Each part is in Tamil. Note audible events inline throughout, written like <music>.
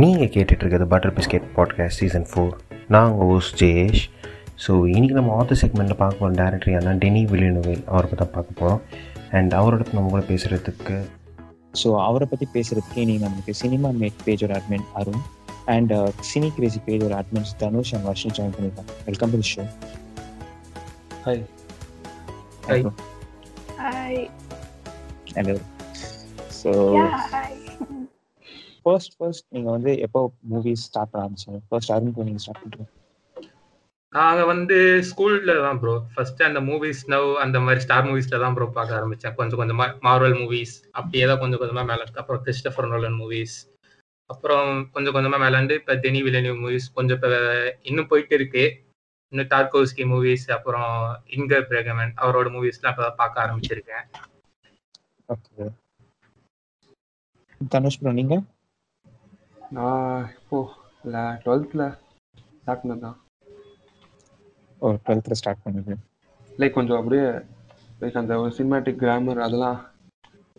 நீங்கள் கேட்டுட்ருக்கிறது butter biscuit podcast season four நான் உங்கள் ஓஸ் ஜெயேஷ். ஸோ இன்றைக்கி நம்ம ஆத்தர் செக்மெண்ட்டில் பார்க்க போகிற டேரக்டர் யாருன்னா டெனி வில்லியனுவேல் அவரை பற்றி தான் பார்க்க போகிறோம் அண்ட் அவரோட நம்ம கூட பேசுகிறதுக்கு ஸோ அவரை பற்றி பேசுகிறதுக்கு நீங்கள் நமக்கு cinema make பேஜோட admin Arun and cine crazy பேஜோட admins Dhanush and Varshan join பண்ணியிருக்காங்க. Welcome to show hi Hi. Hi. Hello so. First first நீங்கள் வந்து எப்போ மூவிஸ் ஸ்டார்ட் பண்ண ஆரம்பிச்சீங்க? ஃபர்ஸ்ட் அருண் நீங்கள் ஸ்டார்ட் பண்ணுறீங்க நாங்க வந்து ஸ்கூல்ல தான் ப்ரோ ஃபர்ஸ்ட் அந்த மூவிஸ் நவ் அந்த மாதிரி ஸ்டார் மூவிஸ்ல தான் ப்ரோ பார்க்க ஆரம்பிச்சேன். கொஞ்சம் கொஞ்சமா மார்வல் மூவிஸ் அப்படியே தான் கொஞ்சம் கொஞ்சமா மேல அப்புறம் கிறிஸ்டபர் நோலன் மூவிஸ் அப்புறம் கொஞ்சம் கொஞ்சமா மேலாண்டு இப்ப டெனி வில்லனிவ் மூவிஸ் கொஞ்சம் இப்ப இன்னும் போயிட்டு இருக்கு. இன்னும் டார்கோஸ்கி மூவிஸ் அப்புறம் இன்கர் பிரேகமன் அவரோட மூவிஸ்லாம் இப்பதான் பார்க்க ஆரம்பிச்சிருக்கேன். தனுஷ் ப்ரோ நீங்கள் நான் இப்போ இல்லை டுவெல்த்தில் ஸ்டார்ட் பண்ணது தான் ஓ டுவெல்த்தில் ஸ்டார்ட் பண்ணுது லைக் கொஞ்சம் அப்படியே லைக் அந்த ஒரு சினிமேட்டிக் கிராமர் அதெல்லாம்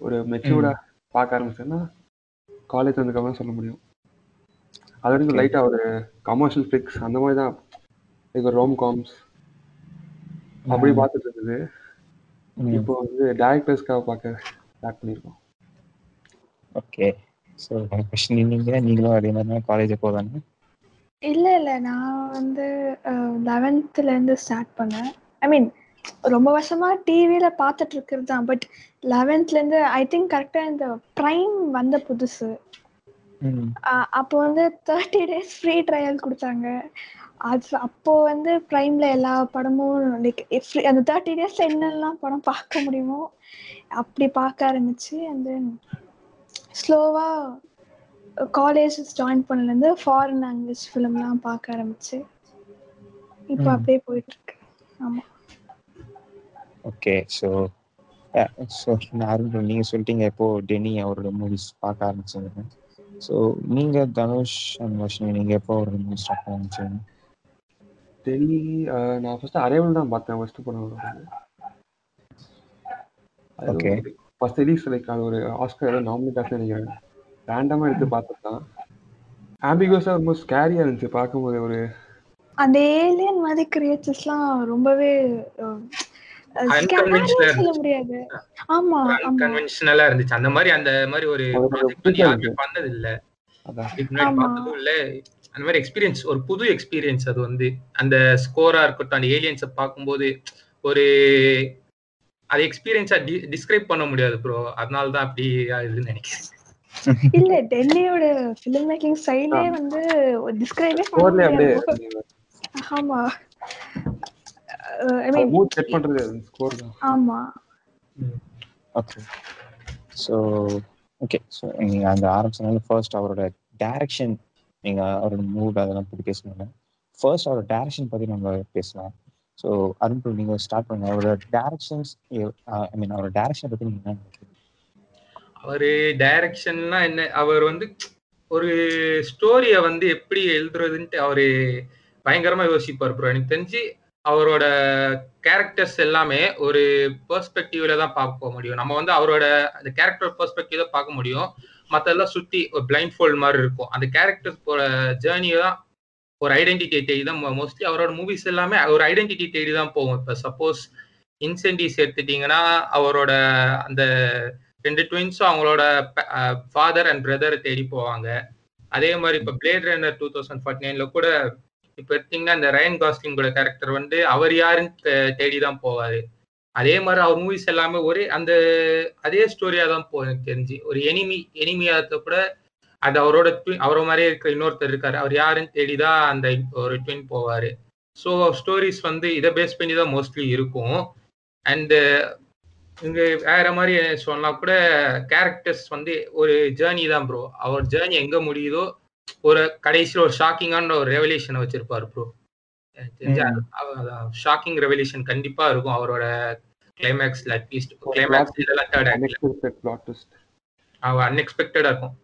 ஒரு மெச்சூர்டாக பார்க்க ஆரம்பிச்சேன்னா காலேஜ் வந்ததுக்கப்புறம் சொல்ல முடியும் அது வரைக்கும். லைட்டாக ஒரு கமர்ஷியல் ஃபிக்ஸ் அந்த மாதிரி தான் லைக் ஒரு ரோம் காம்ஸ் அப்படி பார்த்துட்டு இருந்தது இப்போ வந்து டேரக்டர்ஸ்க்காக பார்க்க ஸ்டார்ட் பண்ணியிருக்கோம் ஓகே ஸோ கொஸ்டின் நீங்கள் நீங்களும் அதே மாதிரி காலேஜ் போதானே? இல்ல இல்ல. நான் வந்து லெவன்த்ல இருந்து ஸ்டார்ட் பண்ணேன். ஐ மீன் ரொம்ப வருஷமா டிவியில பார்த்துட்டு இருக்கிறது தான். பட் லெவன்த்ல இருந்து ஐ திங்க் கரெக்டா இந்த ப்ரைம் வந்த புதுசு. அப்போ வந்து தேர்ட்டி டேஸ் ஃப்ரீ ட்ரையல் கொடுத்தாங்க. அது அப்போ வந்து ப்ரைம்ல எல்லா படமும் லைக் அந்த தேர்ட்டி டேஸ்ல என்னெல்லாம் படம் பார்க்க முடியுமோ அப்படி பார்க்க ஆரம்பிச்சு அண்ட் தென் ஸ்லோவா காலேஜ் ஜாயின் பண்ணலேருந்து ஃபாரின் லாங்குவேஜ் ஃபிலிம்லாம் பார்க்க ஆரம்பிச்சு. இப்போ. அப்படியே போயிட்டு இருக்கு ஆமா ஓகே ஸோ ஸோ அருண் நீங்கள் சொல்லிட்டீங்க எப்போ டெனி அவரோட மூவிஸ் பார்க்க ஆரம்பிச்சீங்க ஸோ நீங்கள் தனுஷ் அண்ட் வர்ஷினி நீங்கள் எப்போ அவரோட மூவி ஸ்டார்ட் பண்ண ஆரம்பிச்சீங்க டெல்லி நான் ஃபர்ஸ்ட் அரைவல் தான் பார்த்தேன் ஃபர்ஸ்ட் படம். Okay. ஃபர்ஸ்ட் ரிலீஸ் லைக் அது ஒரு ஆஸ்கர் நாமினேட் ஆச்சு நினைக்கிறேன். ரேண்டமாக எடுத்து பார்த்தது தான் ஆம்பிகோஸாக ரொம்ப ஸ்கேரியாக இருந்துச்சு பார்க்கும்போது ஒரு அந்த ஏலியன் மாதிரி கிரியேச்சர்ஸ்லாம் ரொம்பவே இருந்துச்சு. அந்த மாதிரி அந்த மாதிரி ஒரு. பண்ணது இல்ல இல்ல. அந்த மாதிரி எக்ஸ்பீரியன்ஸ் ஒரு புது எக்ஸ்பீரியன்ஸ் அது வந்து. அந்த ஸ்கோரா இருக்கட்டும் அந்த ஏலியன்ஸை பார்க்கும்போது ஒரு அது எக்ஸ்பீரியன்ஸா டிஸ்கிரைப் பண்ண முடியாது ப்ரோ அதனால தான் அப்படி ஆகுதுன்னு நினைக்கிறேன். இல்ல டெல்லியோட ஃபிலிம் மேக்கிங் ஸ்டைலே வந்து டிஸ்கிரைபே பண்ண ஸ்கோர்லேயே அப்படியே முடியாது ஆமா ஐ மீன் மூட் செட் பண்ணுறது ஸ்கோர் தான். ஆமா. ஓகே ஸோ ஓகே ஸோ நீங்கள் அந்த ஆரம்பிச்சனால ஃபர்ஸ்ட் அவரோட டைரக்ஷன் நீங்கள் அவரோட மூட் அதெல்லாம் பற்றி பேசணுங்க ஃபர்ஸ்ட் அவரோட டைரக்ஷன் பற்றி நம்ம பேசலாம். ஸோ அருண் நீங்கள் ஸ்டார்ட் பண்ணுங்க. அவரோட டேரக்ஷன்ஸ் ஐ மீன் அவரோட டேரக்ஷன் பற்றி நீங்கள் என்ன அவர் அவரு டைரக்ஷன்லாம் என்ன? அவர் வந்து ஒரு ஸ்டோரியை வந்து எப்படி எழுதுறதுன்ட்டு அவரு பயங்கரமா யோசிப்பார் ப்ரோ எனக்கு தெரிஞ்சு அவரோட கேரக்டர்ஸ் எல்லாமே ஒரு பெர்ஸ்பெக்டிவ்ல தான் பார்க்க முடியும். நம்ம வந்து அவரோட அந்த கேரக்டர் பெர்ஸ்பெக்டிவ் தான் பார்க்க முடியும். மற்றெல்லாம் சுத்தி ஒரு பிளைண்ட் ஃபோல்ட் மாதிரி இருக்கும். அந்த கேரக்டர்ஸோட ஜேர்னியை தான் ஒரு ஐடென்டிட்டி தேடி தான் மோஸ்ட்லி அவரோட மூவிஸ் எல்லாமே ஒரு ஐடென்டிட்டி தேடி தான் போகும். இப்போ சப்போஸ் இன்சென்டிவ்ஸ் எடுத்துட்டீங்கன்னா அவரோட அந்த ரெண்டு ட்வின்ஸும் அவங்களோட ஃபாதர் அண்ட் பிரதரை தேடி போவாங்க. அதே மாதிரி இப்போ Blade Runner two thousand forty நைன்ல கூட இப்போ எடுத்தீங்கன்னா இந்த ரயன் காஸ்லிங்கோட கேரக்டர் வந்து அவர் யாருன்னு தேடி தான் போவார். அதே மாதிரி அவர் மூவிஸ் எல்லாமே ஒரே அந்த அதே ஸ்டோரியாக தான் போகும் எனக்கு தெரிஞ்சு. ஒரு எனிமி எனிமியாத்த கூட அது அவரோட twin- அவரை மாதிரியே இருக்கிற இன்னொருத்தர் இருக்காரு. அவர் யாருன்னு தேடி தான் அந்த ஒரு ட்வின் போவாரு. ஸோ ஸ்டோரிஸ் வந்து இதை பேஸ் பண்ணி தான் மோஸ்ட்லி இருக்கும். அண்ட் இங்க வேற மாதிரி சொன்னா கூட கேரக்டர்ஸ் வந்து ஒரு ஜேர்னி தான் ப்ரோ அவர் ஜேர்னி எங்க முடியுதோ ஒரு கடைசியில் ஒரு ஷாக்கிங்கான ஒரு ரெவல்யூஷனை வச்சிருப்பாரு ப்ரோ ஷாக்கிங் ரெவல்யூஷன் கண்டிப்பா இருக்கும் அவரோட கிளைமேக்ஸ்ல அட்லீஸ்ட் கிளைமேக்ஸ் இதெல்லாம் தேர்ட் அன்எக்ஸ்பெக்டடா இருக்கும்.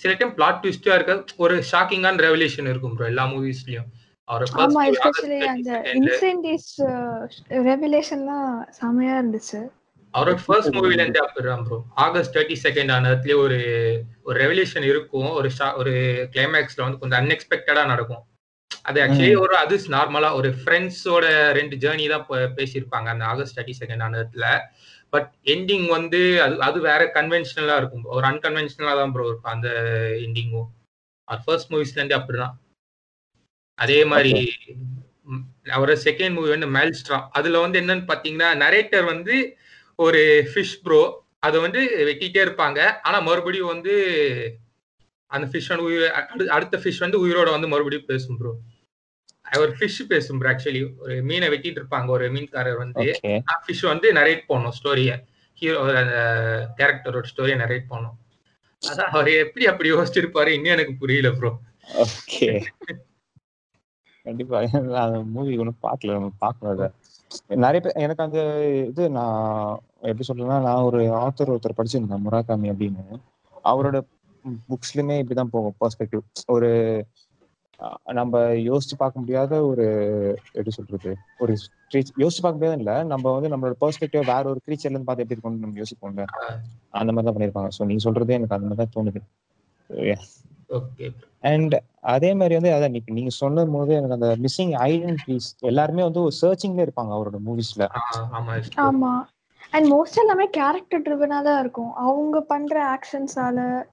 சில டைம் பிளாட் ட்விஸ்டா இருக்க ஒரு ஷாக்கிங்கான ரெவல்யூஷன் இருக்கும் ப்ரோ எல்லா மூவிஸ்லயும் அவர் ஆமா எஸ்பெஷலி அந்த இன்சென்டிவ்ஸ் ரெவலேஷன்லாம் செமையா இருந்துச்சு. அவரோட ஃபர்ஸ்ட் மூவில இருந்து அப்படிதான் ப்ரோ ஆகஸ்ட் தேர்ட்டி செகண்ட் ஆனதுலயே ஒரு ஒரு ரெவல்யூஷன் இருக்கும். ஒரு ஒரு கிளைமேக்ஸ்ல வந்து கொஞ்சம் அன்எக்ஸ்பெக்டடா நடக்கும். அது ஆக்சுவலி ஒரு அது நார்மலா ஒரு ஃப்ரெண்ட்ஸோட ரெண்டு ஜேர்னி தான் பேசியிருப்பாங்க அந்த ஆகஸ்ட் தேர்ட்டி செகண்ட் ஆனதுல பட் எண்டிங் வந்து அது அது வேற கன்வென்ஷனலா இருக்கும் ஒரு அன்கன்வென்ஷனலா தான் ப்ரோ இருக்கும் அந்த எண்டிங்கும் அவர் ஃபர்ஸ்ட் மூவிஸ்ல இருந்து அப்படிதான். அதே மாதிரி ம், அவரோட செகண்ட் மூவி வந்து மேல்ஸ்ட்ரா அதுல வந்து என்னன்னு பாத்தீங்கன்னா நரேட்டர் வந்து ஒரு ஃபிஷ் ப்ரோ அதை வந்து வெட்டிட்டே இருப்பாங்க. ஆனா மறுபடியும் வந்து அந்த ஃபிஷ் வந்து உயிர் அடு- அடுத்த ஃபிஷ் வந்து உயிரோட வந்து மறுபடியும் பேசும் ப்ரோ ஒரு ஃபிஷ் பேசும் ஆக்சுவலி ஒரு மீனை வெட்டிட்டு இருப்பாங்க ஒரு மீன்காரர் வந்து. ஃபிஷ் வந்து நரேட் பண்ணும் ஸ்டோரிய ஹீரோ அந்த கேரக்டரோட ஸ்டோரியை நரேட் பண்ணும். அதான் அவர் எப்படி அப்படி யோசிச்சிருப்பாரு இன்னும் எனக்கு புரியல ப்ரோ ஓகே கண்டிப்பா. அந்த மூவி ஒன்றும் பார்க்கல அதை நிறைய பேர் எனக்கு அந்த இது நான் எப்படி சொல்றேன்னா நான் ஒரு ஆத்தர் ஒருத்தர் படிச்சிருந்தேன் முராகாமி அப்படின்னு. அவரோட புக்ஸ்லயுமே இப்படிதான் போகும் பெர்ஸ்பெக்டிவ் ஒரு நம்ம யோசிச்சு பார்க்க முடியாத ஒரு எப்படி சொல்றது ஒரு யோசிச்சு பார்க்க முடியாது இல்ல நம்ம வந்து நம்மளோட பெர்ஸ்பெக்டிவ் வேற ஒரு creatureல இருந்து பார்த்து எப்படி இருக்கும்னு நம்ம யோசிப்போம்ல. அந்த மாதிரி தான் பண்ணிருப்பாங்க ஸோ நீங்க சொல்றதே எனக்கு அந்த மாதிரி தான் தோணுது. ஓகே அண்ட் அதே மாதிரி வந்து அதான் இப்ப நீங்க சொன்னும் போது எனக்கு அந்த மிஸ்ஸிங் ஐடென்டிட்டிஸ் எல்லாருமே வந்து ஒரு சர்ச்சிங்ல இருப்பாங்க அவரோட மூவிஸ்ல ஆமா ஆமா. அண்ட் மோஸ்ட் எல்லாமே கேரக்டர் ட்ரிவனா தான் இருக்கும். அவங்க பண்ற ஆக்ஷன்ஸால தான்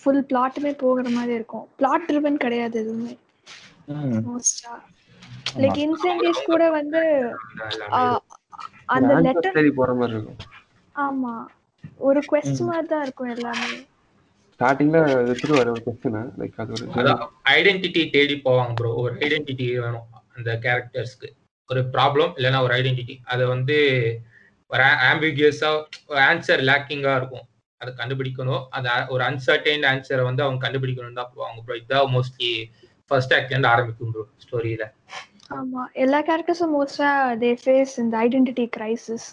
ஃபுல் பிளாட்டுமே போகிற மாதிரி இருக்கும். பிளாட் ட்ரிவன் கிடையாது எதுவுமே. மோஸ்டா லைக் இன்சென்டிவ்ஸ் கூட வந்து அந்த லெட்டர் தேடி போற மாதிரி இருக்கும். ஆமா. ஒரு quest மாதிரி தான் இருக்கும் எல்லாமே. ஸ்டார்டிங்ல வச்சிருவாரு ஒரு கொஸ்டின் லைக் அது ஒரு ஐடென்டிட்டி தேடி போவாங்க ப்ரோ ஒரு ஐடென்டிட்டி வேணும் அந்த கேரக்டர்ஸ்க்கு ஒரு ப்ராப்ளம் இல்லைன்னா ஒரு ஐடென்டிட்டி அதை வந்து ஒரு ஆம்பிகியஸா ஆன்சர் லேக்கிங்கா இருக்கும். அதை கண்டுபிடிக்கணும். அந்த ஒரு அன்சர்டைன் ஆன்சரை வந்து அவங்க கண்டுபிடிக்கணும் தான் போவாங்க ப்ரோ இதுதான் மோஸ்ட்லி ஃபர்ஸ்ட் ஆக்ட்ல இருந்து ஆரம்பிக்கும் ப்ரோ ஸ்டோரியில ஆமா. எல்லா கேரக்டர்ஸும் மோஸ்டா தே ஃபேஸ் இந்த ஐடென்டிட்டி கிரைசிஸ்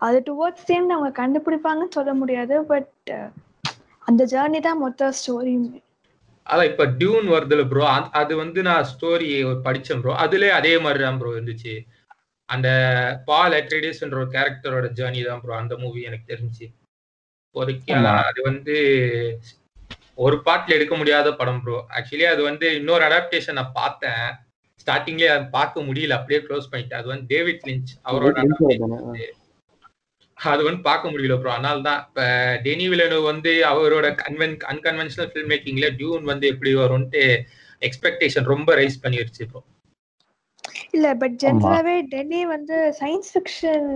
அது டுவர்ட்ஸ் சேம் அவங்க கண்டுபிடிப்பாங்கன்னு சொல்ல முடியாது பட் அந்த ஜேர்னி தான் மொத்த ஸ்டோரியுமே அதான் இப்ப டியூன் வருதுல ப்ரோ அது வந்து நான் ஸ்டோரி படிச்சேன் ப்ரோ அதுலயே அதே மாதிரி தான் ப்ரோ இருந்துச்சு. அந்த பால் அட்ரிடிஸ்ன்ற ஒரு கேரக்டரோட ஜேர்னி தான் ப்ரோ அந்த மூவி எனக்கு தெரிஞ்சு. இப்போதைக்கு. அது வந்து ஒரு பாட்டுல எடுக்க முடியாத படம் ப்ரோ ஆக்சுவலி அது வந்து இன்னொரு அடாப்டேஷன் நான் பார்த்தேன். ஸ்டார்டிங்லேயே அதை பார்க்க முடியல. அப்படியே க்ளோஸ் பண்ணிட்டேன். அது வந்து டேவிட் லிஞ்ச் அவரோட. அது வந்து பார்க்க முடியல ப்ரோ அதனால தான் இப்ப டெனி வில்லனோ வந்து அவரோட கன்வென் அன்கன்வென்ஷனல் ஃபில்ம் மேக்கிங்ல டியூன் வந்து எப்படி வரும்ட்டு எக்ஸ்பெக்டேஷன் ரொம்ப ரைஸ் பண்ணிருச்சு ப்ரோ இல்ல பட் ஜென்ரலாவே டெல்லி வந்து சயின்ஸ் ஃபிக்ஷன்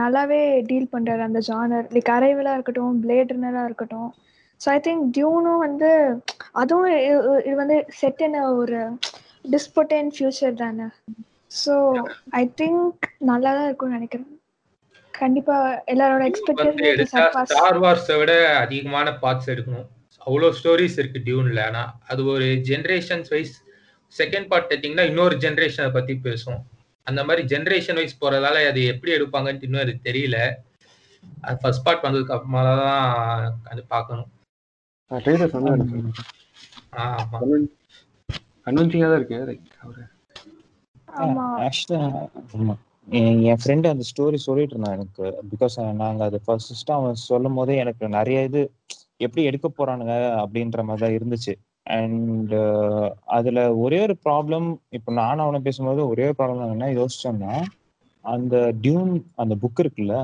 நல்லாவே டீல் பண்றாரு அந்த ஜானர் லைக் அரைவலா இருக்கட்டும் பிளேட் ரன்னரா இருக்கட்டும். ஸோ ஐ திங்க் டியூனும் வந்து அதுவும் இது வந்து செட் என்ன ஒரு டிஸ்போட்டன் ஃபியூச்சர் தானே. ஸோ ஐ திங்க் நல்லா தான் இருக்கும்னு நினைக்கிறேன். கண்டிப்பா எல்லாரோட எக்ஸ்பெக்டேஷன் ஸ்டார் வார்ஸை விட அதிகமான பார்ட்ஸ் எடுக்கணும். அவ்வளோ ஸ்டோரிஸ் இருக்கு டியூன்ல ஆனா அது ஒரு ஜென்ரேஷன்ஸ் வைஸ் செகண்ட் பார்ட் எடுத்தீங்கன்னா இன்னொரு ஜென்ரேஷனை பத்தி பேசும் அந்த மாதிரி ஜென்ரேஷன் வைஸ் போறதால அது எப்படி எடுப்பாங்கன்னு இன்னும் அது தெரியல. அது ஃபர்ஸ்ட் பார்ட் வந்ததுக்கு அப்புறமா தான் அது பார்க்கணும். ட்ரெய்லர் நல்லா இருக்கு ஆமா. கன்வென்சிங்கா தான் இருக்கு ஆமா. ஆக்சுவலா ஆமா. என் என் ஃப்ரெண்டு அந்த ஸ்டோரி சொல்லிட்டு இருந்தான் எனக்கு. பிகாஸ் நாங்க அது ஃபர்ஸ்ட் அவன் சொல்லும் போதே எனக்கு நிறைய இது எப்படி எடுக்க போறானுங்க அப்படின்ற மாதிரி தான் இருந்துச்சு. அண்ட் அதுல ஒரே ஒரு ப்ராப்ளம் இப்போ நானும் அவனை பேசும்போது ஒரே ஒரு ப்ராப்ளம் என்ன யோசிச்சோம்னா அந்த டியூன் அந்த புக் இருக்குல்ல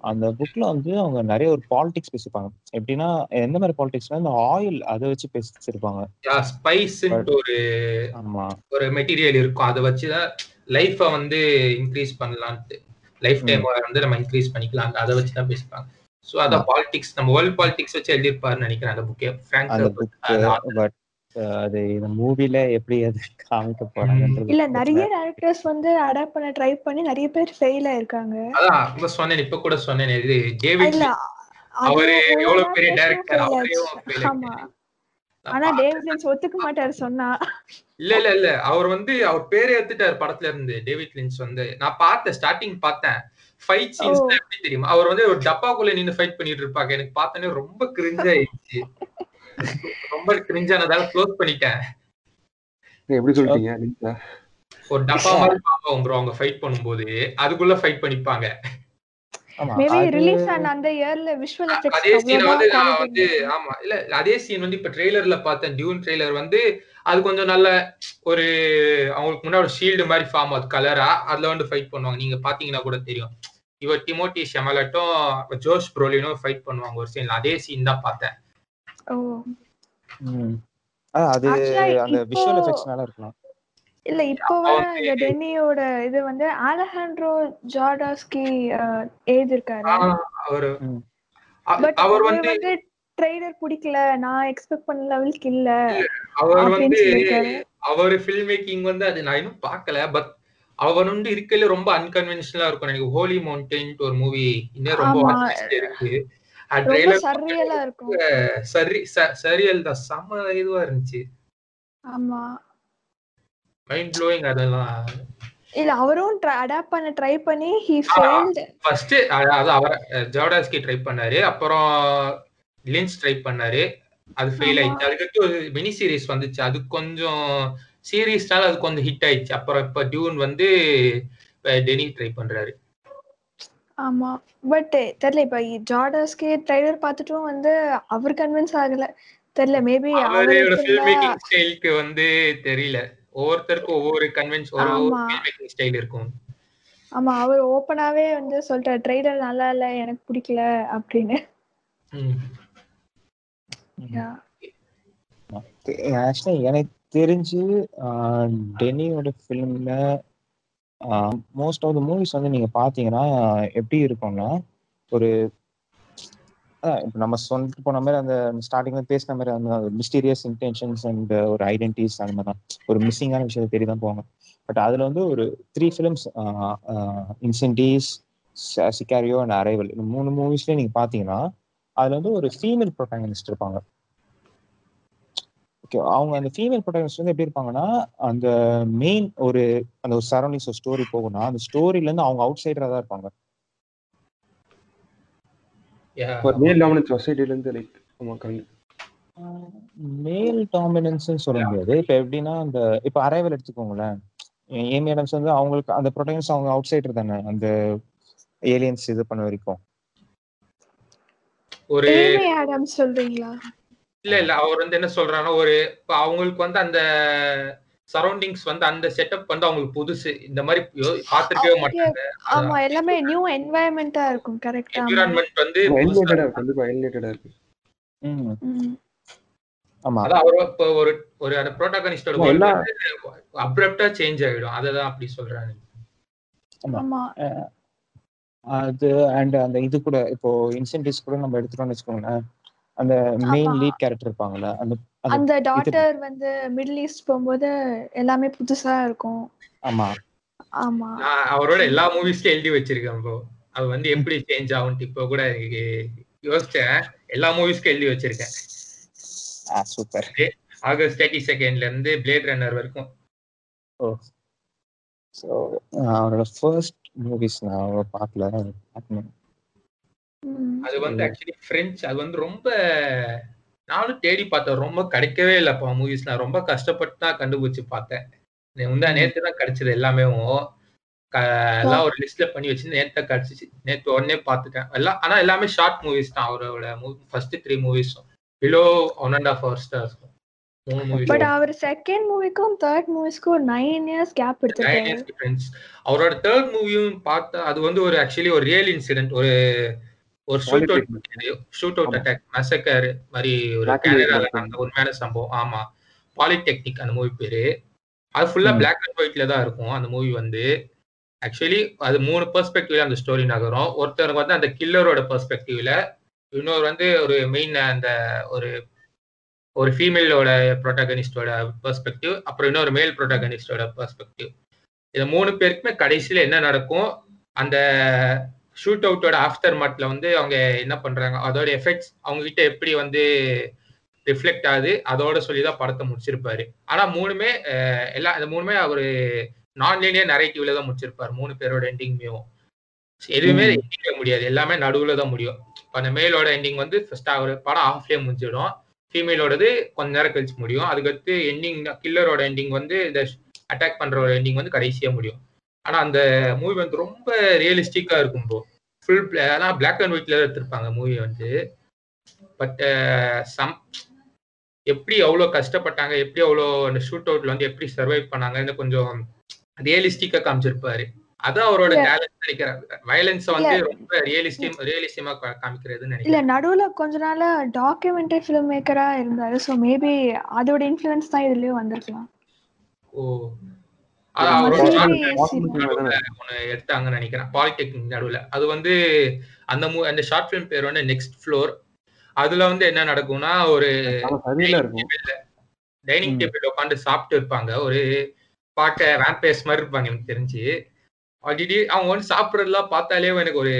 அந்த புக்ல வந்து அவங்க நிறைய ஒரு பாலிடிக்ஸ் பேசிப்பாங்க. எப்படின்னா எந்த மாதிரி பாலிடிக்ஸ்னா இந்த ஆயில் அதை வச்சு பேசிச்சிருப்பாங்க ஸ்பைஸ்ன்ட்டு ஒரு ஆமா. ஒரு மெட்டீரியல் இருக்கும். அதை வச்சுதான் லைஃபை வந்து இன்க்ரீஸ் பண்ணலான்ட்டு லைஃப் டைம் வந்து நம்ம இன்க்ரீஸ் பண்ணிக்கலாம். அதை வச்சு தான் பேசிப்பாங்க. ஸோ அதான் பாலிடிக்ஸ் நம்ம வேர்ல்ட் பாலிடிக்ஸ் வச்சு எழுதியிருப்பாருன்னு நினைக்கிறேன் அந்த புக்கே புக் பட் அது இந்த மூவில எப்படி அது காமிக்க போறாங்கன்றது இல்ல நிறைய டேரக்டர்ஸ் வந்து அடாப்ட் பண்ண ட்ரை பண்ணி நிறைய பேர் ஃபெயில் ஆயிருக்காங்க. அதான் இப்ப சொன்னேன் இப்ப கூட சொன்னேன் இது டேவிட் அவரு எவ்வளவு பெரிய டைரக்டர் ஆமா. ஆயிட்டாரு. ஆனா டேவிட் லின்ச் ஒத்துக்க மாட்டாரு சொன்னா. இல்ல இல்ல இல்ல. அவர் வந்து அவர் பேரே எடுத்துட்டாரு படத்துல இருந்து டேவிட் லின்ச் வந்து. நான் பார்த்தேன் ஸ்டார்டிங் பார்த்தேன். Fight scenes. எப்படி தெரியுமா? அவர் வந்து ஒரு டப்பாக்குள்ள நின்னு ஃபைட் பண்ணிட்டு இருப்பாங்க. எனக்கு பார்த்தோன்னே ரொம்ப கிரிஞ்ச் ஆயிடுச்சு. ரொம்ப கிரிஞ்சானதால க்ளோஸ் பண்ணிட்டேன். எப்படி சொல்லிட்டீங்க? ஒரு டப்பா மாதிரி பார்ப்போம் ப்ரோ அவங்க ஃபைட் பண்ணும்போது அதுக்குள்ள ஃபைட் பண்ணிப்பாங்க. மேபி அது ரிலீஸ் ஆன அந்த இயர்ல விஷுவல் எஃபெக்ட்ஸ் அதே சீன் வந்து நான் வந்து ஆமா இல்ல அதே சீன் வந்து இப்ப ட்ரெய்லர்ல பார்த்தேன். டியூன் ட்ரெய்லர் வந்து அது கொஞ்சம் நல்ல ஒரு அவங்களுக்கு முன்னாடி ஒரு ஷீல்டு மாதிரி ஃபார்ம் ஆகுது கலரா அதுல வந்து ஃபைட் பண்ணுவாங்க. நீங்க பாத்தீங்கன்னா கூட தெரியும். இவர் டிமோட்டி ஷெமலட்டும் ஜோஷ் ப்ரோலினும் ஃபைட் பண்ணுவாங்க ஒரு சீன்ல அதே சீன் தான் பார்த்தேன். அது அந்த இப்போ- விஷுவல் எஃபெக்ட்ஸ்னால இருக்கலாம். இல்ல இப்போ இந்த டென்னியோட இது வந்து அலஹாண்ட்ரோ ஜார்டாஸ்கி அவர். ம். பட் அவர் அவர் வந்து ட்ரெய்லர் பிடிக்கல. நான் எக்ஸ்பெக்ட் பண்ண லெவலுக்கு இல்ல. அவர் வந்து அவர் ஃபில்ம் மேக்கிங் வந்து அது நான் இன்னும் பார்க்கல. பட் அவர் வந்து இருக்கல ரொம்ப அன்கன்வென்ஷனலா இருக்கும். எனக்கு ஹோலி மவுண்டைன் ஒரு மூவி இன்னும் ரொம்ப இருக்கு. சரியல் தான். செம்ம இதுவா இருந்துச்சு. ஆமா. மைண்ட் ப்ளோயிங் அதெல்லாம். இல்ல அவரும் அடாப்ட் பண்ண ட்ரை பண்ணி ஹி ஃபெயில்ட் ஃபர்ஸ்ட் அதாவது அவர் ஜோடாஸ்கி ட்ரை பண்ணாரு. அப்புறம் லின்ச் ட்ரை பண்ணாரு. அது ஃபெயில். ஆயிடுச்சு. ஒரு மினி சீரிஸ் வந்துச்சு. அது கொஞ்சம் சீரீஸ்னால அது கொஞ்சம் ஹிட் ஆயிடுச்சு. அப்புறம் இப்ப டியூன் வந்து டெனி ட்ரை பண்றாரு. ஆமா பட் தெரியல இப்ப ஜார்டாஸ்கி ட்ரைலர் பார்த்துட்டும் வந்து அவர் கன்வின்ஸ் ஆகல தெரியல மேபி அவரோட ஃபில்ம் மேக்கிங் ஸ்டைலுக்கு வந்து தெரியல ஒவ்வொருத்தருக்கும் ஒவ்வொரு கன்வென்ஸ் ஒரு ஆமா. ஃபில்ம் மேக்கிங் ஸ்டைல் இருக்கும் ஆமா அவர் ஓப்பனாவே வந்து சொல்லிட்டார் ட்ரைலர் நல்லா இல்ல எனக்கு பிடிக்கல அப்படின்னு. ஆக்சுவலி எனக்கு தெரிஞ்சு ஆஹ், டென்னியோட ஃபிலிம்ல மோஸ்ட் ஆஃப் த மூவிஸ் வந்து நீங்க பாத்தீங்கன்னா எப்படி இருக்கும்னா ஒரு இப்போ நம்ம சொல்லிட்டு போன மாதிரி அந்த ஸ்டார்டிங்ல பேசின மாதிரி அந்த மிஸ்டீரியஸ் இன்டென்ஷன்ஸ் அண்ட் ஒரு ஐடென்டிட்டிஸ் அந்த மாதிரி தான் ஒரு மிஸ்ஸிங்கான விஷயத்தை தேடி தான் போவாங்க பட் அதுல வந்து ஒரு three films Incendies Sicario and Arrival இந்த மூணு மூவிஸ்லேயும் நீங்க பாத்தீங்கன்னா அதுல வந்து ஒரு ஃபீமேல் ப்ரொட்டாகனிஸ்ட் இருப்பாங்க. ஓகே அவங்க அந்த ஃபீமேல் ப்ரொட்டாகனிஸ்ட் வந்து எப்படி இருப்பாங்கன்னா அந்த மெயின் ஒரு அந்த ஒரு சரௌண்டிங்ஸ் ஒரு ஸ்டோரி போகும்னா அந்த ஸ்டோரியில இருந்து அவங்க அவுட் சைடரா தான் இருப்பாங்க. மேல் டாமினன்ட் சொசைட்டில இருந்து லைக் மேல் டாமினன்ஸ் சொல்ல முடியாது. இப்ப எப்படின்னா அந்த இப்ப அரைவல் எடுத்துக்கோங்களேன். ஏமி ஆடம்ஸ் வந்து அவங்களுக்கு அந்த ப்ரொட்டாகனிஸ்ட் அவங்க அவுட் சைடர் தானே. அந்த ஏலியன்ஸ் இது பண்ண வரைக்கும். ஒரு ஏமி ஆடம்ஸ் சொல்றீங்களா? இல்ல இல்ல. அவர் வந்து என்ன சொல்றாருன்னா ஒரு இப்ப அவங்களுக்கு வந்து அந்த சரௌண்டிங்ஸ் வந்து அந்த செட்டப் வந்து அவங்களுக்கு புதுசு. இந்த மாதிரி Okay. மாட்டாங்க. ஆமா எல்லாமே நியூ என்வாயன்மெண்டா இருக்கும் கரெக்டா என்விரான்மெண்ட் வந்து எலிவேட்டடா. இருக்கு கண்டிப்பா எலிவேட்டடா இருக்கு. ஆமா. அதான் அவர் இப்போ ஒரு ஒரு அந்த ப்ரோட்டாகனிஸ்டோட அப்ரப்டா சேஞ்ச் ஆயிடும். அததான் அப்படி சொல்றாங்க ஆமா. அது அண்ட் அந்த இது கூட இப்போ இன்சென்டிவ்ஸ் கூட நம்ம எடுத்துட்டோம்னு வச்சுக்கோங்களேன். அந்த மெயின். லீட் கேரக்டர் இருப்பாங்கல்ல அந்த அந்த டாட்டர் வந்து மிடில் ஈஸ்ட் போகும்போது எல்லாமே புதுசா இருக்கும். ஆமா. ஆமா. அவரோட எல்லா மூவிஸ்லயும் எழுதி வச்சிருக்கேன் ப்ரோ அது வந்து எப்படி சேஞ்ச் ஆகும்ட்டு இப்போ கூட யோசிச்சேன். எல்லா மூவிஸ்க்கும் எழுதி வச்சிருக்கேன். சூப்பர். ஆகஸ்ட் தேர்ட்டி செகண்ட்ல இருந்து பிளேட் ரன்னர் வரைக்கும். ஸோ அவரோட ஃபர்ஸ்ட் மூவிஸ் நான் அவ்வளோ பார்க்கல. பார்க்கணும். அது வந்து ஆக்சுவலி பிரெஞ்சு அது வந்து ரொம்ப நானும் தேடி பார்த்தேன். ரொம்ப கிடைக்கவே இல்லப்பா மூவிஸ் நான் ரொம்ப கஷ்டப்பட்டு தான் கண்டுபிடிச்சு பார்த்தேன். முந்தா நேத்து தான் கிடைச்சது எல்லாமே எல்லாம் ஒரு லிஸ்ட்ல பண்ணி வச்சு நேத்து தான் கிடைச்சிச்சு. நேத்து உடனே பார்த்துட்டேன். எல்லாம் ஆனா எல்லாமே ஷார்ட் மூவிஸ் தான். அவரோட first three மூவிஸும் below one and half hour stars but our second மூவிக்கும் தேர்ட் மூவிஸ்க்கும் ஒரு நைன் இயர்ஸ் கேப் நைன் எடுத்திருக்காரு அவரோட தேர்ட் மூவியும் பார்த்தா அது வந்து ஒரு ஆக்சுவலி ஒரு ரியல் இன்சிடென்ட் ஒரு ஒரு shoot out shoot out attack massacre மாதிரி ஒரு கேனடால. நடந்த உண்மையான சம்பவம். ஆமா. பாலிடெக்னிக் அந்த மூவி பேரு. அது ஃபுல்லா. பிளாக் அண்ட் ஒயிட்ல தான் இருக்கும் அந்த மூவி வந்து. ஆக்சுவலி அது மூணு பெர்ஸ்பெக்டிவ்ல அந்த ஸ்டோரி நகரும். ஒருத்தருக்கு வந்து அந்த கில்லரோட பெர்ஸ்பெக்டிவ்ல இன்னொரு வந்து ஒரு மெயின் அந்த ஒரு ஒரு ஃபீமேலோட ப்ரோட்டகனிஸ்டோட பெர்ஸ்பெக்டிவ் அப்புறம் இன்னொரு மேல் ப்ரோட்டகனிஸ்டோட பெர்ஸ்பெக்டிவ் இது மூணு பேருக்குமே கடைசியில என்ன நடக்கும்? அந்த ஷூட் அவுட்டோட ஆஃப்டர் மாட்ல வந்து அவங்க என்ன பண்றாங்க அதோட எஃபெக்ட்ஸ் அவங்க கிட்ட எப்படி வந்து ரிஃப்ளெக்ட் ஆகுது அதோட சொல்லி தான் படத்தை முடிச்சிருப்பாரு. ஆனா மூணுமே எல்லா இந்த மூணுமே அவரு நான் லீனியர் நரேட்டிவ்ல தான் முடிச்சிருப்பாரு மூணு பேரோட எண்டிங்மையும் எதுவுமே. எண்டிங்ல முடியாது எல்லாமே நடுவுல தான் முடியும். இப்ப அந்த மேலோட எண்டிங் வந்து ஃபர்ஸ்ட் அவர் படம் ஆஃப்லயே முடிஞ்சிடும். ஃபீமேலோடது கொஞ்ச நேரம் கழிச்சு முடியும். அதுக்கடுத்து எண்டிங் கில்லரோட எண்டிங் வந்து இந்த அட்டாக் பண்றோட எண்டிங் வந்து கடைசியா முடியும். ஆனா அந்த மூவி வந்து ரொம்ப ரியலிஸ்டிக்கா இருக்கும் ப்ரோ ஃபுல் ஆனால் பிளாக் அண்ட் ஒயிட்ல எடுத்திருப்பாங்க மூவி வந்து. பட் சம் எப்படி அவ்வளோ கஷ்டப்பட்டாங்க எப்படி அவ்வளோ அந்த ஷூட் அவுட்ல வந்து எப்படி சர்வைவ் பண்ணாங்கன்னு கொஞ்சம் ரியலிஸ்டிக்கா காமிச்சிருப்பாரு. அதான் அவரோட. டேலண்ட் நினைக்கிறேன். வயலன்ஸை வந்து. ரொம்ப ரியலிஸ்டிம் ரியலிஸ்டியமா காமிக்கிறதுன்னு இல்ல நடுவுல கொஞ்ச நாளா டாக்குமெண்ட்ரி ஃபிலிம் மேக்கரா இருந்தாரு. ஸோ மேபி அதோட இன்ஃப்ளூயன்ஸ் தான் இதுலயும் வந்திருக்கலாம். ஓ. எடுத்தாங்கன்னு நினைக்கிறேன். பாலிடெக்னிக் நடுவில். அது வந்து அந்த அந்த ஷார்ட் ஃபிலிம் பேர் வந்து நெக்ஸ்ட் ஃப்ளோர் அதுல வந்து என்ன நடக்கும்னா ஒரு டைனிங். டேபிள் உட்காந்து சாப்பிட்டு இருப்பாங்க. ஒரு பார்க்க வேம்பேஸ் மாதிரி இருப்பாங்க எனக்கு தெரிஞ்சு. ஆல்ரெடி அவங்க வந்து சாப்பிட்றதெல்லாம் பார்த்தாலே எனக்கு ஒரு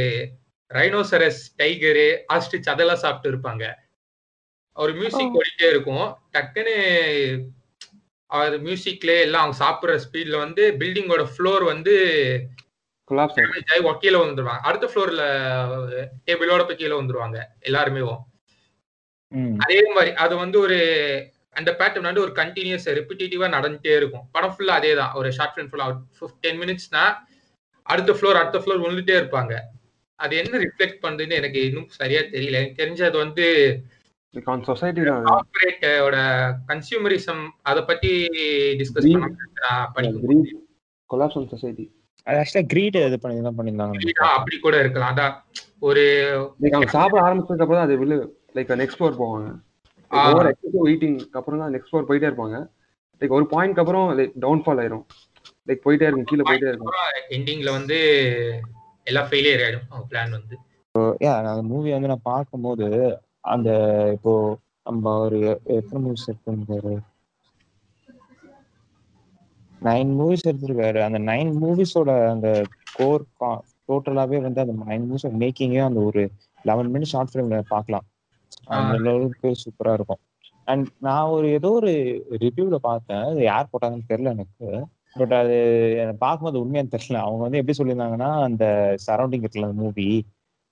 ரைனோசரஸ் டைகரு ஆஸ்ட்ரிச் அதெல்லாம் சாப்பிட்டு இருப்பாங்க. ஒரு மியூசிக். ஓடிட்டே இருக்கும். டக்குன்னு அது மியூசிக்ல எல்லாம் அவங்க சாப்பிடுற ஸ்பீட்ல வந்து பில்டிங்கோட ஃப்ளோர் வந்து கீழே வந்துருவாங்க அடுத்த ஃப்ளோர்ல டேபிளோட போய் கீழே வந்துருவாங்க எல்லாருமே. அதே மாதிரி அது வந்து ஒரு அந்த பேட்டர்ன் வந்து ஒரு கண்டினியூஸ் ரிப்பிட்டேட்டிவா நடந்துட்டே இருக்கும். படம் ஃபுல்லா அதே தான் ஒரு ஷார்ட் ஃபிலிம் ஃபுல்லா டென் மினிட்ஸ்னா அடுத்த ஃப்ளோர் அடுத்த ஃப்ளோர் வந்துட்டே இருப்பாங்க. அது என்ன ரிஃப்ளெக்ட் பண்ணுதுன்னு எனக்கு இன்னும் சரியா தெரியல. எனக்கு தெரிஞ்சது வந்து ஆன் சொசைட்டி தான் அது. கார்பரேட்டோட கன்சியூமரிசம் அதை பத்தி டிஸ்கஸ். பண்ண collapse on society. அது ஆக்சுவலா கிரீட் இது பண்ணி தான் அப்படி கூட இருக்கலாம். அதான் ஒரு அவங்க சாப்பிட ஆரம்பிச்சதுக்கு அப்புறம் அது விழு லைக் நெக்ஸ்ட் ஃப்ளோர் போவாங்க. எக்ஸசிவ் ஈட்டிங் அப்புறம் தான் நெக்ஸ்ட் ஃப்ளோர் போயிட்டே இருப்பாங்க. லைக் ஒரு பாயிண்ட்க்கு அப்புறம் லைக் டவுன்ஃபால் ஆயிரும். லைக் போயிட்டே இருக்கும் கீழே போயிட்டே இருக்கும். எண்டிங்ல வந்து எல்லாம் ஃபெயிலியர் ஆயிடும். பிளான் வந்து. யா அந்த மூவி வந்து நான் பார்க்கும்போது அந்த இப்போ நம்ம ஒரு எத்தனை மூவிஸ் எடுத்திருக்காரு? நைன் மூவிஸ் எடுத்திருக்காரு. அந்த நைன் மூவிஸோட அந்த கோர் டோட்டலாவே வந்து அந்த நைன் மூவிஸ் மேக்கிங்கே அந்த ஒரு லெவன் மினிட்ஸ் ஷார்ட் ஃபிலிம்ல பார்க்கலாம். அந்த அளவுக்கு சூப்பரா இருக்கும். அண்ட் நான் ஒரு ஏதோ ஒரு ரிவ்யூல பார்த்தேன். அது யார் போட்டாங்கன்னு தெரியல எனக்கு. பட் அது எனக்கு பார்க்கும்போது உண்மையான்னு தெரியல. அவங்க வந்து எப்படி சொல்லியிருந்தாங்கன்னா அந்த சரௌண்டிங் இருக்குல்ல அந்த மூவி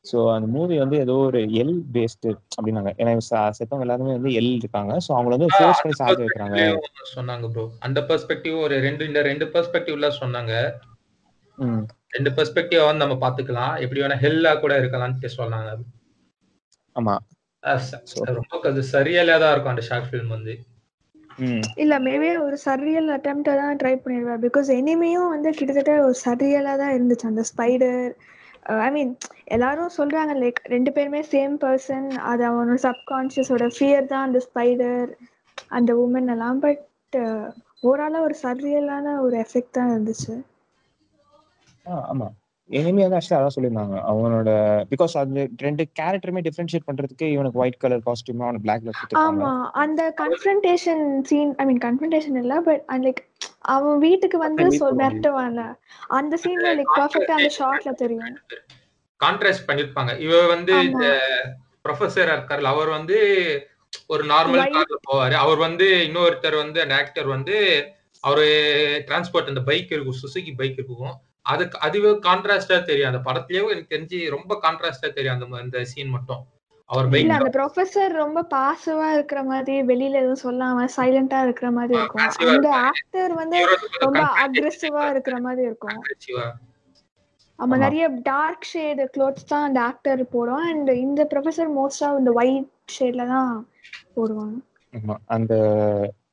ஸோ அந்த மூவி வந்து ஏதோ ஒரு எல் பேஸ்டு அப்படின்னாங்க. ஏன்னா செத்தவங்க எல்லாருமே வந்து எல் இருக்காங்க. ஸோ அவங்கள வந்து ஃபோர்ஸ் பண்ணி சாப்பிட வைக்கிறாங்க. சொன்னாங்க ப்ரோ அந்த பெர்ஸ்பெக்டிவ் ஒரு ரெண்டு இந்த ரெண்டு பெர்ஸ்பெக்டிவ்ல சொன்னாங்க. ரெண்டு பெர்ஸ்பெக்டிவ் வந்து நம்ம பாத்துக்கலாம் எப்படி வேணா ஹெல்லா கூட இருக்கலாம்னு சொன்னாங்க. ஆமா. ரொம்ப அது சரியலா தான் இருக்கும் அந்த ஷார்ட் ஃபிலிம் வந்து. இல்ல மேபி ஒரு சரியல் அட்டெம்ப்டை தான் ட்ரை பண்ணிடுவேன் பிகாஸ் எனிமையும் வந்து கிட்டத்தட்ட ஒரு சரியலா தான் இருந்துச்சு. அந்த ஸ்பைடர் ஐ மீன் எல்லாரும் சொல்றாங்க லைக் ரெண்டு பேருமே சேம் பர்சன் அது அவனோட சப்கான்ஷியஸோட ஃபியர் தான் அந்த ஸ்பைடர் அந்த உமன் எல்லாம். பட் ஓவராலா ஒரு சரியலான ஒரு எஃபெக்ட் தான் இருந்துச்சு. ஆமா. எனிமி வந்து ஆக்சுவலா அதான் சொல்லியிருந்தாங்க. அவனோட பிகாஸ் அந்த ரெண்டு கேரக்டருமே டிஃபரன்ஷியேட் பண்றதுக்கு இவனுக்கு ஒயிட் கலர் காஸ்டியூம் அவனுக்கு பிளாக் கலர் ஆமா. அந்த confrontation scene I mean confrontation இல்ல பட் லைக் அவன் வீட்டுக்கு வந்து சொல். மிரட்டுவான்ல. அந்த சீன்ல லைக் பர்ஃபெக்ட்டா அந்த ஷார்ட்ல தெரியும். கான்ட்ராஸ்ட் பண்ணிருப்பாங்க. இவ வந்து. இந்த ப்ரொஃபசர் இருக்கார்ல அவர் வந்து ஒரு நார்மல் கார்ல போவாரு. அவர் வந்து இன்னொருத்தர் வந்து அந்த ஆக்டர் வந்து அவரு டிரான்ஸ்போர்ட் அந்த பைக் இருக்கும் சுசுகி பைக் இருக்கும். அதுக்கு அதுவே கான்ட்ராஸ்டா தெரியும். அந்த படத்துலயே எனக்கு தெரிஞ்சு ரொம்ப கான்ட்ராஸ்டா தெரியும் அந்த அந்த சீன் மட்டும். அவர் பைக் அந்த ப்ரொஃபசர் ரொம்ப பாசிவா இருக்கிற மாதிரி வெளியில எதுவும் சொல்லாம சைலண்டா இருக்கிற மாதிரி இருக்கும். அந்த. ஆக்டர் வந்து ரொம்ப அக்ரெசிவா இருக்கிற மாதிரி இருக்கும். ஆமா. நிறைய டார்க் ஷேடு க்ளோத்ஸ் தான் அந்த ஆக்டர் போடும் அண்ட் இந்த ப்ரொஃபசர் மோஸ்டா இந்த ஒயிட் ஷேட்ல தான் போடுவாங்க. ஆமா அந்த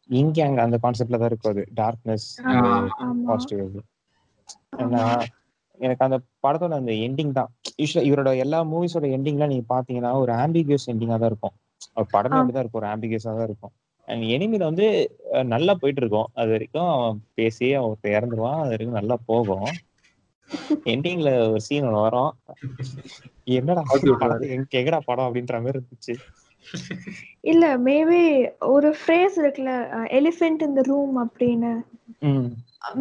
இங்க அங்க அந்த கான்செப்ட்ல தான் இருக்கும் அது. டார்க்னஸ் பாசிட்டிவ் எனக்கு அந்த படத்தோட அந்த எண்டிங் தான். யூஸ்வலா இவரோட எல்லா மூவிஸோட எண்டிங்லாம் நீங்க பாத்தீங்கன்னா ஒரு ஆம்பிகியஸ் எண்டிங்கா தான் இருக்கும். அவர் படமே. அப்படிதான் இருக்கும் ஒரு ஆம்பிகியஸா தான் இருக்கும். அண்ட் எனிமில வந்து நல்லா போயிட்டு இருக்கும். அது வரைக்கும் அவன் பேசி அவன் இறந்துருவான் அது வரைக்கும் நல்லா போகும். எண்டிங்ல ஒரு சீன் ஒன்று வரும். என்னடா. படம்? எங்க- எங்கடா படம் அப்படின்ற மாதிரி இருந்துச்சு. இல்ல மேபி ஒரு ஃப்ரேஸ் இருக்குல்ல எலிஃபென்ட் இந்த ரூம் அப்படின்னு. ம்.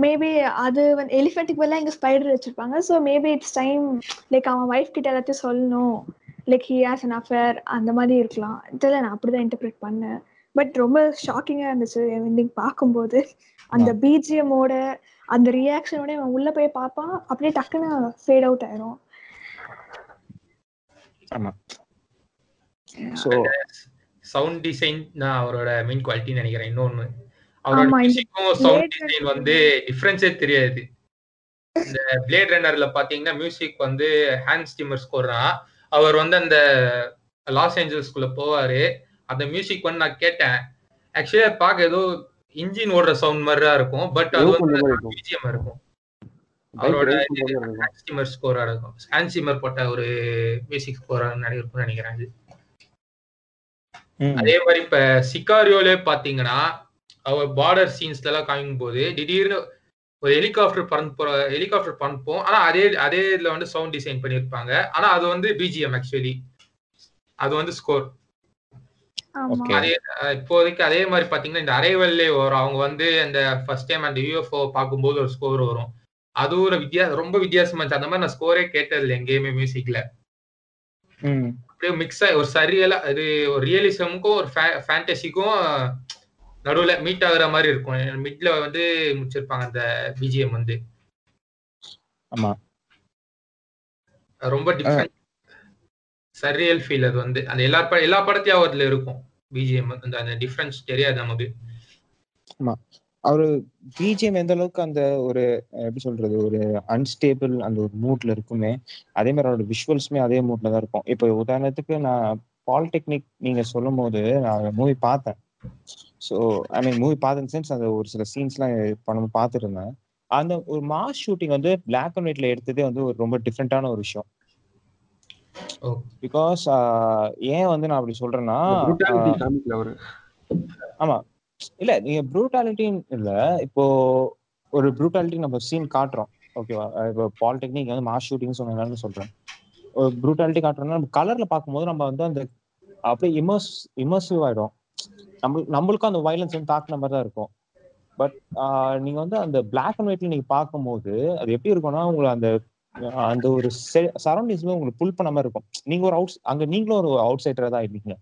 மேபி அது வந்து எலிஃபென்ட்டுக்கு பதிலாக இங்க ஸ்பைடர் வச்சிருப்பாங்க. So maybe it's time like அவன் ஒய்ஃப் கிட்ட எல்லாத்தையும் சொல்லணும். Like he has an affair அந்த மாதிரி இருக்கலாம். தெரியல நான் அப்படிதான் இன்டர்பிரேட் பண்ணேன். பட் ரொம்ப ஷாக்கிங்கா இருந்துச்சு எண்டிங் பார்க்கும்போது. அந்த பிஜிஎம்மோட அந்த ரியாக்ஷனோட அவன் உள்ள போய் பார்ப்பான் அப்படியே டக்குன்னு ஃபேட் அவுட் ஆயிரும். ஆமா. ஸோ சவுண்ட் டிசைன் தான் அவரோட மெயின் குவாலிட்டின்னு நினைக்கிறேன் இன்னொன்னு. அவரோட மியூசிக்கும் சவுண்ட் டிசைன் வந்து டிஃபரன்ஸே தெரியாது. இந்த பிளேட் ரன்னர்ல பாத்தீங்கன்னா மியூசிக் வந்து ஹேண்ட் ஸ்டீமர் ஸ்கோர் தான் அவர் வந்து அந்த லாஸ் ஏஞ்சல்ஸ்குள்ள போவாரு. அந்த மியூசிக் வந்து நான் கேட்டேன். ஆக்சுவலி பார்க்க ஏதோ இன்ஜின் ஓடுற சவுண்ட் மாதிரி தான் இருக்கும். பட் அது வந்து. பிஜிஎம் இருக்கும். அவரோட ஸ்டீமர் ஸ்கோரா இருக்கும். ஸ்டீமர் போட்ட ஒரு மியூசிக் ஸ்கோரா இருக்கும்னு நினைக்கிறேன் அது. அதே மாதிரி இப்ப சிக்காரியோலே பாத்தீங்கன்னா அவர் பார்டர் சீன்ஸ்ல எல்லாம் காமிக்கும் போது திடீர்னு ஒரு ஹெலிகாப்டர் பறந்து போற ஹெலிகாப்டர் பறந்துப்போம் ஆனா அதே அதே இதுல வந்து சவுண்ட் டிசைன் பண்ணிருப்பாங்க ஆனா அது வந்து பிஜிஎம் ஆக்சுவலி அது வந்து ஸ்கோர். அதே இப்போதைக்கு அதே மாதிரி பாத்தீங்கன்னா இந்த அரைவல்லே வரும் அவங்க வந்து அந்த ஃபர்ஸ்ட் டைம் அந்த யூஎஃப்ஓ பார்க்கும்போது ஒரு ஸ்கோர் வரும். அது ஒரு வித்தியா ரொம்ப வித்தியாசமா இருந்துச்சு. அந்த மாதிரி நான் ஸ்கோரே கேட்டது இல்லை எங்கேயுமே மியூசிக்ல ம். அப்படியே மிக்ஸ் ஆகி ஒரு சரியலா அது ஒரு ரியலிசமுக்கும் ஒரு ஃபேண்டசிக்கும் நடுவுல மீட் ஆகுற மாதிரி இருக்கும். மிட்ல வந்து முடிச்சிருப்பாங்க அந்த பிஜிஎம் வந்து. ஆமா. ரொம்ப டிஃப்ரெண்ட் சரியல் ஃபீல் அது வந்து அந்த எல்லா ப- எல்லா படத்தையும் அவர்ல இருக்கும். பிஜிஎம் அந்த அந்த டிஃப்ரென்ஸ் தெரியாது நமக்கு. அவரு பிஜிஎம் எந்த அளவுக்கு அந்த ஒரு எப்படி சொல்றது ஒரு அன்ஸ்டேபிள் அந்த ஒரு மூட்ல இருக்குமே அதே மாதிரி அவரோட விஷுவல்ஸுமே அதே மூட்ல தான் இருக்கும். இப்போ உதாரணத்துக்கு நான் பாலிடெக்னிக் நீங்க சொல்லும் போது நான் மூவி பார்த்தேன். ஸோ ஐ மீன் மூவி பார்த்த சென்ஸ் அந்த ஒரு சில சீன்ஸ்லாம் பண்ண பார்த்துருந்தேன் அந்த ஒரு மாஸ் ஷூட்டிங் வந்து பிளாக் அண்ட் ஒயிட்ல எடுத்ததே வந்து ஒரு ரொம்ப டிஃப்ரெண்டான ஒரு விஷயம். பிகாஸ் ஏன் வந்து நான் அப்படி சொல்றேன்னா அவரு. ஆமா. இல்ல நீங்க ப்ரூட்டாலிட்டின்னு இல்ல இப்போ ஒரு ப்ரூட்டாலிட்டி நம்ம சீன் காட்டுறோம். ஓகேவா இப்போ பாலிடெக்னிக் வந்து மாஸ் ஷூட்டிங் சொன்னதுனால சொல்றேன். ஒரு ப்ரூட்டாலிட்டி காட்டுறோம்னா நம்ம கலர்ல பார்க்கும்போது நம்ம வந்து அந்த அப்படியே இமர்ஸ் இமர்சிவ் ஆயிடும் நம்ம நம்மளுக்கும் அந்த வயலன்ஸ் வந்து தாக்குன மாதிரி தான் இருக்கும். பட் நீங்க வந்து அந்த பிளாக் அண்ட் ஒயிட்ல நீங்க பார்க்கும்போது அது எப்படி இருக்கும்னா உங்களை அந்த அந்த ஒரு சரௌண்டிங்ஸ்ல உங்களுக்கு புல் பண்ண மாதிரி இருக்கும். நீங்க ஒரு அவுட் அங்க நீங்களும் ஒரு அவுட் சைடரா தான் இருக்கீங்க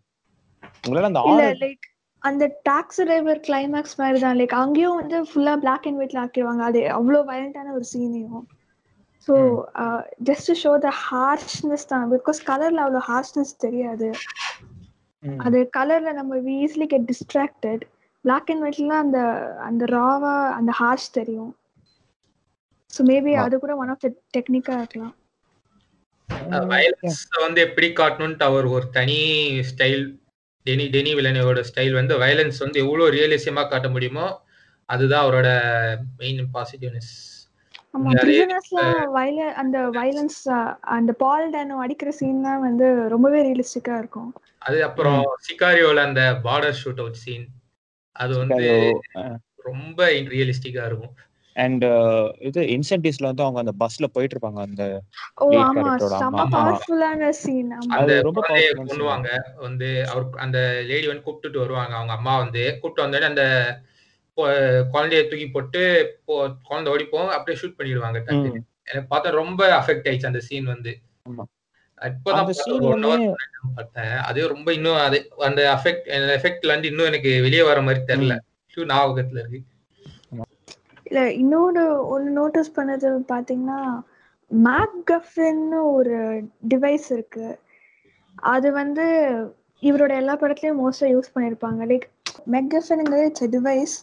உங்களால அந்த லைக் அந்த டாக்ஸி டிரைவர் கிளைமேக்ஸ் மாதிரி தான். லைக் அங்கேயும் வந்து ஃபுல்லா பிளாக் அண்ட் ஒயிட்ல ஆக்கிடுவாங்க. அது அவ்வளோ வயலண்டான ஒரு சீனையும் so just show the harshness தான். பிகாஸ் கலர்ல அவ்வளோ ஹார்ஷ்னஸ் தெரியாது. அது கலர்ல நம்ம easily get distracted black and ஒயிட்ல அந்த அந்த ராவா அந்த ஹார்ஷ் தெரியும். So maybe. அது கூட ஒன் ஆஃப் த டெக்னிக்கா இருக்கலாம். வயலன்ஸ் வந்து எப்படி காட்டணும்ட்டு அவர் ஒரு தனி ஸ்டைல் டெனி டெனி வில்லனோட ஸ்டைல் வந்து வயலன்ஸ் வந்து எவ்வளவு ரியலிசமா காட்ட முடியுமோ அதுதான் அவரோட மெயின் பாசிட்டிவ்னஸ் வயல அந்த வயலன்ஸ் அந்த பால் டேனோ அடிக்கிற சீன்லாம் வந்து ரொம்பவே ரியலிஸ்டிக்கா இருக்கும். அது அப்புறம் சிகாரியோல அந்த பார்டர் ஷூட் அவுட் சீன் அது வந்து ரொம்ப ரியலிஸ்டிக்கா இருக்கும். அண்ட் இது இன்சென்டிவ்ஸ்ல வந்து அவங்க அந்த பஸ்ல போயிட்டு இருப்பாங்க அந்த ரொம்ப. கொண்டுவாங்க வந்து அவர் அந்த லேடி வந்து கூப்பிட்டுட்டு வருவாங்க. அவங்க அம்மா வந்து கூப்பிட்டு வந்தோடனே அந்த குழந்தைய தூக்கி போட்டு போ- குழந்தை ஓடிப்போம் அப்படியே ஷூட் பண்ணிடுவாங்க. எனக்கு பார்த்தா ரொம்ப அஃபெக்ட் ஆயிடுச்சு அந்த சீன் வந்து. பார்த்தேன், அது ரொம்ப இன்னும் அது அந்த அஃபெக்ட் எஃபெக்ட்ல இருந்து இன்னும் எனக்கு வெளியே வர மாதிரி தெரியல. இன்னும் ஞாபகத்துல இருக்கு. இல்லை இன்னொரு ஒன்று நோட்டீஸ் பண்ணது பார்த்தீங்கன்னா மேக் கஃபின்னு ஒரு டிவைஸ் இருக்கு. அது வந்து இவரோட எல்லா படத்துலையும் மோஸ்ட்டாக யூஸ் பண்ணியிருப்பாங்க லைக் மெக்கஃபின்ங்கிறது இட்ஸ் டிவைஸ்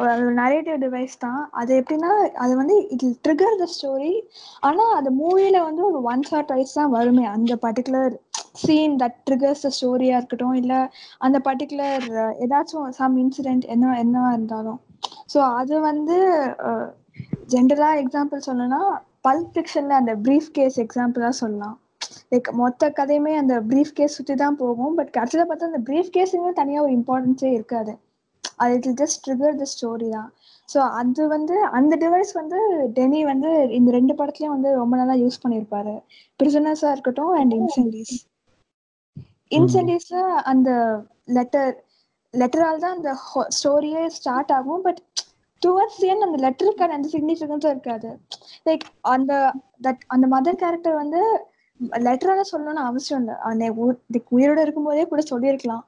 ஒரு நரேட்டிவ் டிவைஸ் தான். அது எப்படின்னா அது வந்து இட் ட்ரிகர் த ஸ்டோரி ஆனால் அது மூவியில் வந்து ஒரு ஒன் ஆர் டைஸ் தான் வருமே. அந்த particular scene that triggers the ஸ்டோரியாக இருக்கட்டும் இல்லை அந்த பர்டிகுலர் ஏதாச்சும் சம் இன்சிடென்ட் என்ன என்னவாக இருந்தாலும். ஸோ அது வந்து ஜென்ரலா எக்ஸாம்பிள் சொல்லணும்னா பல்ப் ஃபிக்ஷன்ல அந்த ப்ரீஃப் கேஸ் எக்ஸாம்பிளா சொல்லலாம். லைக் மொத்த கதையுமே அந்த ப்ரீஃப் கேஸ் சுற்றி தான் போகும். பட் கடைசியில் பார்த்தா அந்த ப்ரீஃப் கேஸுமே தனியாக ஒரு இம்பார்ட்டன்ஸே இருக்காது. அது it just trigger the story தான். ஸோ அது வந்து அந்த டிவைஸ் வந்து டெனி வந்து இந்த ரெண்டு படத்துலயும் வந்து ரொம்ப நல்லா யூஸ் பண்ணியிருப்பாரு. பிரிசனர்ஸாக இருக்கட்டும் அண்ட் இன்சென்டிஸ் இன்சென்டிவ்ஸ்ல அந்த லெட்டர் லெட்டரால் தான் அந்த ஸ்டோரியே ஸ்டார்ட் ஆகும். பட் டுவர்ட்ஸ் ஏன் அந்த லெட்டருக்கான அந்த சிக்னிஃபிகன்ஸும் இருக்காது. லைக் அந்த தட் அந்த மதர் கேரக்டர் வந்து லெட்டரால சொல்லணும்னு அவசியம் இல்லை. அந்த உயிரோட இருக்கும்போதே கூட சொல்லியிருக்கலாம்.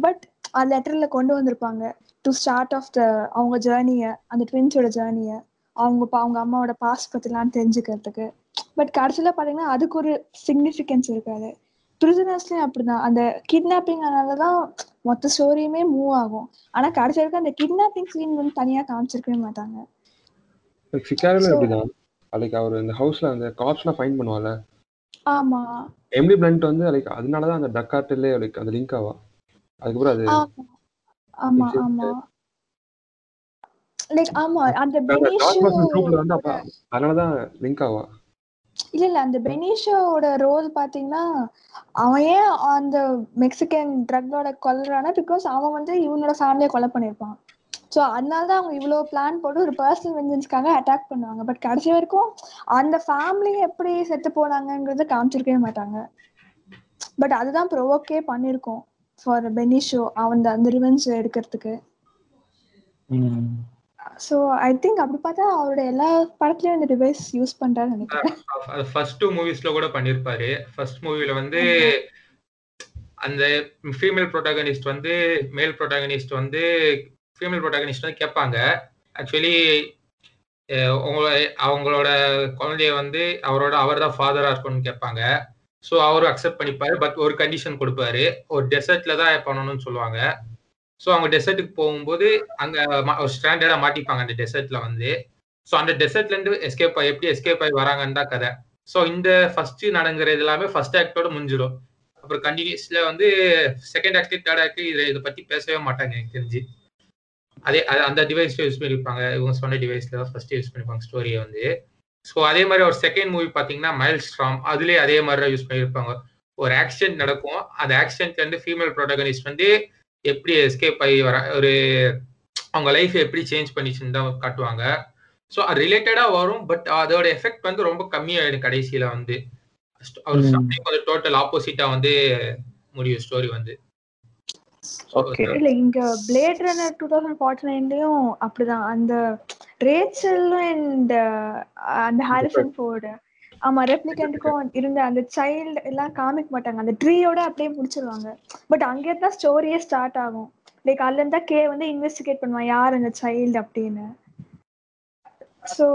பட் அந்த லெட்டர்ல கொண்டு வந்திருப்பாங்க. டு ஸ்டார்ட் ஆஃப் த அவங்க ஜேர்னியை அந்த ட்வின்ஸோட ஜேர்னியை அவங்க அவங்க அம்மாவோட பாஸ்ட் பத்திலாம் தெரிஞ்சுக்கிறதுக்கு. பட் கடைசியில பாத்தீங்கன்னா அதுக்கு ஒரு சிக்னிஃபிகன்ஸ் இருக்காது. பிரிசனர்ஸ்லயும் அப்படிதான். அந்த கிட்னாப்பிங் அதனாலதான் மொத்த ஸ்டோரியுமே மூவ் ஆகும். ஆனா கடைசி வரைக்கும் அந்த கிட்னாப்பிங் சீன் வந்து தனியா காமிச்சிருக்கவே மாட்டாங்க. சிக்காரில So- அப்படிதான் லைக் அவர் இந்த ஹவுஸ்ல அந்த காப்ஸ்லாம் ஃபைன் பண்ணுவாங்கல்ல ஆமா. எம்டி பிளண்ட் வந்து லைக் அதனால தான் அந்த ட்ரக் கார்ட்டிலே லைக் அந்த லிங்க் ஆவா? அதுக்கப்புறம் அது ஆமா. ஆமா லைக் ஆமா. அந்த பர்சன் ட்ரூப்ல வந்து பெனிஷோ அதனால தான் லிங்க் ஆவா? இல்ல இல்ல. அந்த பெனிஷோட ரோல் பாத்தீங்கன்னா அவன் ஏன் அந்த மெக்சிகன் ட்ரக்கோட கொல்றானா பிகாஸ் அவன் வந்து இவனோட ஃபேமிலியை கொலை பண்ணிருப்பான் ஸோ அதனால தான் அவங்க இவ்வளோ பிளான் போட்டு ஒரு பர்சனல் வெஞ்சன்ஸ்க்காக அட்டாக் பண்ணுவாங்க. பட் கடைசி வரைக்கும் அந்த ஃபேமிலி எப்படி செத்து போனாங்கங்கிறத காமிச்சிருக்கவே மாட்டாங்க. பட் அதுதான் ப்ரொவோக்கே பண்ணியிருக்கோம் ஃபார் பெனிஷோ அவன் அந்த ரிவெஞ்ச் எடுக்கிறதுக்கு. ஸோ ஐ திங்க் அப்படி பார்த்தா அவரோட எல்லா படத்துலயும் இந்த டிவைஸ் யூஸ் பண்றாருன்னு நினைக்கிறேன். ஃபர்ஸ்ட் டூ மூவிஸ்ல கூட பண்ணிருப்பாரு. ஃபர்ஸ்ட் மூவில வந்து அந்த ஃபீமேல் ப்ரோட்டாகனிஸ்ட் வந்து மேல் ப்ரோட்டாகனிஸ்ட் வந்து ஃபீமேல் ப்ரோட்டாகனிஸ்ட் வந்து கேட்பாங்க. ஆக்சுவலி உங்களோட அவங்களோட குழந்தைய வந்து அவரோட அவர் தான் ஃபாதரா இருக்கணும்னு கேட்பாங்க. ஸோ அவரும் அக்செப்ட் பண்ணிப்பாரு. பட் ஒரு கண்டிஷன் கொடுப்பாரு. ஒரு டெசர்ட்ல தான் பண்ணணும்னு சொல்லுவாங்க. ஸோ அவங்க டெசர்ட்டுக்கு போகும்போது அங்கே ஸ்டாண்டர்டாக ஒரு மாட்டிப்பாங்க அந்த டெசர்ட்ல வந்து. ஸோ அந்த டெசர்ட்லேருந்து எஸ்கேப் ஆகி எப்படி எஸ்கேப் ஆகி வராங்கன்னு தான் கதை. ஸோ இந்த ஃபர்ஸ்ட் நடங்குறது எல்லாமே ஃபர்ஸ்ட் ஆக்டோட முடிஞ்சிடும். அப்புறம் கண்டினியூஸ்ல வந்து செகண்ட் ஆக்ட் தேர்ட் ஆக்ட் இதை இதை பற்றி பேசவே மாட்டாங்க எனக்கு தெரிஞ்சு. அதே அது- அந்த டிவைஸ் யூஸ் பண்ணிருப்பாங்க. இவங்க சொன்ன டிவைஸ்ல தான் ஃபர்ஸ்ட் யூஸ் பண்ணிருப்பாங்க ஸ்டோரியை வந்து. ஸோ அதே மாதிரி ஒரு செகண்ட் மூவி பார்த்தீங்கன்னா மைல் ஸ்ட்ராம் அதுலேயே அதே மாதிரி தான் யூஸ் பண்ணியிருப்பாங்க ஒரு ஆக்சிடென்ட் நடக்கும். அந்த ஆக்சிடென்ட்லேருந்து ஃபீமேல் ப்ரோட்டகனிஸ்ட் வந்து எப்படி எஸ்கேப் ஆகி வர ஒரு அவங்க லைஃப் எப்படி சேஞ்ச் பண்ணிச்சுன்னு தான் காட்டுவாங்க. ஸோ அது ரிலேட்டடா வரும் பட் அதோட எஃபெக்ட் வந்து ரொம்ப கம்மியாயிடும் கடைசியில வந்து. அவர் கொஞ்சம் டோட்டல் ஆப்போசிட்டா வந்து முடியும் ஸ்டோரி வந்து. இல்ல இங்க Blade Runner two thousand forty நைன்லயும் அப்படிதான். அந்த ரேச்சல் அண்ட் அந்த ஹாரிசன் ஃபோர்டு ஆமா ரெப்ளிகண்ட்டுக்கும் இருந்த அந்த சைல்டு எல்லாம் காமிக்க மாட்டாங்க. அந்த ட்ரீயோட அப்படியே முடிச்சிருவாங்க. பட் அங்கே தான் ஸ்டோரியே ஸ்டார்ட் ஆகும். லைக் அதுல இருந்தா கே வந்து இன்வெஸ்டிகேட் பண்ணுவான் யார் அந்த சைல்டு அப்படின்னு. ஸோ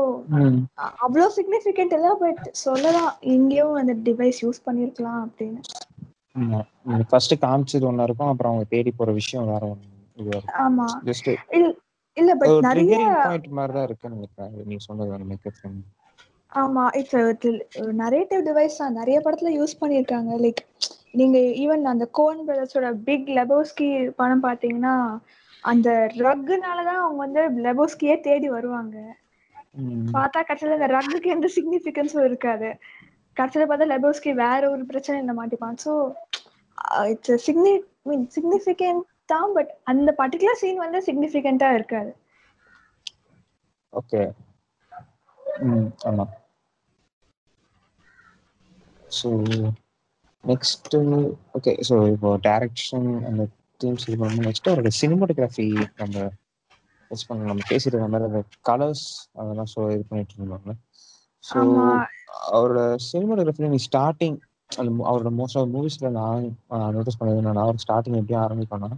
அவ்வளோ சிக்னிஃபிகண்ட் இல்லை பட் சொல்லலாம் இங்கேயும் அந்த டிவைஸ் யூஸ் பண்ணியிருக்கலாம் அப்படின்னு. ஃபர்ஸ்ட் காமிச்சது ஒண்ணா இருக்கும் அப்புறம் அவங்க தேடி போற விஷயம் வேற இருக்கும். ஆமா. இல்ல பட் நிறைய பாயிண்ட் மாதிரி தான் நினைக்கிறேன். நீங்க சொன்னது மேக்கப் ஆமா இட்ஸ் நரேட்டிவ் டிவைஸ் தான். நிறைய படத்துல யூஸ் பண்ணியிருக்காங்க லைக் நீங்க ஈவன் அந்த கோன் பிரதர்ஸோட பிக் லெபோஸ்கி படம் பாத்தீங்கன்னா அந்த ரக்குனால தான் அவங்க வந்து லெபோஸ்கியே தேடி வருவாங்க. பார்த்தா கடைசியில அந்த ரக்குக்கு எந்த சிக்னிஃபிகன்ஸும் இருக்காது. கடைசியில பார்த்தா லெபோஸ்கி வேற ஒரு பிரச்சனையில மாட்டிப்பான். ஸோ இட்ஸ் சிக்னி மீன் சிக்னிஃபிகண்ட் தான் பட் அந்த பர்டிகுலர் சீன் வந்து சிக்னிஃபிகண்டா இருக்காது. Okay hmm so next okay so இப்போ டைரக்ஷன் அந்த தீம்ஸ் இது பண்ணணும் நெக்ஸ்ட் அவரோட சினிமாட்டோகிராஃபி நம்ம யூஸ் பண்ண நம்ம பேசிட்டு மாதிரி அந்த கலர்ஸ் அதெல்லாம் ஸோ இது பண்ணிட்டு இருந்தாங்க. ஸோ அவரோட சினிமாட்டோகிராஃபி நீ ஸ்டார்டிங் அந்த அவரோட மோஸ்ட் ஆஃப் மூவிஸ்ல நான் நோட்டீஸ் பண்ணது என்னன்னா அவர் ஸ்டார்டிங் எப்படி ஆரம்பிப்பானா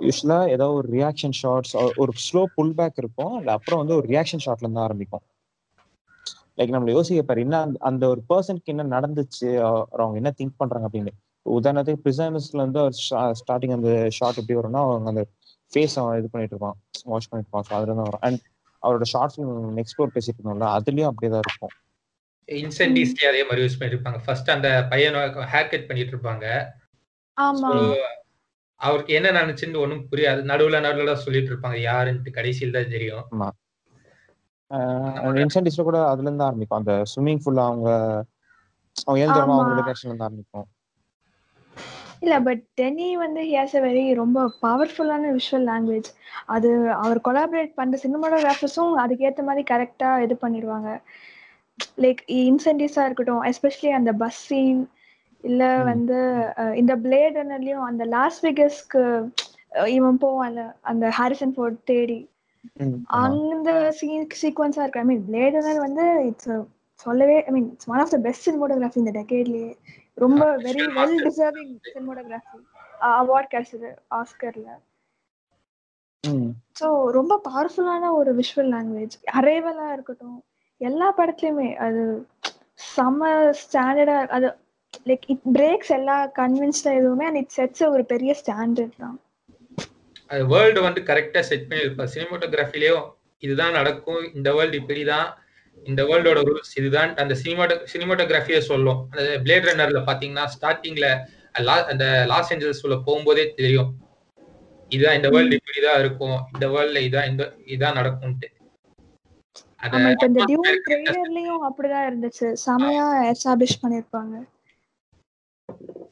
யூஸ்வலா ஏதோ ஒரு ரியாக்ஷன் ஷாட்ஸ் ஒரு ஸ்லோ புல் பேக் இருக்கும் அப்புறம் வந்து ஒரு ரியாக்ஷன் ஷாட்ல இருந்து ஆரம்பிக்கும் லைக் நம்மள யோசிக்க பாரு என்ன அந்த- ஒரு பர்சனுக்கு என்ன நடந்துச்சு அவங்க என்ன திங்க் பண்றாங்க அப்படின்னு. உதாரணத்துக்கு பிரிசனர்ஸ்ல வந்து அவர் ஸ்டார்டிங் அந்த ஷாட் எப்படி வரும்னா அவங்க அந்த ஃபேஸ் அவன் இது பண்ணிட்டு இருப்பான். வாஷ் பண்ணிட்டு இருப்பான். ஸோ அதுல தான் வரும். அண்ட் அவரோட ஷார்ட் ஃபிலிம் நெக்ஸ்ட் பேசிட்டு இருந்தோம்ல அதுலயும் அப்படியே தான் இருக்கும். இன்சென்டிவ்ஸ்லயே அதே மாதிரி யூஸ் பண்ணிருப்பாங்க ஃபர்ஸ்ட் அந்த பையனை ஹேர் கட் பண்ணிட்டு இருப்பாங்க. அவருக்கு என்ன நினைச்சுன்னு ஒண்ணும் புரியாது. நடுவுல நடுவுல சொல்லிட்டு இருப்பாங்க. யாருன்ட்டு கடைசியில் தான் தெரியும். இன்சென்டிவ்ஸ்ல கூட அதுல இருந்து ஆரம்பிக்கும் அந்த ஸ்விம்மிங் ஃபுல்ல அவங்க அவங்க ஆமா. அவங்களோட ரியாக்ஷன்ல இருந்து ஆரம்பிக்கும் இல்ல பட் டெனி வந்து ஹியாஸ் அ வெரி ரொம்ப பவர்ஃபுல்லான விஷுவல் லாங்குவேஜ் அது அவர் கொலாபரேட் பண்ற சினிமாட்டோகிராஃபர்ஸும் அதுக்கேற்ற மாதிரி கரெக்டா இது பண்ணிடுவாங்க லைக் இன்சென்டிவ்ஸா இருக்கட்டும் எஸ்பெஷலி அந்த பஸ் சீன் இல்ல. வந்து இந்த பிளேட் ரன்னர்லயும் அந்த லாஸ் வெகஸ்க்கு இவன் போவான்ல அந்த ஹாரிசன் ஃபோர்ட் தேடி. அந்த சீன் சீக்வன்ஸா இருக்கு? ஐ மீன் பிளேட் ரன்னர் வந்து இட்ஸ் சொல்லவே I mean it's one of the best cinematography இந்த டெக்கேட்லயே ரொம்ப very well. Deserving cinematography award கிடைச்சது ஆஸ்கர்ல ஸோ ரொம்ப பவர்ஃபுல்லான ஒரு விஷுவல் லாங்குவேஜ் அரேவலா இருக்கட்டும் எல்லா படத்துலயுமே அது செம்ம ஸ்டாண்டர்டா அது லைக் இட் பிரேக்ஸ் எல்லா கன்வின்ஸ்டா எதுவுமே அண்ட் இட் செட்ஸ் ஒரு பெரிய ஸ்டாண்டர்ட் தான். அது வேர்ல்டு வந்து கரெக்டா செட் பண்ணியிருப்பார் சினிமோட்டோகிராஃபிலேயும் இதுதான் நடக்கும். இந்த வேர்ல்டு இப்படிதான். இந்த வேர்ல்டோட ரூல்ஸ் இதுதான். அந்த சினிமாட்டோ சினிமாட்டோகிராஃபியே சொல்லும். அந்த பிளேட் ரன்னர்ல பாத்தீங்கன்னா ஸ்டார்டிங்ல அந்த லாஸ் ஏஞ்சல்ஸ் உள்ள போகும்போதே தெரியும். இதான் இந்த வேர்ல்டு இப்படிதான் இருக்கும். இந்த வேர்ல்ட்ல இதான் இந்த இதான் நடக்கும்ட்டு அப்படிதான் இருந்துச்சு. செமையா எஸ்டாப்ளிஷ் பண்ணிருப்பாங்க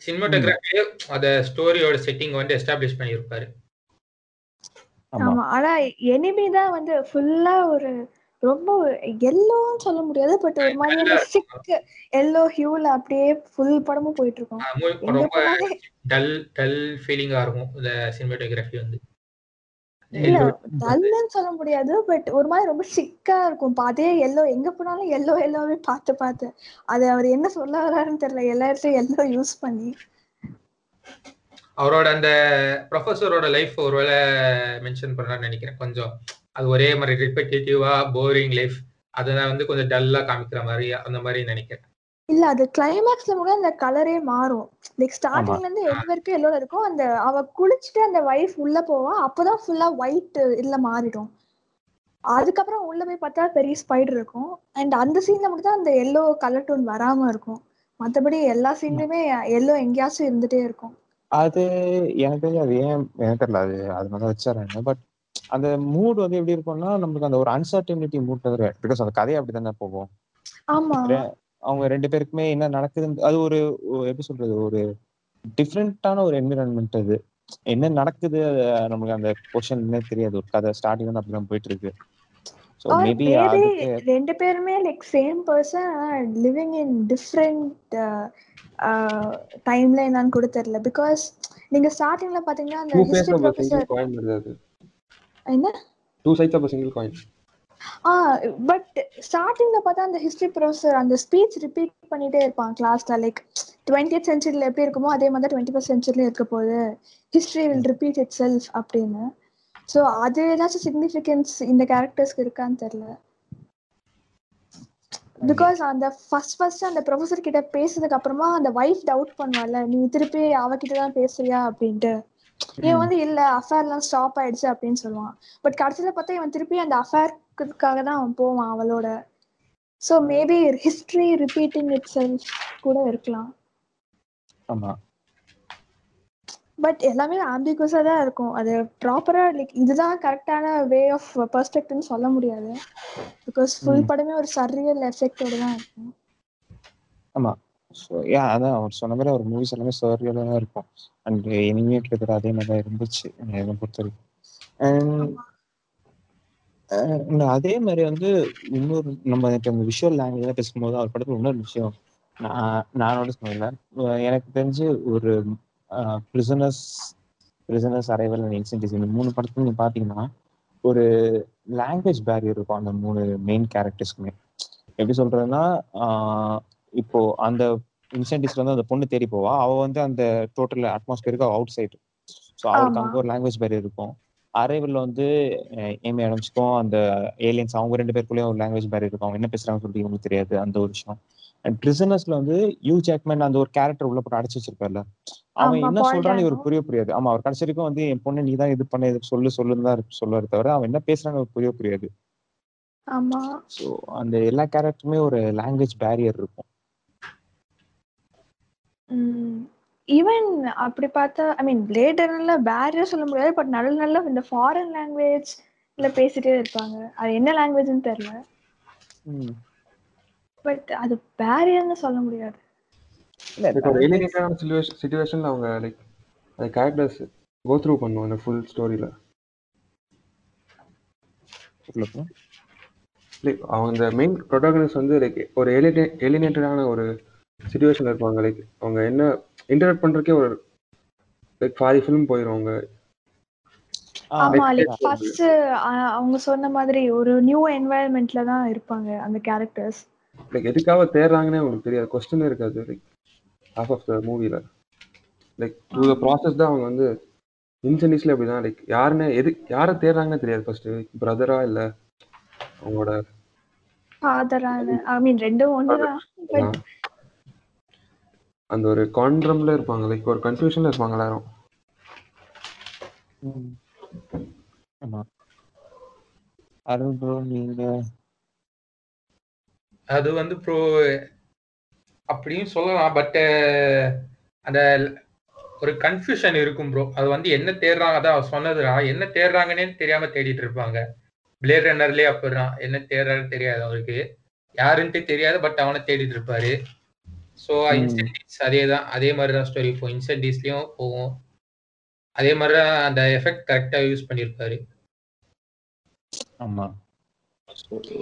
சினிமாட்டோகிராஃபியே அத ஸ்டோரியோட செட்டிங் வந்து எஸ்டாப்ளிஷ் பண்ணியிருப்பாரு. ஆமா. ஆமா. ஆனா எனிமி தான் வந்து ஃபுல்லா ஒரு ரொம்ப எல்லோன்னு சொல்ல முடியாது பட் ஒரு மாதிரியான சிக் எல்லோ ஹியூல அப்படியே ஃபுல் படமும் போயிட்டு இருக்கும் ரொம்ப டல் டல் ஃபீலிங்கா இருக்கும் இந்த சினிமாட்டோகிராஃபி வந்து. இல்ல டல்லுன்னு சொல்ல முடியாது பட் ஒரு மாதிரி ரொம்ப சிக்கா இருக்கும். அதே எல்லோ எங்க போனாலும் எல்லோ எல்லோவே பார்த்து பார்த்து. அது அவர் என்ன சொல்ல வர்றாருன்னு தெரியல எல்லா இடத்துலயும் எல்லோ யூஸ் பண்ணி. அவரோட அந்த ப்ரொஃபஸரோட லைஃப் ஒருவேளை மென்ஷன் பண்றான்னு நினைக்கிறேன். கொஞ்சம் அது ஒரே மாதிரி ரிப்பெட்டேட்டிவா போரிங் லைஃப் அதெல்லாம் வந்து கொஞ்சம் டல்லா காமிக்கிற மாதிரி அந்த மாதிரி நினைக்கிறேன். இல்ல அது கிளைமேக்ஸ்ல கூட அந்த கலரே மாறும். லைக் ஸ்டார்டிங்ல இருந்து எது வரைக்கும் எல்லோட இருக்கும். அந்த அவ குளிச்சுட்டு அந்த வைஃப் உள்ள போவா அப்பதான் ஃபுல்லா ஒயிட் இல்ல மாறிடும். அதுக்கப்புறம் உள்ள போய் பார்த்தா பெரிய ஸ்பைடர் இருக்கும். அண்ட் அந்த சீன்ல மட்டும் தான் அந்த எல்லோ கலர் டோன் வராம இருக்கும். மத்தபடி எல்லா சீன்லயுமே எல்லோ எங்கேயாச்சும் இருந்துட்டே இருக்கும். அது எனக்கு தெரிஞ்சு அது ஏன் எனக்கு தெரியல. அது அது மாதிரி வச்சாராங்க பட் அந்த மூட் வந்து எப்படி இருக்கும்னா நம்மளுக்கு அந்த ஒரு அன்சர்டனிட்டி மூட் பிகாஸ் அந்த கதை அப்படி தானே போகும் அவங்க ரெண்டு பேருக்குமே என்ன நடக்குதுன்னு அது ஒரு எப்படி சொல்றது ஒரு டிஃப்ரெண்டான ஒரு என்விரான்மெண்ட் அது. என்ன நடக்குது நமக்கு அந்த கொஷன் என்ன தெரியாது. ஒரு கதை ஸ்டார்டிங் வந்து அப்படிதான் போயிட்டு இருக்கு. ஸோ மேபி ரெண்டு பேருமே like same person living in different டைம்ல என்னன்னு கூட தெரியல. பிகாஸ் நீங்க ஸ்டார்டிங்ல பாத்தீங்கன்னா அந்த ஹிஸ்டரி ப்ரொஃபசர் என்ன? Two sides of single coin ah but ஸ்டார்டிங்ல பார்த்தா அந்த ஹிஸ்டரி ப்ரொஃபசர் அந்த ஸ்பீச் ரிப்பீட் பண்ணிட்டே இருப்பான் கிளாஸ்ல லைக் டுவெண்ட்டி சென்ச்சுரியில எப்படி இருக்குமோ அதே மாதிரி டுவெண்ட்டி ஃபஸ்ட் சென்ச்சுரியில இருக்க போகுது. History will repeat itself அப்படின்னு. ஸோ அது ஏதாச்சும் சிக்னிஃபிகன்ஸ் இந்த கேரக்டர்ஸ்க்கு இருக்கான்னு தெரியல. பிகாஸ் அந்த ஃபர்ஸ்ட் ஃபர்ஸ்ட் அந்த ப்ரொஃபசர் கிட்ட பேசுனதுக்கு அப்புறமா அந்த வைஃப் டவுட் பண்ணுவாள்ல நீ திருப்பி அவகிட்ட தான் பேசுறியா? அப்படின்ட்டு. இவன் வந்து இல்ல அஃபேர்லாம் ஸ்டாப் ஆயிடுச்சு அப்படின்னு சொல்லுவான். பட் கடைசியில பார்த்தா இவன் திருப்பி அந்த அஃபேர்க்காக தான் அவன் போவான் அவளோட. So maybe history repeating itself கூட இருக்கலாம். ஆமா. பட் எல்லாமே ஆம்பிகுவஸாக தான் இருக்கும். அது ப்ராப்பராக லைக் இதுதான் கரெக்டான வே ஆஃப் பெர்ஸ்பெக்ட்னு சொல்ல முடியாது. Because full. படமே ஒரு சரியல் எஃபெக்டோட தான் இருக்கும். ஆமா. ஸோ யா அதான் அவர் சொன்ன மாதிரி அவர் மூவிஸ் எல்லாமே சர்வியலாக தான் இருக்கும். அண்ட் இனிமே கிட்டத்தட்ட அதே மாதிரி தான் இருந்துச்சு என்னை பொறுத்த வரைக்கும் அதே மாதிரி வந்து இன்னொரு நம்ம இந்த விஷுவல் லாங்குவேஜ் பேசும்போது அவர் படத்துல இன்னொரு விஷயம் நான் நான் நோட்டீஸ் பண்ணல எனக்கு தெரிஞ்சு ஒரு prisoners prisoners arrival and Incendies இந்த மூணு படத்துல நீங்க பாத்தீங்கன்னா ஒரு லாங்குவேஜ் பேரியர் இருக்கும் அந்த மூணு மெயின் கேரக்டர்ஸ்க்குமே எப்படி சொல்றதுன்னா இப்போ அந்த இன்சென்டிவ்ஸ்ல வந்து அந்த பொண்ணு தேடி போவா. அவ வந்து அந்த டோட்டல் அட்மாஸ்பியருக்கு அவுட் சைடு ஸோ அவருக்கு ஆமா. அங்க ஒரு லாங்குவேஜ் பேரியர் இருக்கும். அரைவல்ல வந்து ஏமி ஆடம்ஸ்க்கும் அந்த ஏலியன்ஸ் அவங்க ரெண்டு பேருக்குள்ளேயும் ஒரு லாங்குவேஜ் பேரியர் இருக்கும். அவங்க என்ன பேசுறாங்கன்னு சொல்லிட்டு இவங்களுக்கு தெரியாது. அந்த ஒரு விஷயம். பிரிசனர்ஸ்ல வந்து யூ ஜாக்மேன் அந்த ஒரு கேரக்டர் உள்ள போட்டு அடைச்சு வச்சிருப்பார்ல? அவன் என்ன சொல்றான்னு. இவருக்கு புரிய புரியாது. ஆமா அவர் கடைசி வரைக்கும் வந்து என் பொண்ணு நீ தான் இது பண்ண இது சொல்லு சொல்லுன்னு தான் சொல்லுவாரு தவிர அவன் என்ன பேசுறான்னு புரிய புரியாது. ஆமா. ஸோ அந்த எல்லா கேரக்டருமே ஒரு லாங்குவேஜ் பேரியர் இருக்கும். ஈவன் அப்படி பார்த்தா ஐ மீன் பிளேடர்ல பேரியர் சொல்ல முடியாது பட் நல்ல நல்ல இந்த ஃபாரின் லாங்குவேஜ்ல பேசிட்டே இருப்பாங்க. அது என்ன லாங்குவேஜ்னு தெரியல. பட் அது பேரியர்னு சொல்ல முடியாது. சுச்சுவேஷன்ல அவங்க லைக் அந்த கேரக்டர்ஸ் கோ த்ரூ பண்ணும் அந்த ஃபுல் ஸ்டோரியில. லைக் அவங்க அந்த மெயின் ப்ரொட்டாகனிஸ்ட் வந்து லைக் ஒரு எலினே எலினேட்டடான ஒரு சுச்சுவேஷன்ல இருப்பாங்க. லைக் அவங்க என்ன இன்டர்நெட் பண்றதுக்கே ஒரு லைக் பாதி ஃபிலிம் போயிடும் அவங்க. ஆமா லைக் ஃபர்ஸ்ட் அவங்க சொன்ன மாதிரி ஒரு நியூ என்வாயர்மெண்ட்ல தான் இருப்பாங்க அந்த கேரக்டர்ஸ் லைக் எதுக்காக தேடுறாங்கன்னே உங்களுக்கு தெரியாது. கொஸ்டின் இருக்காது. லைக் ஹாஃப் ஆஃப் த மூவில லைக் த்ரூ த ப்ராசஸ் தான் அவங்க வந்து இன்சென்டிஸ்ல அப்படிதான் லைக் யாருன்னு எது யாரை தேடுறாங்கன்னே தெரியாது ஃபர்ஸ்ட் பிரதரா இல்ல அவங்களோட. அந்த ஒரு கான்ட்ரம்ல இருப்பாங்க. லைக் ஒரு கன்ஃபியூஷன்ல இருப்பாங்க எல்லாரும். அருண் ப்ரோ நீங்க அது வந்து ப்ரோ அப்படியும் சொல்லலாம். பட் அந்த ஒரு கன்ஃபியூஷன் இருக்கும் ப்ரோ. அது வந்து என்ன தேடுறாங்க அதான் சொன்னதுடா என்ன தேடுறாங்கன்னே தெரியாம தேடிட்டு இருப்பாங்க. பிளேட் ரன்னர்லயே அப்படிதான். என்ன தேடுறான்னு தெரியாது அவருக்கு. யாருன்ட்டு தெரியாது பட் அவனை தேடிட்டு இருப்பாரு. ஸோ. இன்சென்டிவ்ஸ் அதே தான். அதே மாதிரி தான் ஸ்டோரி இப்போ இன்சென்டிவ்ஸ்லயும் போகும். அதே மாதிரி தான் அந்த எஃபெக்ட் கரெக்டா யூஸ் பண்ணியிருப்பாரு. ஆமா.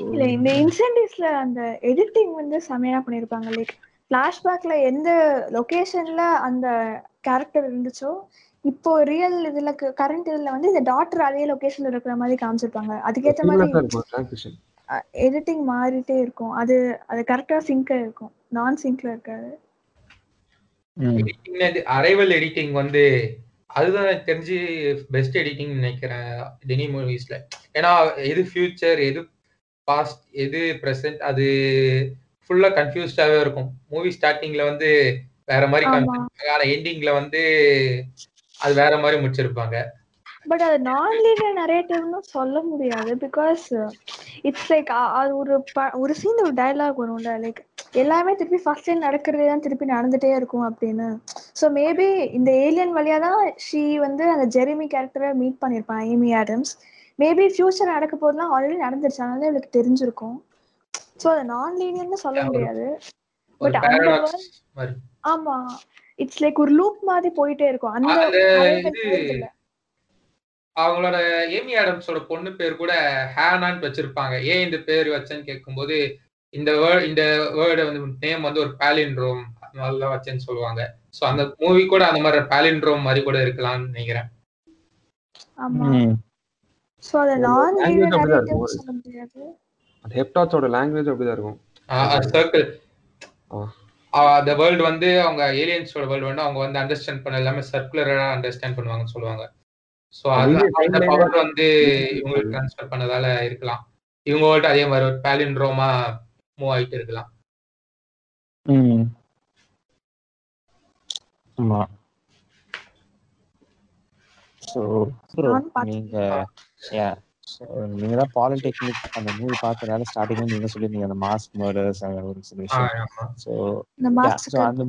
இல்ல இந்த இன்சென்டிவ்ஸ்ல அந்த எடிட்டிங் வந்து செமையா பண்ணிருப்பாங்க. லைக் பிளாஷ்பேக்ல எந்த லொகேஷன்ல அந்த கேரக்டர் இருந்துச்சோ இப்போ ரியல் இதுல கரண்ட் இதுல வந்து இந்த டாக்டர் அதே லொகேஷன்ல இருக்கிற மாதிரி காமிச்சிருப்பாங்க. அதுக்கேத்த மாதிரி எடிட்டிங் மாறிட்டே இருக்கும். அது அது கரெக்டா சிங்க் இருக்கும். நான் சிங்க்ல இருக்காது. அரைவல் எடிட்டிங் வந்து அதுதான் எனக்கு தெரிஞ்சு பெஸ்ட் எடிட்டிங் நினைக்கிறேன். டெனி மூவிஸ்ல ஏன்னா எது ஃபியூச்சர் எது பாஸ்ட் எது ப்ரெசென்ட் அது ஃபுல்லா கன்ஃபியூஸ்டாவே இருக்கும். மூவி ஸ்டார்டிங்ல வந்து வேற மாதிரி ஆமா. காமிச்சிருப்பாங்க ஆனா எண்டிங்ல வந்து அது வேற மாதிரி முடிச்சிருப்பாங்க. பட் அது நான் லீனியர் நரேட்டிவ்னு சொல்ல முடியாது பிகாஸ் இட்ஸ் லைக் அது ஒரு ஒரு சீன் ஒரு டயலாக் வரும்ல லைக் எல்லாமே திருப்பி ஃபர்ஸ்ட் டைம் நடக்கிறதே தான் திருப்பி நடந்துட்டே இருக்கும் அப்படின்னு. ஸோ மேபி இந்த ஏலியன் வழியா தான் ஷீ வந்து அந்த ஜெரிமி கேரக்டரை மீட் பண்ணியிருப்பான் ஏமி ஆடம்ஸ் மேபி ஃபியூச்சர் நடக்க போதெல்லாம் ஆல்ரெடி நடந்துருச்சு. அதனால இவளுக்கு தெரிஞ்சிருக்கும். ஸோ அது நான் லீனியர்னு சொல்ல முடியாது. அந்த மாதிரி. ஆமா. இட்ஸ் லைக் ஒரு லூப் மாதிரி போயிட்டே இருக்கும். அந்த. அவங்களோட ஏமி ஆடம்ஸோட பொண்ணு பேர் கூட ஹேனான்னு வச்சிருப்பாங்க. ஏன் இந்த பேர் வச்சேன்னு கேட்கும்போது இந்த வேர்ட் இந்த வேர்டு வந்து நேம் வந்து ஒரு பேலின்ட்ரோம் அதனால தான் வச்சேன்னு சொல்லுவாங்க. ஸோ அந்த மூவி கூட அந்த மாதிரி பேலின்ட்ரோம் மாதிரி கூட இருக்கலாம்னு நினைக்கிறேன். ஸோ அது நான் அப்படிதான் நரேட்டிவ் இருக்கும். சொல்ல முடியாது. அந்த ஹெப்டாட்ஸோட லாங்குவேஜ் அப்படிதான் இருக்கும். சர்க்கிள் ஆ. அந்த வேர்ல்டு வந்து அவங்க ஏலியன்ஸோட வேர்ல்டு வந்து அவங்க வந்து அண்டர்ஸ்டாண்ட் பண்ண எல்லாமே சர்க்குலரா அண்டர்ஸ்டாண்ட் பண்ணுவாங்கன்னு சொல்லுவாங்க. ஸோ அந்த பவர் வந்து இவங்களுக்கு ட்ரான்ஸ்ஃபர் பண்ணதால இருக்கலாம். இவங்க வேர்ல்டு அதே மாதிரி ஒரு பேலின்ட்ரோமா மூவ் ஆயிட்டு இருக்கலாம். ஸோ. நீங்க நீங்க தான் பாலிடெக்னிக் அந்த மூவி பார்த்ததால ஸ்டார்டிங்ல நீங்க சொல்லியிருந்தீங்க அந்த மாஸ்க் மர்டர்ஸ் அந்த ஒரு சில விஷயம். மாஸ்டர் அந்த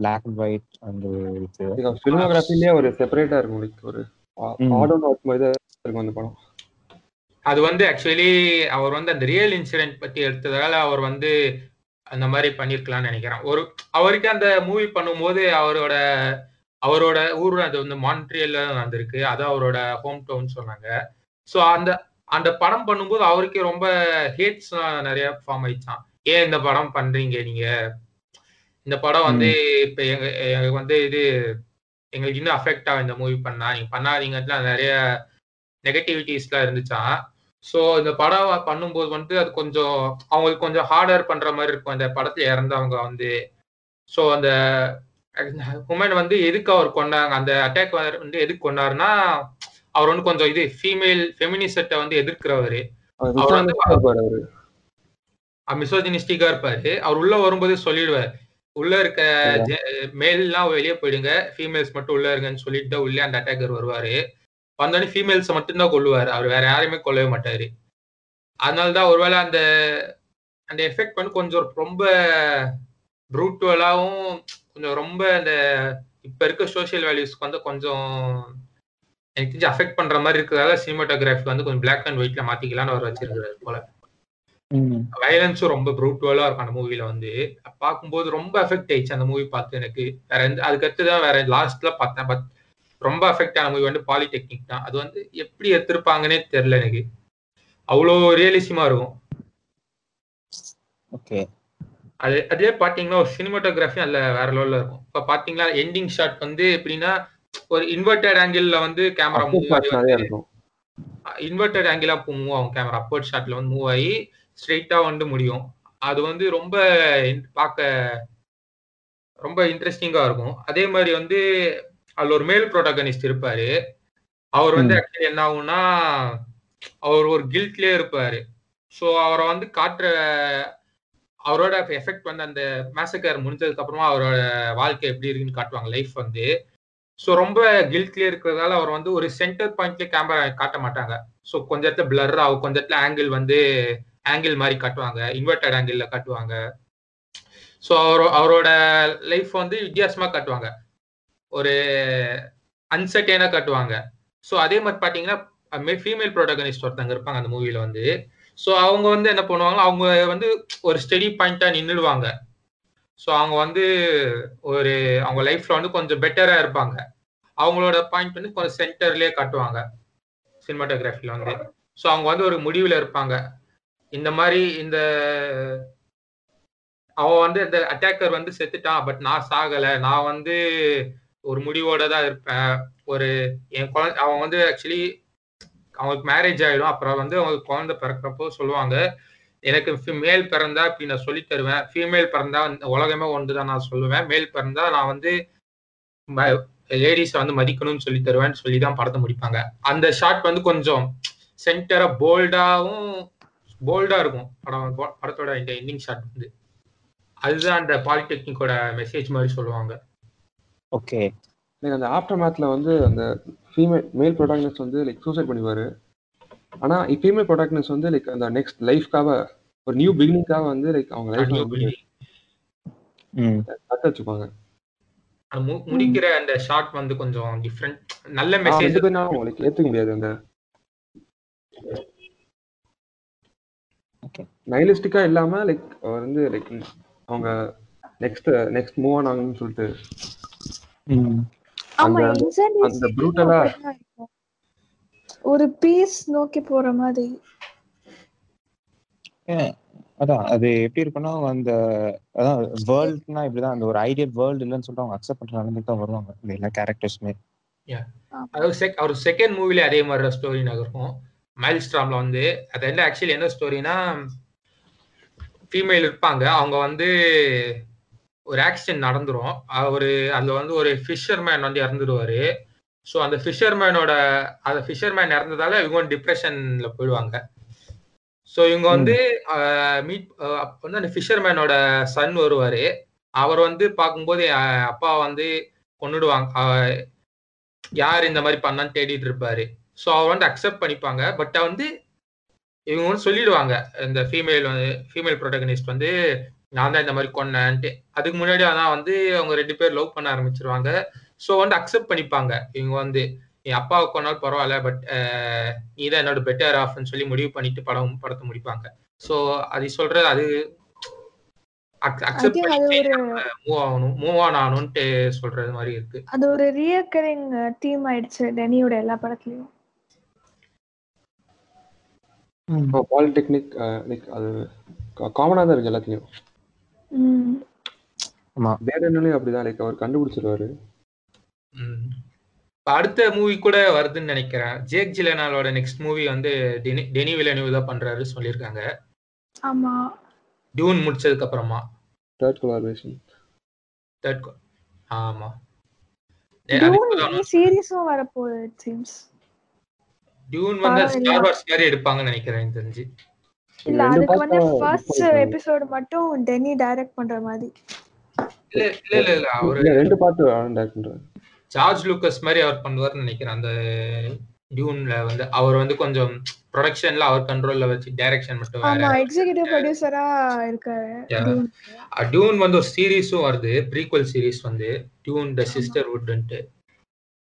பிளாக் அண்ட் ஒயிட் அந்த இது. ஃபிலிமோகிராஃபிலே ஒரு செப்பரேட்டா இருக்கும் like ஒரு. ஆடோன் ஒர்க் மாதிரி இருக்கும் அந்த படம். அது வந்து ஆக்சுவலி அவர் வந்து அந்த ரியல் இன்சிடென்ட் பத்தி எடுத்ததால அவர் வந்து அந்த மாதிரி பண்ணிருக்கலாம்னு நினைக்கிறேன். ஒரு அவருக்கு அந்த மூவி பண்ணும்போது அவரோட அவரோட ஊர் அது வந்து மான்ட்ரியல்ல வந்திருக்கு அது அவரோட ஹோம் டவுன் சொன்னாங்க. ஸோ அந்த அந்த படம் பண்ணும்போது அவருக்கே ரொம்ப ஹேட்ஸ் நிறைய ஃபார்ம் ஆயிடுச்சான் ஏன் இந்த படம் பண்றீங்க நீங்க? இந்த படம் வந்து இப்ப எங்க எங்களுக்கு வந்து இது எங்களுக்கு இன்னும் அஃபெக்ட் ஆகும் இந்த மூவி பண்ணா. நீங்க பண்ணாதீங்கலாம் நிறைய நெகட்டிவிட்டிஸ்லாம் இருந்துச்சான் ஸோ இந்த படம் பண்ணும்போது வந்து அது கொஞ்சம் அவங்களுக்கு கொஞ்சம் ஹார்டர் பண்ற மாதிரி இருக்கும். அந்த படத்துல இறந்தவங்க வந்து. ஸோ அந்த உமன் வந்து எதுக்கு அவர் கொண்டாங்க? அந்த அட்டாக் வந்து எதுக்கு கொண்டாருன்னா அவர் வந்து கொஞ்சம் இது ஃபீமேல் ஃபெமினிசத்தை வந்து எதிர்க்கிறவரு. அவர் வந்து மிசோஜினிஸ்டிக்கா இருப்பாரு அவர். உள்ள வரும்போதே சொல்லிடுவார். உள்ள இருக்க மேல்லாம் வெளியே போயிடுங்க. ஃபீமேல்ஸ் மட்டும் உள்ள இருங்கன்னு சொல்லிட்டு உள்ளே அந்த அட்டாக்கர் வருவாரு. வந்தோடனே ஃபீமேல்ஸை மட்டும்தான் கொல்லுவார். அவர் வேற யாரையுமே கொல்லவே மாட்டாரு. அதனால தான் ஒருவேளை அந்த அந்த எஃபெக்ட் வந்து கொஞ்சம் ரொம்ப ப்ரூட்டுவலாகவும் கொஞ்சம் ரொம்ப அந்த இப்ப இருக்க சோஷியல் வேல்யூஸ்க்கு வந்து கொஞ்சம் எனக்கு தெரிஞ்சு அஃபெக்ட் பண்ற மாதிரி இருக்கிறதால சினிமாட்டோகிராஃபி வந்து கொஞ்சம் பிளாக் அண்ட் ஒயிட்ல மாத்திக்கலாம்னு அவர் வச்சிருக்காரு போல. வயலன்ஸும் ரொம்ப ப்ரூட்டுவலா இருக்கும் அந்த மூவில வந்து. பார்க்கும்போது ரொம்ப அஃபெக்ட் ஆயிடுச்சு அந்த மூவி பார்த்து எனக்கு. வேற எந்த அதுக்கடுத்து தான் வேற லாஸ்ட்ல பார்த்தேன் பட் ரொம்ப அஃபெக்ட் ஆன மூவி வந்து பாலிடெக்னிக் தான். அது வந்து எப்படி எடுத்திருப்பாங்கன்னே தெரியல எனக்கு. அவ்வளோ ரியலிசமா இருக்கும். ஓகே அது அதே பாத்தீங்கன்னா ஒரு சினிமாட்டோகிராஃபி அதுல வேற லெவல்ல இருக்கும். இப்ப பாத்தீங்கன்னா எண்டிங் ஷாட் வந்து எப்படின்னா ஒரு இன்வெர்டட் ஆங்கிள் வந்து கேமரா மூவ் இன்வெர்டட் ஆங்கிளா மூவ் ஆகும் கேமரா அப்போர்ட் ஷாட்ல வந்து மூவ் ஆகி ஸ்ட்ரெயிட்டா வந்து முடியும். அது வந்து ரொம்ப பார்க்க ரொம்ப இன்ட்ரெஸ்டிங்கா இருக்கும். அதே மாதிரி வந்து அதுல ஒரு மேல் ப்ரோட்டகனிஸ்ட் இருப்பாரு. அவர் வந்து ஆக்சுவலி என்ன ஆகும்னா அவர் ஒரு கில்ட்லயே இருப்பாரு. ஸோ அவரை வந்து காட்டுற அவரோட எஃபெக்ட் வந்து அந்த மேசக்கர் முடிஞ்சதுக்கு அப்புறமா அவரோட வாழ்க்கை எப்படி இருக்குன்னு காட்டுவாங்க லைஃப் வந்து. ஸோ ரொம்ப கில்ட்லேயே இருக்கிறதால அவர் வந்து ஒரு சென்டர் பாயிண்ட்லேயே கேமரா காட்ட மாட்டாங்க. ஸோ கொஞ்ச இடத்துல பிளர் ஆகும். கொஞ்ச இடத்துல ஆங்கிள் வந்து ஆங்கிள் மாதிரி காட்டுவாங்க. இன்வெர்டட் ஆங்கிளில் காட்டுவாங்க. ஸோ அவரோ அவரோட லைஃப் வந்து வித்தியாசமாக காட்டுவாங்க. ஒரு அன்சர்டேனா காட்டுவாங்க. ஸோ அதே மாதிரி பார்த்தீங்கன்னா ஃபீமேல் ப்ரோட்டகனிஸ்ட் ஒருத்தங்க இருப்பாங்க அந்த மூவியில் வந்து. ஸோ அவங்க வந்து என்ன பண்ணுவாங்க அவங்க வந்து ஒரு ஸ்டெடி பாயிண்டா நின்றுடுவாங்க ஸோ அவங்க வந்து ஒரு அவங்க லைஃப்ல வந்து கொஞ்சம் பெட்டரா இருப்பாங்க. அவங்களோட பாயிண்ட் வந்து கொஞ்சம் சென்டர்லயே காட்டுவாங்க சினிமாட்டோகிராஃபில வந்து. ஸோ அவங்க வந்து ஒரு முடிவில் இருப்பாங்க. இந்த மாதிரி இந்த அவன் வந்து இந்த அட்டாக்கர் வந்து செத்துட்டான் பட் நான் சாகலை. நான் வந்து ஒரு முடிவோட தான் இருப்பேன். ஒரு என் குழந்தை அவன் வந்து ஆக்சுவலி அவங்களுக்கு மேரேஜ் ஆயிடும். அப்புறம் வந்து அவங்களுக்கு குழந்தை பிறக்கிறப்போ சொல்லுவாங்க எனக்கு மேல் பிறந்தா இப்படி நான் சொல்லி தருவேன். ஃபீமேல் பிறந்தா உலகமே ஒன்று தான் நான் சொல்லுவேன். மேல் பிறந்தா நான் வந்து லேடிஸை வந்து மதிக்கணும்னு சொல்லி தருவேன்னு சொல்லி தான் படத்தை முடிப்பாங்க. அந்த ஷாட் வந்து கொஞ்சம் சென்டரா போல்டாவும் போல்டா இருக்கும் படம் படத்தோட இந்த எண்டிங் ஷாட் வந்து. அதுதான் அந்த பாலிடெக்னிக்கோட மெசேஜ் மாதிரி சொல்லுவாங்க. ஓகே லைக் அந்த ஆஃப்டர் மேத்ல வந்து அந்த ஃபீமேல் மேல் ப்ரொடாக்னிஸ்ட் வந்து லைக் சூசைட் பண்ணிப்பாரு ஆனா ஃபீமேல் ப்ரொடாக்னிஸ்ட் வந்து லைக் அந்த நெக்ஸ்ட் லைஃப்காக ஒரு நியூ பிகினிங்காக வந்து லைக் அவங்க ம். தக்க வச்சுப்பாங்க முடிக்கிற அந்த ஷாட் வந்து கொஞ்சம் டிஃப்ரெண்ட் நல்ல மெசேஜ் லைக் ஏத்துக்க முடியாது அந்த. Okay. நைலிஸ்டிக்கா இல்லாம லைக் அவர் வந்து லைக் அவங்க நெக்ஸ்ட் நெக்ஸ்ட் மூவ் ஆன் ஆகணும்னு சொல்லிட்டு. அந்த-. ஒரு பீஸ் நோக்கி போற மாதிரி. அதான் அது எப்படி இருக்குன்னா அந்த அதான் வேர்ல்ட்னா இப்படிதான் அந்த ஒரு ஐடியல் வேர்ல்டு இல்லைன்னு சொல்லிட்டு அவங்க அக்செப்ட் பண்ற நிலைமைக்கு தான் வருவாங்க இந்த எல்லா கேரக்டர்ஸுமே அதாவது செக் அவர் செகண்ட் மூவில அதே மாதிரி ஸ்டோரி நகரும் மைல் ஸ்ட்ராம்ல வந்து அது என்ன ஆக்சுவலி என்ன ஸ்டோரினா ஃபீமேல் இருப்பாங்க. அவங்க வந்து ஒரு ஆக்சிடென்ட் நடந்துரும். அவரு அதுல வந்து ஒரு ஃபிஷர்மேன் வந்து இறந்துடுவாரு ஸோ அந்த ஃபிஷர்மேனோட அந்த ஃபிஷர்மேன் இறந்ததால இவங்க டிப்ரெஷன்ல போயிடுவாங்க. ஸோ இவங்க வந்து மீட் அப்போ வந்து அந்த ஃபிஷர்மேனோட சன் வருவாரு. அவர் வந்து பார்க்கும்போது அப்பா வந்து கொன்னுடுவாங்க. அஹ், யார் இந்த மாதிரி பண்ணான்னு தேடிட்டு இருப்பாரு. ஸோ அவர் வந்து அக்செப்ட் பண்ணிப்பாங்க. பட் வந்து இவங்க வந்து சொல்லிடுவாங்க. இந்த ஃபீமேல் வந்து ஃபீமேல் ப்ரொட்டகனிஸ்ட் வந்து நான் தான் இந்த மாதிரி கொன்னேன்ட்டு. அதுக்கு முன்னாடி ஆனால் வந்து அவங்க ரெண்டு பேர் லவ் பண்ண ஆரம்பிச்சிருவாங்க. ஸோ வந்து அக்செப்ட் பண்ணிப்பாங்க. இவங்க வந்து என் அப்பாவை கொண்டாலும் பரவாயில்ல பட் நீ தான் என்னோட பெட்டர் ஆஃப்னு சொல்லி முடிவு பண்ணிட்டு படம் படத்தை முடிப்பாங்க. ஸோ அது சொல்றது அது அக்செப்ட் பண்ணி ஒரு மூவ் ஆகணும் மூவ் ஆன் ஆகணும்ட்டு சொல்றது மாதிரி இருக்கு. அது ஒரு ரியக்கரிங் தீம் ஆயிடுச்சு டெனியோட எல்லா படத்துலயும். பாலிடெக்னிக் லைக் அது காமனா தான் இருக்கு எல்லாத்துலயும். ஆமா வேடன்லயும் அப்படிதான் லைக் அவர் கண்டுபிடிச்சிருவாரு. அடுத்த மூவி கூட வருதுன்னு நினைக்கிறேன். ஜேக் ஜிலனாலோட நெக்ஸ்ட் மூவி வந்து டெனி டெனி வில்லனியூ தான் பண்றாரு சொல்லியிருக்காங்க. ஆமா. டியூன் முடிச்சதுக்கு அப்புறமா தேர்ட் கொலாபரேஷன் தேர்ட் ஆமா. இப்பதான் டியூன் சீரிஸும் இட் சீம்ஸ் டியூன் வந்து ஸ்டார் வார்ஸ் மாதிரி எடுப்பாங்கன்னு நினைக்கிறேன் தெரிஞ்சு. இல்ல அதுக்கு வந்து ஃபர்ஸ்ட். எபிசோடு மட்டும் டெனி டைரக்ட் பண்ற மாதிரி. இல்ல இல்ல இல்ல இல்ல அவரு ரெண்டு பார்ட் டேரக்ட் பண்றாரு. ஜார்ஜ் லூக்கஸ் மாதிரி அவர் பண்ணுவார்னு நினைக்கிறேன். அந்த டியூன்ல வந்து அவர் வந்து கொஞ்சம் ப்ரொடக்ஷன்ல அவர் கண்ட்ரோல்ல வச்சு டைரக்ஷன் மட்டும் வேற ஆமா எக்ஸிகியூட்டிவ் ப்ரொடியூசரா இருக்காரு. டியூன். வந்து ஒரு சீரீஸும் வருது. ப்ரீக்வல் சீரிஸ் வந்து டியூன் த சிஸ்டர் வுட்ன்ட்டு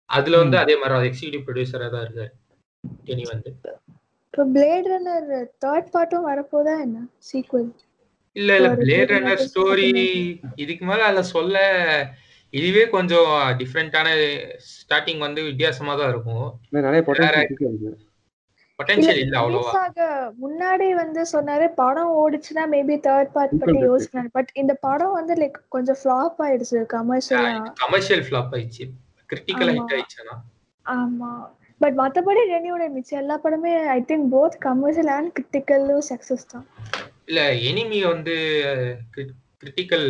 அதுல வந்து அதே மாதிரி எக்ஸிகியூட்டிவ் ப்ரொடியூசரா தான் இருக்காரு. டெனி வந்து. இப்போ பிளேட் ரன்னர் தேர்ட் பார்ட்டும் வரப்போதா என்ன? சீக்வல் இல்ல இல்ல Blade Blade Runner Runner story இதுக்கு மேல அதுல சொல்ல இதுவே கொஞ்சம் டிஃப்ரெண்டான ஸ்டார்டிங் வந்து வித்தியாசமா தான் இருக்கும் பொட்டன்ஷியல் இல்ல அவ்வளவா. முன்னாடி வந்து சொன்னாரு படம் ஓடிச்சுன்னா மேபி தேர்ட் பார்ட் பத்தி. யோசிக்கிறாரு பட் இந்த படம் வந்து லைக் கொஞ்சம் ஃபிளாப் ஆயிடுச்சு கமர்ஷியலா கமர்ஷியல் ஃபிளாப் ஆயிடுச்சு. கிரிட்டிக்கல். ஹிட் ஆயிடுச்சுனா ஆமா. பட் மத்தபடி ரெனியோட மிச்சம் எல்லா படமே I think both commercial and கிரிட்டிக்கலும் success தான். இல்ல எனிமி வந்து கிரிட்டிக்கல்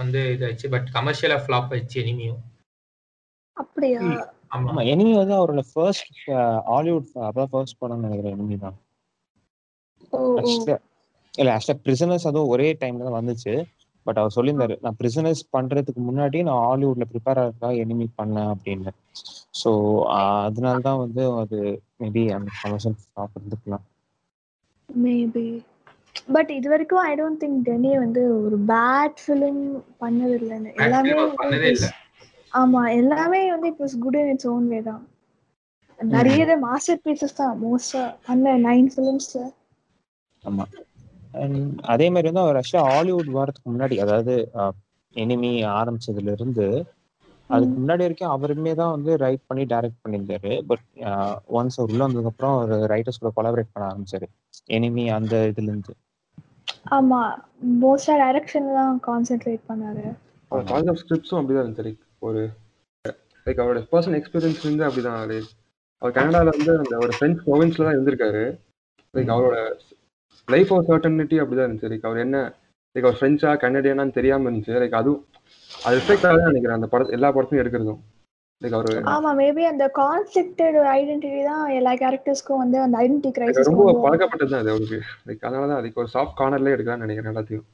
வந்து இதாச்சு பட் கமர்ஷியலா ஃபிளாப் ஆயிடுச்சு எனிமியும் அப்படியா? ஆமா. எனிமி வந்து அவரோட ஃபர்ஸ்ட் ஹாலிவுட் அதான் ஃபர்ஸ்ட் படம்னு நினைக்கிறேன் எனிமி தான். இல்ல ஆக்சுவலா பிரிசனர்ஸ் அதுவும் ஒரே டைம்ல தான் வந்துச்சு. பட் அவர் சொல்லியிருந்தாரு நான் பிரிசனர்ஸ் பண்றதுக்கு முன்னாடி நான் ஹாலிவுட்ல ப்ரிப்பேர் ஆகிறதுக்காக எனிமி பண்ணேன் அப்படின்னு. ஸோ அதனால தான் வந்து அது மேபி அந்த கமர்ஷியல் ஸ்டாப் இருந்துக்கலாம் மேபி பட் இது வரைக்கும் ஐ டோன்ட் திங்க் டெனி வந்து ஒரு பேட் ஃபிலிம் பண்ணது இல்லைன்னு எல்லாமே ஆமா எல்லாமே வந்து it was good in its own way தான். நிறைய மாஸ்டர் பீசஸ் தான் மோஸ்டா பண்ண நைன் ஃபிலிம்ஸ்ல ஆமா. And அதே மாதிரி வந்து அவர் ஆக்சுவலா ஹாலிவுட் வரதுக்கு முன்னாடி அதாவது எனிமி ஆரம்பிச்சதுல இருந்து அதுக்கு முன்னாடி வரைக்கும் அவருமே தான் வந்து ரைட் பண்ணி டைரக்ட் பண்ணியிருந்தாரு. பட் ஒன்ஸ் உள்ள வந்ததுக்கு அப்புறம் அவர் ரைட்டர்ஸ் கூட கொலாபரேட் பண்ண ஆரம்பிச்சாரு. எனிமி அந்த இதுல இருந்து. ஆமா. மோஸ்டா டைரக்ஷன் தான் கான்சென்ட்ரேட் பண்ணாரு. அவர் கான்செப்ட் ஸ்கிரிப்ட்ஸும் அப்படிதான் இருந்துச்சு லைக் ஒரு லைக் அவரோட பர்சனல் எக்ஸ்பீரியன்ஸ் இருந்து அப்படிதான். லைக் அவர் கனடால வந்து அந்த ஒரு ஃப்ரெஞ்ச் ப்ரொவின்ஸ்ல தான் இருந்திருக்காரு. லைக் அவரோட லைஃப் ஆஃப் சர்டனிட்டி அப்படிதான் இருந்துச்சு. லைக் அவர் என்ன லைக் அவர் ஃப்ரெஞ்சா கனடியனான்னு தெரியாம இருந்துச்சு. லைக் அதுவும் அது ரிஃப்ளெக்ட் ஆகுதுன்னு நினைக்கிறேன். அந்த படம் எல்லா படத்தையும் எடுக்கிறதும். லைக் அவர் ஆமா மேபி அந்த கான்ஃபிளிக்டட் ஐடென்டிட்டி தான் எல்லா கேரக்டர்ஸ்க்கும் வந்து அந்த ஐடென்டிட்டி கிரைசிஸ் ரொம்ப பழக்கப்பட்டது தான் அது அவருக்கு. லைக் அதனால தான் அதுக்கு ஒரு சாஃப்ட் கார்னர்லேயே எடுக்கலாம்னு நினைக்கிறேன் எல்லாத்தையும்.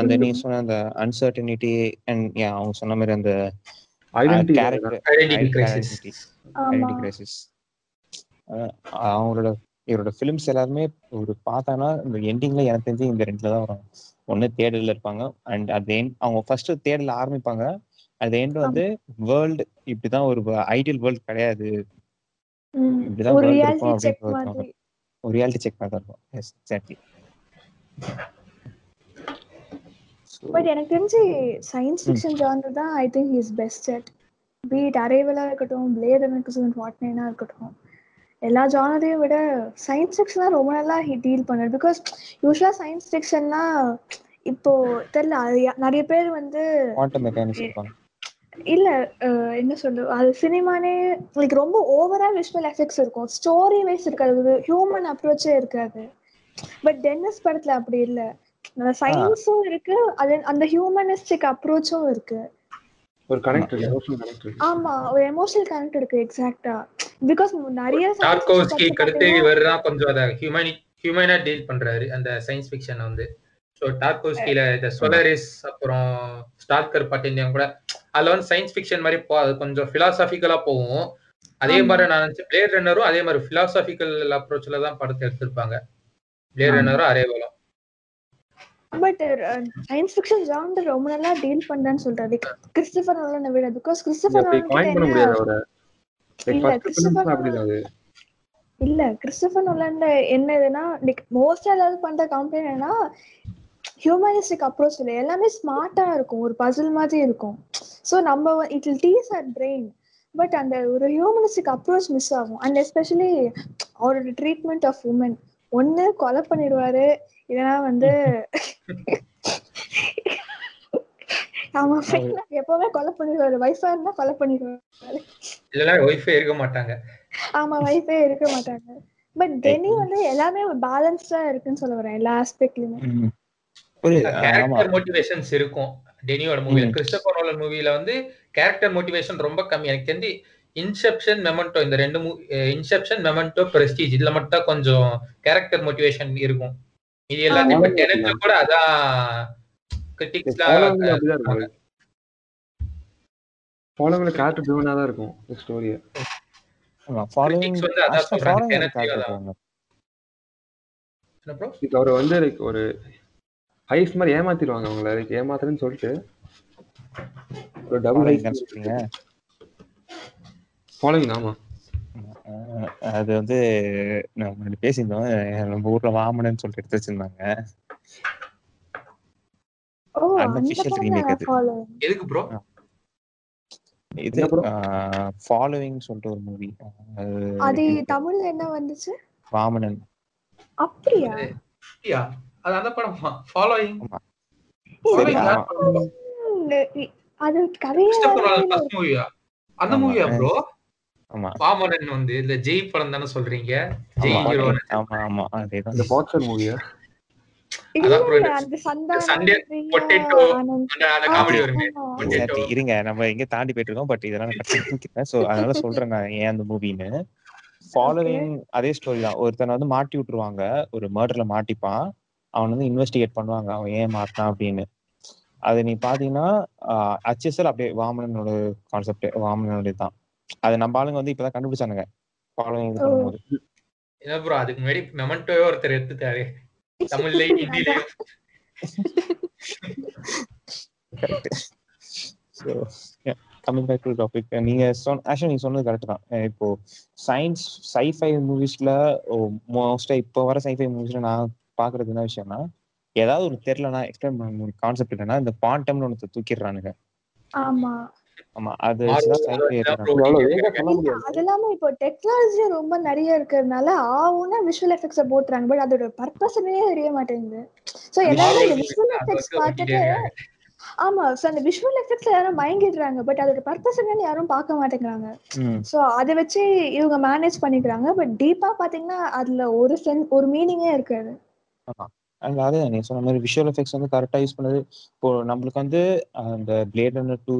அந்த நீ சொன்ன அந்த அன்சர்டனிட்டி அண்ட் அவங்க சொன்ன மாதிரி அந்த ஐடென்டிட்டி கிரைசிஸ் ஆமா. ஐடென்டி கிரைசிஸ் அவங்களோட இவரோட ஃபிலிம்ஸ் எல்லாருமே ஒரு பார்த்தானா இந்த எண்டிங்ல எனக்கு தெரிஞ்சு இந்த ரெண்டுல தான் வரும். ஒண்ணு தேடல்ல இருப்பாங்க. அண்ட் the end அவங்க ஃபர்ஸ்ட் தேடல ஆரம்பிப்பாங்க. At the end வந்து வேர்ல்டு இப்படிதான் ஒரு ஐடியல் வேர்ல்டு கிடையாது. இப்படிதான் ஒரு ரியாலிட்டி செக் மாதிரி. இருக்கும். எஸ் எக்ஸாக்ட்லி பட் எனக்கு தெரிஞ்சு சயின்ஸ் ஃபிக்ஷன் ஜானர் தான் I think is best at beat அரைவலா இருக்கட்டும் பிளேட் எனக்கு வாட் நைனா இருக்கட்டும். எல்லா ஜானரையும் விட சயின்ஸ் ஃபிக்ஷன் ரொம்ப நல்லா டீல் பண்ணுது பிகாஸ் யூஸ்வலா சயின்ஸ் ஃபிக்ஷன்னா இப்போ தெரியல அது நிறைய பேர் வந்து இல்ல என்ன சொல்லு அது சினிமானே லைக் ரொம்ப ஓவரா விஷுவல் எஃபெக்ட்ஸ் இருக்கும். ஸ்டோரி வைஸ் இருக்காது ஹியூமன் அப்ரோச்சே இருக்காது. பட் டென்னிஸ் படத்துல அப்படி இல்ல. சயின்ஸும் இருக்கு அது அந்த ஹியூமனிஸ்டிக் அப்ரோச்சும் இருக்கு. ஒரு கனெக்ட் இருக்கு எமோஷனல் கனெக்ட் இருக்கு ஆமா ஒரு எமோஷனல் கனெக்ட் இருக்கு எக்ஸாக்ட்டா பிகாஸ் நிறைய science fiction டார்கோஸ்கி படத்துல அடுத்து பாத்தீங்கன்னா- இவர் தான் கொஞ்சம் அதை ஹியூமனி ஹியூமனா டீல் பண்றாரு அந்த சயின்ஸ் ஃபிக்ஷன் வந்து. ஸோ டார்கோஸ்கில இந்த சொலரிஸ் அப்புறம் ஸ்டார்கர் பட்டினியம் கூட அதுல வந்து சயின்ஸ் ஃபிக்ஷன் மாதிரி போ அது கொஞ்சம் பிலாசாபிக்கலா போகும். அதே. மாதிரி நான் நினைச்சேன் பிளேட் ரன்னரும் அதே மாதிரி பிலாசாபிக்கல் அப்ரோச்ல தான் படத்தை எடுத்திருப்பாங்க. பிளேட். ரன்னரும் அரேவலும் பட் சயின்ஸ் ஃபிக்ஷன் ஜானர் ரொம்ப நல்லா டீல் பண்றேன்னு சொல்றாரு கிறிஸ்டபர் நோலனை விட. பிகாஸ் கிறிஸ்டபர் நோலன் என்ன இல்ல, கிறிஸ்டபர் நோலன்ல என்னதுன்னா லைக் மோஸ்டா எல்லாரும் பண்ற கம்ப்ளைண்ட் என்னன்னா ஹியூமனிஸ்டிக் அப்ரோச் இல்லை. எல்லாமே ஸ்மார்ட்டா இருக்கும். ஒரு பசில் மாதிரி இருக்கும். ஸோ நம்ம it will tease at brain but அந்த ஒரு ஹியூமனிஸ்டிக் அப்ரோச் மிஸ் ஆகும். அண்ட் எஸ்பெஷலி அவரோட ட்ரீட்மெண்ட் ஆஃப் உமன் ஒண்ணு கொலை பண்ணிடுவாரு. இல்லைன்னா வந்து ஆமா எப்பவுமே கொலை பண்ணிடுவாரு. வைஃபா இருந்தா கொலை பண்ணிடுவாரு. இல்லைன்னா ஒய்ஃபே இருக்க மாட்டாங்க. ஆமா வைஃபே இருக்க மாட்டாங்க. பட் டெனி வந்து எல்லாமே பேலன்ஸ்டா இருக்குன்னு சொல்ல வரேன் எல்லா ஆஸ்பெக்ட்லயுமே கேரக்டர் மோட்டிவேஷன்ஸ் இருக்கும். டெனியோட மூவில. கிறிஸ்டபர் நோலன் மூவில வந்து கேரக்டர் மோட்டிவேஷன் ரொம்ப கம்மி. எனக்கு தெரிஞ்சு இன்செப்ஷன் மெமெண்டோ இந்த ரெண்டு இன்செப்ஷன் மெமெண்டோ பிரஸ்டீஜ் இதுல மட்டும் தான் கொஞ்சம் கேரக்டர் மோட்டிவேஷன் இருக்கும். இது எல்லாத்தையும் இப்ப. டெனட்ல கூட அதான் கிரிட்டிக்ஸ்லாம் ஃபாலோவிங்ல கேரக்டர் ட்ரிவனா தான் இருக்கும் ஸ்டோரியை ஃபாலோவிங் Critics வந்து அதான் சொல்றாங்க? இப்போ அவரை வந்து லைக் ஒரு ஹைஸ் மாதிரி ஏமாத்திடுவாங்க அவங்கள. லைக் ஏமாத்துறேன்னு சொல்லிட்டு. ஒரு டபுள் ஃபாலோவிங் ஹைஸ் ஃபாலோவிங் ஆமா. அது வந்து நம்ம பேசியிருந்தோம். நம்ம ஊர்ல வாமனன்னு சொல்லிட்டு எடுத்து வச்சிருந்தாங்க. அது. எதுக்கு ப்ரோ இது? ஃபாலோவிங் சொல்லிட்டு ஒரு மூவி அது தமிழ்ல என்ன வந்துச்சு? வாமனன். அப்படியா? அப்படியா? அது அந்த படமா அது கதையே அந்த. மூவியா ப்ரோ ஆமா. வாமனன் வந்து இந்த ஜெய் படம் தானே சொல்றீங்க? ஜெய் ஆமா ஹீரோ ஆமா ஆமா. அதேதான். இந்த பாக்ஸர் மூவியா இருங்க. நம்ம எங்க தாண்டி போயிட்டு இருக்கோம் பட் இதெல்லாம் ஸோ அதனால சொல்றேன் நான் ஏன் அந்த மூவின்னு ஃபாலோவிங் அதே ஸ்டோரி தான். ஒருத்தனை வந்து மாட்டி விட்டுருவாங்க. ஒரு மர்டர்ல மாட்டிப்பான். அவன் வந்து இன்வெஸ்டிகேட் பண்ணுவாங்க. அவன் ஏன் மாட்டான் அப்படின்னு. அது நீ பாத்தீங்கன்னா ஹச்எஸ்எல் அப்படியே வாமனனோட கான்செப்ட் வாமனோட தான் அது நம்ம ஆளுங்க வந்து இப்பதான் கண்டுபிடிச்சானுங்க. பண்ணும்போது. என்ன ப்ரோ அதுக்கு முன்னாடி மெமெண்டோவே ஒருத்தர் எடுத்துட்டாரு. Correct so coming back to topic நீங்க சொன்ன ஆக்சுவலி நீங்க சொன்னது கரெக்ட் தான். இப்போ சயின்ஸ் சைஃபை மூவிஸ்ல மோஸ்டா இப்போ வர சைஃபை மூவிஸ்ல நான் பாக்குறது என்ன விஷயம்னா ஏதாவது ஒரு தெரியலனா எக்ஸ்பிளைன் பண்ண கான்செப்ட் இல்லைன்னா இந்த குவாண்டம்னு ஒன்று தூக்கிடுறானுங்க. ஆமா. ஆமா அது அது இல்லாம இப்போ டெக்னாலஜி ரொம்ப நிறைய இருக்கிறதுனால ஆவுன்னா விஷுவல் எஃபெக்ட்ஸ போட்டுறாங்க. பட் அதோட பர்பஸ்னே தெரிய மாட்டேங்குது. சோ எல்லாரும் இந்த விஷுவல் எஃபெக்ட்ஸ் பார்த்துட்டு ஆமா சோ அந்த விஷுவல் எஃபெக்ட்ஸ்ல யாரும் மயங்கிடுறாங்க. பட் அதோட பர்பஸ் என்னன்னு யாரும் பார்க்க மாட்டேங்கிறாங்க. சோ அதை வச்சு இவங்க மேனேஜ் பண்ணிக்கிறாங்க. பட் டீப்பா பாத்தீங்கன்னா அதுல ஒரு சென் ஒரு மீனிங்கே இருக்காது. அண்ட் அதே நீ சொன்ன மாதிரி விஷுவல் எஃபெக்ட்ஸ் வந்து கரெக்டாக யூஸ் பண்ணது. இப்போ நம்மளுக்கு வந்து அந்த Blade Runner two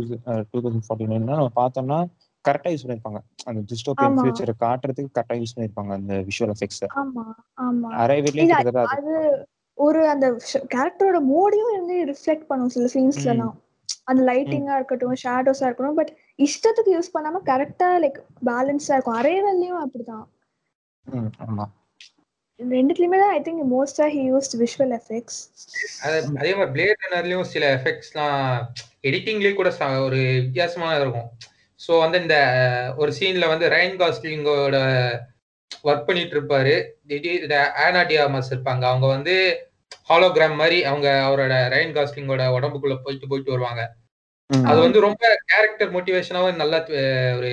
two thousand forty நைன்னா நம்ம பார்த்தோம்னா கரெக்டாக யூஸ் பண்ணியிருப்பாங்க அந்த டிஸ்டோபியன். ஃபியூச்சரை காட்டுறதுக்கு கரெக்டாக யூஸ் பண்ணியிருப்பாங்க அந்த விஷுவல் எஃபெக்ட்ஸை கிட்டத்தட்ட அது ஒரு அந்த கேரக்டரோட மூடையும் வந்து ரிஃப்ளெக்ட் பண்ணும் சில சீன்ஸ்லலாம் அந்த லைட்டிங்கா இருக்கட்டும் ஷேடோஸா இருக்கட்டும் பட் இஷ்டத்துக்கு யூஸ் பண்ணாம கரெக்டா லைக் பேலன்ஸா இருக்கும். அரைவல்லையும் அப்படிதான் ஆமா. ரெண்டுத்துலயுமே தான் ஐ திங்க் மோஸ்டா ஹி யூஸ்ட் விஷுவல் எஃபெக்ட்ஸ் அது மாதிரி பிளேட் ரன்னர்லயும் சில எஃபெக்ட்ஸ்லாம் எடிட்டிங்லயே கூட ச- ஒரு வித்தியாசமா இருக்கும். ஸோ வந்து இந்த ஒரு சீன்ல வந்து ரைன் காஸ்லிங்கோட ஒர்க் பண்ணிட்டு இருப்பாரு திடீர் ஆனா டியாமஸ் இருப்பாங்க. அவங்க வந்து ஹாலோகிராம் மாதிரி அவங்க அவரோட ரைன் காஸ்லிங்கோட உடம்புக்குள்ள போயிட்டு போயிட்டு வருவாங்க. அது வந்து ரொம்ப கேரக்டர் மோட்டிவேஷனாவும் நல்லா ஒரு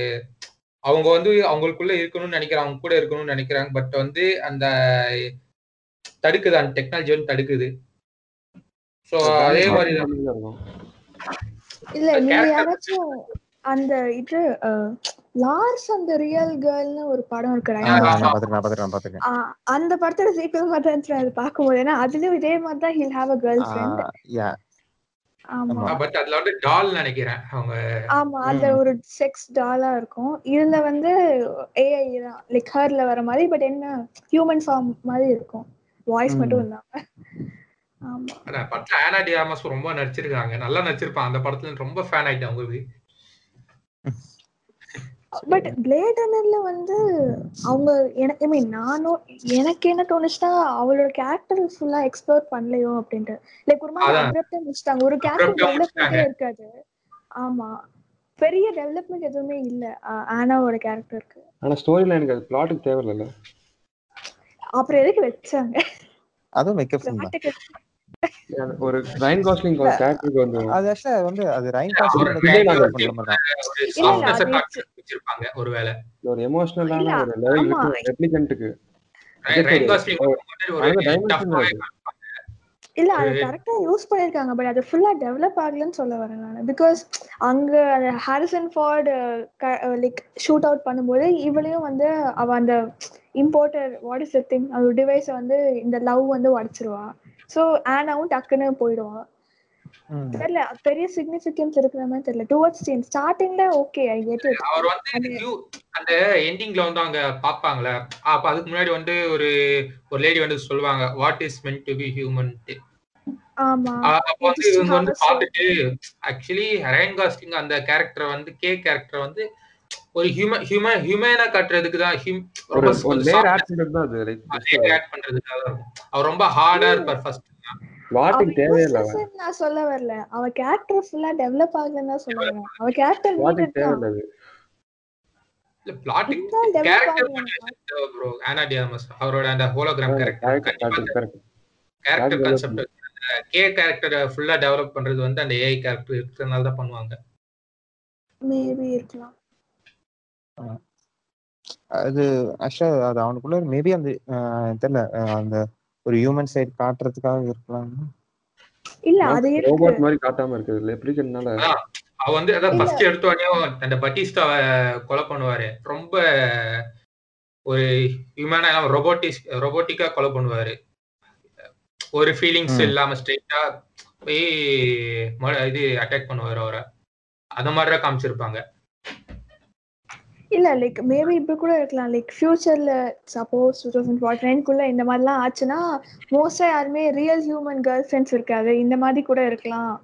அவங்க வந்து அவங்களுக்குள்ள இருக்கணும்னு நினைக்கிறாங்க அவங்க கூட இருக்கணும்னு நினைக்கிறாங்க. பட் வந்து அந்த தடுக்குது அந்த டெக்னாலஜி வந்து தடுக்குது. ஸோ அதே மாதிரி தான். தான். இருக்கும் இல்ல நீங்க யாராச்சும் அந்த இது லார்ஸ் அந்த ரியல் கேர்ள்னு ஒரு படம் இருக்கு அந்த படத்தோட சீக்கிரம் மாதிரி இருந்துச்சு அது பார்க்கும்போது. ஏன்னா அதுலயும் இதே மாதிரி தான் he'll have a girlfriend ஆமா. பட் அதுல வந்து டால் நினைக்கிறேன் அவங்க ஆமா அதுல. ஒரு செக்ஸ் டாலா இருக்கும். இதுல வந்து ஏஐ தான் லைக் ஹர்ல வர மாதிரி பட் என்ன ஹியூமன் ஃபார்ம் மாதிரி இருக்கும். வாய்ஸ். மட்டும் இல்லாம. ஆமா. ஆனா டியாமஸ் ரொம்ப நடிச்சிருக்காங்க. நல்லா நடிச்சிருப்பாங்க அந்த படத்துல ரொம்ப ஃபேன் ஆயிட்டேன் அவங்களுக்கு பட் பிளேட் ரன்னர்ல வந்து அவங்க எனக்கு ஐ மீன் நானும் எனக்கு என்ன தோணுச்சுன்னா அவளோட கேரக்டர் ஃபுல்லா எக்ஸ்ப்ளோர் பண்ணலையோ அப்படின்ட்டு. லைக் ஒரு மாதிரி. அப்ரப்டா முடிச்சிட்டாங்க. ஒரு கேரக்டர் டெவலப்மெண்டே. இருக்காது. ஆமா. பெரிய டெவலப்மெண்ட் எதுவுமே இல்ல ஆனாவோட கேரக்டருக்கு ஆனா ஸ்டோரி லைனுக்கு அது பிளாட்டுக்கு தேவையில்ல அப்புறம் எதுக்கு வச்சாங்க? அதுவும் மேக்கப் ஒரு ரைன் காஸ்லிங் ஒரு கேரக்டருக்கு வந்து அது ஆக்சுவலா வந்து அது ரைன் Ryan பண்ற மாதிரி தான். அது வச்சிருப்பாங்க ஒருவேளை ஒரு எமோஷனலான ஒரு லெவல் ஒரு- இருக்கு. இல்ல அது கரெக்டா யூஸ் பண்ணிருக்காங்க பட் அது ஃபுல்லா டெவலப் ஆகலன்னு சொல்ல வரேன் நான். பிகாஸ் அங்க அந்த Harrison Ford like shoot out பண்ணும்போது இவளையும் வந்து அவ அந்த இம்போர்ட்டர் வாட் இஸ் திங் அந்த டிவைஸை வந்து இந்த லவ் வந்து உடச்சிருவா. ஸோ ஆனாவும் டக்குன்னு போயிடுவா. ம். தெரியல பெரிய சிக்னிஃபிகன்ஸ் இருக்கிற மாதிரி தெரியல. டுவர்ட்ஸ் சீன் ஸ்டார்டிங்ல ஓகே ஐ கெட் இட் அவர் வந்து அந்த எண்டிங்ல வந்து அவங்க பாப்பாங்களே அப்ப அதுக்கு முன்னாடி வந்து ஒரு ஒரு லேடி வந்து சொல்லுவாங்க what is meant to be human ஆமா. அப்ப வந்து இவங்க வந்து. பார்த்துட்டு ஆக்சுவலி ரயன் காஸ்டிங் அந்த கேரக்டர் வந்து கே கேரக்டர் வந்து ஒரு ஹியூமன் ஹியூமன் ஹியூமனா காட்டுறதுக்கு தான் ஒரு ரொம்ப ஆட் பண்றதுக்காக அவர் ரொம்ப ஹார்டா இருப்பார் ஃபர்ஸ்ட் அவ வாட்டுக்கு தேவையில்லை அவன். useless-ன்னு நான் சொல்ல வரல. அவ கேரக்டர் ஃபுல்லா டெவலப் ஆகலன்னு தான் சொல்ல வரேன். அவ கேரக்டர் வாட்டுக்கு நீட் தான். தேவையில்லை அது. இல்ல பிளாட்டிங் இருந்தாலும் develop கேரக்டர் ஆகல. ப்ரோ ஆனா டியாமஸ் அவரோட அந்த hologram character. Character Character concept K கேரக்டரை ஃபுல்லா டெவலப் பண்றது வந்து அந்த ஏஐ கேரக்டர் இருக்கிறதுனால தான் பண்ணுவாங்க. மேபி இருக்கலாம். அது ஆக்சுவலா அது அவனுக்குள்ள மேபி அந்த தெரியல அந்த ஒரு ஹியூமன் சைடு காட்டுறதுக்காக இருக்கலாம். இல்ல அது ரோபோட் மாதிரி காட்டாம இருக்குது. ரெப்ளிகன்ட்னால அவ வந்து அதான் இல்ல. ஃபர்ஸ்ட் எடுத்த உடனே அந்த பட்டிஸ்டாவை கொலை பண்ணுவாரு. ரொம்ப ஒரு ஹியூமனா ரொபோட்டிஸ் ரொபோட்டிக்கா கொலை பண்ணுவாரு. ஒரு ஃபீலிங்ஸ். இல்லாம ஸ்ட்ரெயிட்டா போய் ம- இது அட்டாக் பண்ணுவாரு அவரை. அந்த மாதிரி தான் காமிச்சிருப்பாங்க. இல்ல லைக் மேபி இப்படி கூட இருக்கலாம். லைக் ஃபியூச்சர்ல சப்போஸ் டூ தௌசண்ட் ஃபார்ட்டி நைன்குள்ள இந்த மாதிரிலாம் ஆச்சுன்னா மோஸ்டா யாருமே ரியல் ஹியூமன் கேர்ள் ஃப்ரெண்ட்ஸ் இருக்காது. இந்த மாதிரி கூட இருக்கலாம்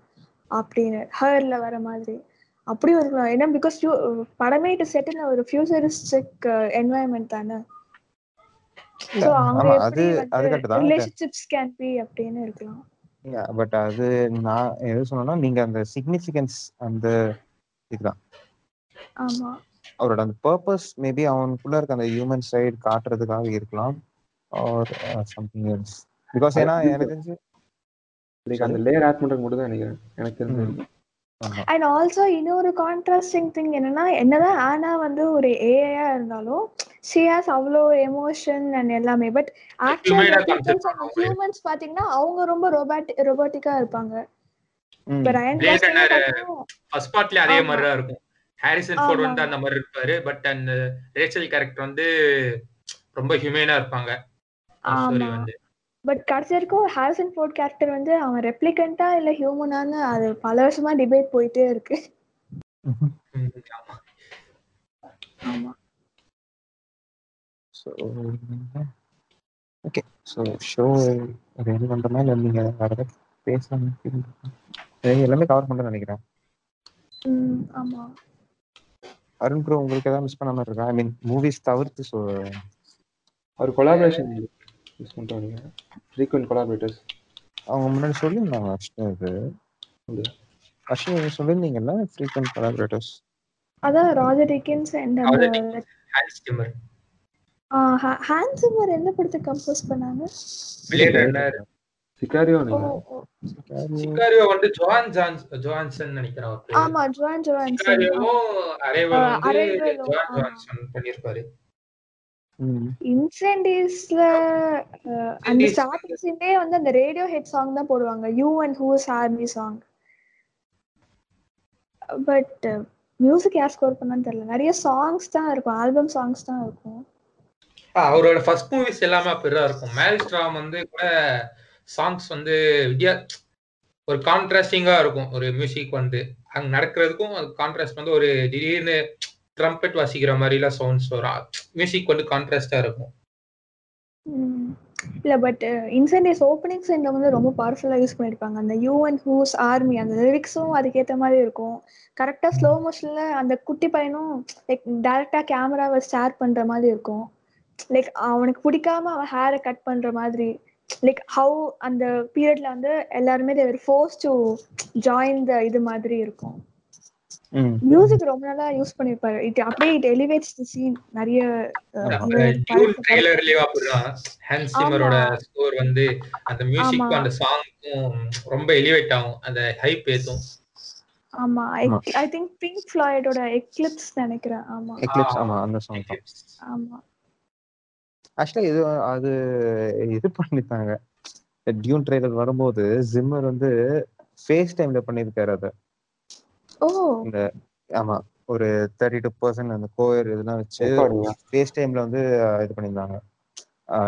அப்படின்னு ஹர்ல வர மாதிரி. அப்படியும் இருக்கலாம். ஏன்னா பிகாஸ் படமே இட் செட்டில் ஒரு ஃபியூச்சரிஸ்டிக் என்வாயன்மெண்ட் தானே. சோ அவங்க அது- அது வந்து தான். ரிலேஷன்ஷிப்ஸ் கேன் பி அப்படின்னு இருக்கலாம். பட் அது நான் எது சொன்னேன்னா நீங்க அந்த சிக்னிஃபிகன்ஸ் அந்த இதுதான். ஆமா. அவரோட அந்த பர்பஸ் மேபி அவனுக்குள்ள இருக்க அந்த ஹியூமன் சைடு காட்டுறதுக்காக இருக்கலாம் ஆர் சம்திங் எல்ஸ் பிகாஸ் ஏன்னா எனக்கு தெரிஞ்சு அந்த லேயர் ஆட் பண்றது மட்டும் தான் நினைக்கிறேன். எனக்கு தெரிஞ்சு. அண்ட் ஆல்சோ இன்னொரு கான்ட்ராஸ்டிங் திங் என்னன்னா என்னதான் ஆனா வந்து ஒரு ஏஐயா இருந்தாலும் ஷி ஹாஸ் அவ்வளோ எமோஷன் அண்ட் எல்லாமே. பட். ஹியூமன்ஸ் பாத்தீங்கன்னா அவங்க ரொம்ப ரொபாட்டி ரொபோட்டிக்கா இருப்பாங்க. அதே. மாதிரி இருக்கும். Harrison Ford. வந்து அந்த மாதிரி இருப்பாரு. பட் அந்த ரேச்சல் கேரக்டர் வந்து ரொம்ப ஹியூமனா இருப்பாங்க. வந்து. பட் கடைசி வரைக்கும் ஹாரிசன் ஃபோர்ட் கேரக்டர் வந்து அவன் ரெப்ளிகண்டா இல்ல ஹியூமனான்னு அது பல வருஷமா டிபேட் போயிட்டே இருக்கு. ஆமா. ஆமா. So okay so show ready பண்ணுறோமா இல்லை. நீங்கள் வேறு ஏதாவது பேசலாம் எல்லாமே கவர் பண்ணுறேன்னு நினைக்கிறேன். ம் ஆமா. அருண் ப்ரோ உங்களுக்கு ஏதாவது மிஸ் பண்ண மாதிரி இருக்கா? ஐ மீன் மூவிஸ் தவிர்த்து ஸோ அவர் கொலாபரேஷன் யூஸ் பண்றாங்க ஃப்ரீக்வெண்ட் கொலாபரேட்டர்ஸ் அவங்க முன்னாடி சொல்லியிருந்தாங்க ஃபஸ்ட்டு இது? ஃபஸ்ட்டு நீங்கள் சொல்லியிருந்தீங்கல்ல ஃப்ரீக்வெண்ட் கொலாபரேட்டர்ஸ் அதான் Roger Deakins and Hans Zimmer Hans Zimmer எந்த படத்தை கம்போஸ் பண்ணாங்க? Blade Runner Sicario. சிகாரியோ. வந்து ஜோன் ஜான்ஸ் ஜோன்சன் நினைக்கிறேன். ஆமா ஜுவான் ஜுவான்சன் சிகாரியோவும் அரேவல் வந்து ஜோன். ஜான்சன் பண்ணியிருப்பாரு. ம். இன்சென்டிவ்ஸ்ல அந்த ஸ்டார்டிங் சீன்லயே வந்து அந்த ரேடியோ ஹெட் சாங் தான் போடுவாங்க. You and whose army song but music யார் ஸ்கோர் பண்ணான்னு தெரியல. நிறைய சாங்ஸ் தான் இருக்கும். ஆல்பம் சாங்ஸ் தான் இருக்கும். அவரோட ஃபர்ஸ்ட் மூவிஸ் எல்லாமே அப்படிதான் இருக்கும். மேரிஸ்ட்ராம் வந்து கூட சாங்ஸ் வந்து வித்தியா ஒரு கான்ட்ராஸ்டிங்கா இருக்கும். ஒரு மியூசிக் வந்து அங்க நடக்கிறதுக்கும் அது கான்ட்ராஸ்ட் வந்து ஒரு திடீர்னு ட்ரம்பெட் வாசிக்கிற மாதிரிலாம் சவுண்ட்ஸ் வரும். மியூசிக் வந்து கான்ட்ராஸ்டா இருக்கும். இல்ல பட் இன்சென்டிவ்ஸ் ஓப்பனிங் சீன்ல வந்து ரொம்ப பவர்ஃபுல்லா யூஸ் பண்ணிருப்பாங்க. அந்த யூ அண்ட் ஹூஸ் ஆர்மி அந்த லிரிக்ஸும் அதுக்கேத்த மாதிரி இருக்கும். கரெக்டா ஸ்லோ மோஷன்ல அந்த குட்டி பையனும் லைக் டைரக்டா கேமராவை ஸ்டார் பண்ற மாதிரி இருக்கும். லைக் அவனுக்கு பிடிக்காம அவன் ஹேரை கட் பண்ற மாதிரி. லைக் ஹவு அந்த பீரியட்ல வந்து எல்லாருமே they were force to join the இது மாதிரி இருக்கும். மியூசிக் ரொம்ப நல்லா யூஸ் பண்ணிருப்பாரு. இட் அப்படியே இட் எலிவேட்ஸ் தி சீன் நிறைய ட்ரெய்லர்லயே அப்படிதான் ஹேண்ட் சிம்மரோட. ஸ்கோர் வந்து அந்த மியூசிக்கும் ஆமா. அந்த சாங்க்கும் ரொம்ப எலிவேட் ஆகும். அந்த ஹைப் ஏத்தும். ஆமா. ஐ திங்க் பிங்க் ஃபிளாய்டோட எக்லிப்ஸ் நினைக்கிறேன். ஆமா. எக்லிப்ஸ் ஆமா. அந்த சாங் ஆமா. ஆக்சுவலா இது அது இது பண்ணிட்டாங்க. டியூன் ட்ரெய்லர் வரும்போது ஜிம்மர் வந்து ஃபேஸ் டைம்ல பண்ணியிருக்காரு அதை. ஓ. இந்த ஆமா ஒரு தேர்ட்டி டூ பர்சன்ட் அந்த கோயர் இதெல்லாம் வச்சு? ஃபேஸ் டைம்ல வந்து இது பண்ணியிருந்தாங்க.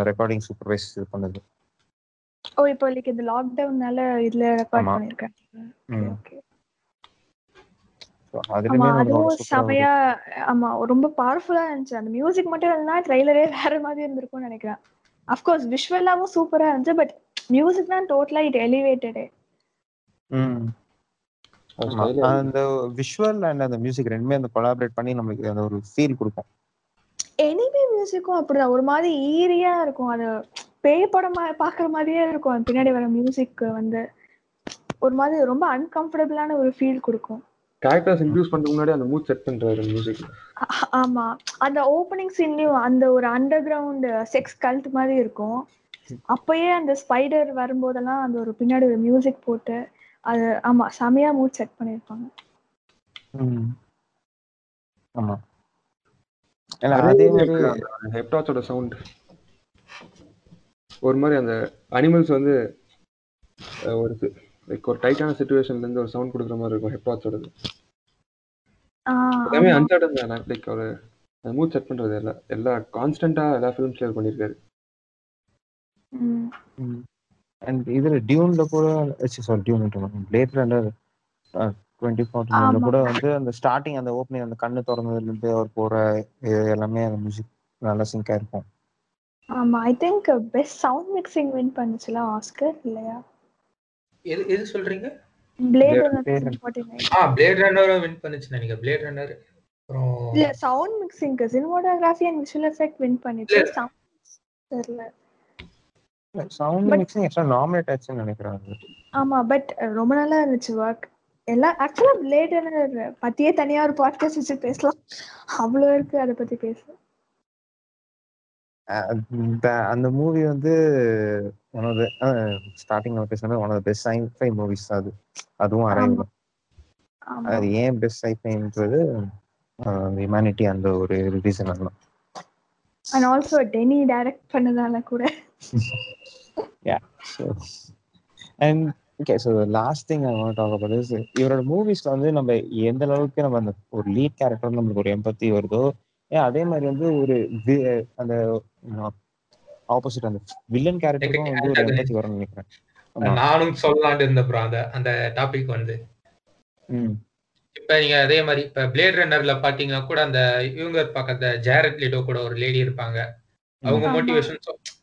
ரெக்கார்டிங் சூப்பர்வைஸ் இது பண்ணது. ஓ இப்போ லைக் இந்த லாக்டவுன்னால இதுல ரெக்கார்ட் ஆமா. பண்ணிருக்கேன் ம். ஓகே So, ஆமா அதுவும் செமையா ஆமா ரொம்ப பவர்ஃபுல்லா இருந்துச்சு. அந்த மியூசிக் மட்டும் இல்லைன்னா ட்ரெய்லரே வேற மாதிரி இருந்திருக்கும்னு நினைக்கிறேன். அஃப்கோர்ஸ் விஷுவலாவும் சூப்பரா இருந்துச்சு பட் மியூசிக் தான் டோட்டலா இட் எலிவேட்டடே அந்த விஷுவல் அண்ட் அந்த மியூசிக் ரெண்டுமே அந்த கொலாபரேட் பண்ணி அந்த ஒரு ஃபீல் கொடுக்கும். எனிமே மியூசிக்கும் அப்படிதான். ஒரு மாதிரி ஈரியா இருக்கும். அது பேய் படம் பாக்குற மாதிரியே இருக்கும். அது பின்னாடி வர மியூசிக் வந்து. ஒரு மாதிரி ரொம்ப அன்கம்ஃபர்டபுளான ஒரு ஃபீல் கொடுக்கும். கேரக்டர்ஸ் இன்ட்ரூஸ் பண்றதுக்கு முன்னாடி அந்த மூட் செட் பண்றாரு மியூசிக் ஆமா. அந்த ஓப்பனிங் சீன்லயும் அந்த ஒரு அண்டர் கிரவுண்ட் செக்ஸ் கல்ட் மாதிரி இருக்கும். அப்பயே அந்த ஸ்பைடர் வரும்போதெல்லாம் அந்த ஒரு பின்னாடி ஒரு மியூசிக் போட்டு அது ஆமா செமையா மூட் செட் பண்ணிருப்பாங்க. ஆமா. இல்ல அதே மாதிரி ஹெப்டாச்சோட சவுண்ட் ஒரு மாதிரி அந்த அனிமல்ஸ் வந்து ஒரு லைக் ஒரு டைட்டான சுச்சுவேஷன்ல இருந்து ஒரு சவுண்ட் கொடுக்குற மாதிரி இருக்கும் ஹெப்டாச்சோடது ஆ, எல்லாமே. அன்சர்டன் தான்? லைக் ஒரு மூட் செட் பண்றது எல்லாம் எல்லா கான்ஸ்டன்டா எல்லா ஃபிலிம்ஸ்லயும் பண்ணியிருக்காரு ம். அண்ட் இதுல டியூன்ல கூட sorry Dune Blade Runner twenty forty ஆமா. கூட வந்து அந்த ஸ்டார்டிங் அந்த ஓப்பனிங் அந்த கண்ணு திறந்ததுல இருந்து அவர் போற இது எல்லாமே அந்த மியூசிக் நல்லா சிங்கா இருக்கும். ஆமா I think best sound mixing win பண்ணுச்சுல Oscar இல்லையா? எது எது சொல்றீங்க? Blade Blade Runner Runner. Forty nine ஆ பிளேட் ரன்னரும் வின் பண்ணுச்சு நினைக்கிறேன் பிளேட் ரன்னர் அப்புறம் இல்ல sound mixing cinematography and visual effect win பண்ணிச்சு இல்ல. தெரியல. சவுண்ட் மிக்சிங் எக்ஸ்ட்ரா நாமினேட் ஆச்சுன்னு நினைக்கிறேன் அது. ஆமா பட் ரொம்ப நல்லா இருந்துச்சு ஒர்க் எல்லாம் ஆக்சுவலா பிளேட் ரன்னர் பத்தியே தனியா ஒரு பாட்காஸ்ட் வச்சு பேசலாம். அவ்வளோ இருக்கு அதை பத்தி பேச. அந்த மூவி வந்து ஒன் ஆஃப் ஸ்டார்டிங் நம்ம பேசுனது one of best sci-fi movies அது. அதுவும் அரைவல் ஆமா. அது ஏன் பெஸ்ட் சைஃபைன்றது ஹியூமனிட்டி அந்த ஒரு ரீசன் தான். அண்ட் ஆல்சோ டெனி டைரக்ட் பண்ணதால கூட. And okay so last thing I want talk about is இவரோட மூவிஸ்ல வந்து நம்ம எந்த அளவுக்கு நம்ம அந்த ஒரு லீட் கேரக்டர் நம்மளுக்கு ஒரு எம்பத்தி வருதோ ஏன் அதே மாதிரி வந்து ஒரு அந்த ஆப்போசிட் அந்த வில்லன் கேரக்டருக்கும் வந்து ஒரு எம்பத்தி வரும்னு நினைக்கிறேன். நானும் சொல்லலாம்னு இருந்தேன் ப்ரோ அந்த அந்த டாபிக் வந்து. இப்ப நீங்க அதே மாதிரி இப்ப பிளேட் ரன்னர்ல பாத்தீங்கன்னா கூட அந்த இவங்க இருப்பாங்க அந்த ஜேரட் லிடோ கூட ஒரு லேடி இருப்பாங்க. அவங்க. மோட்டிவேஷன்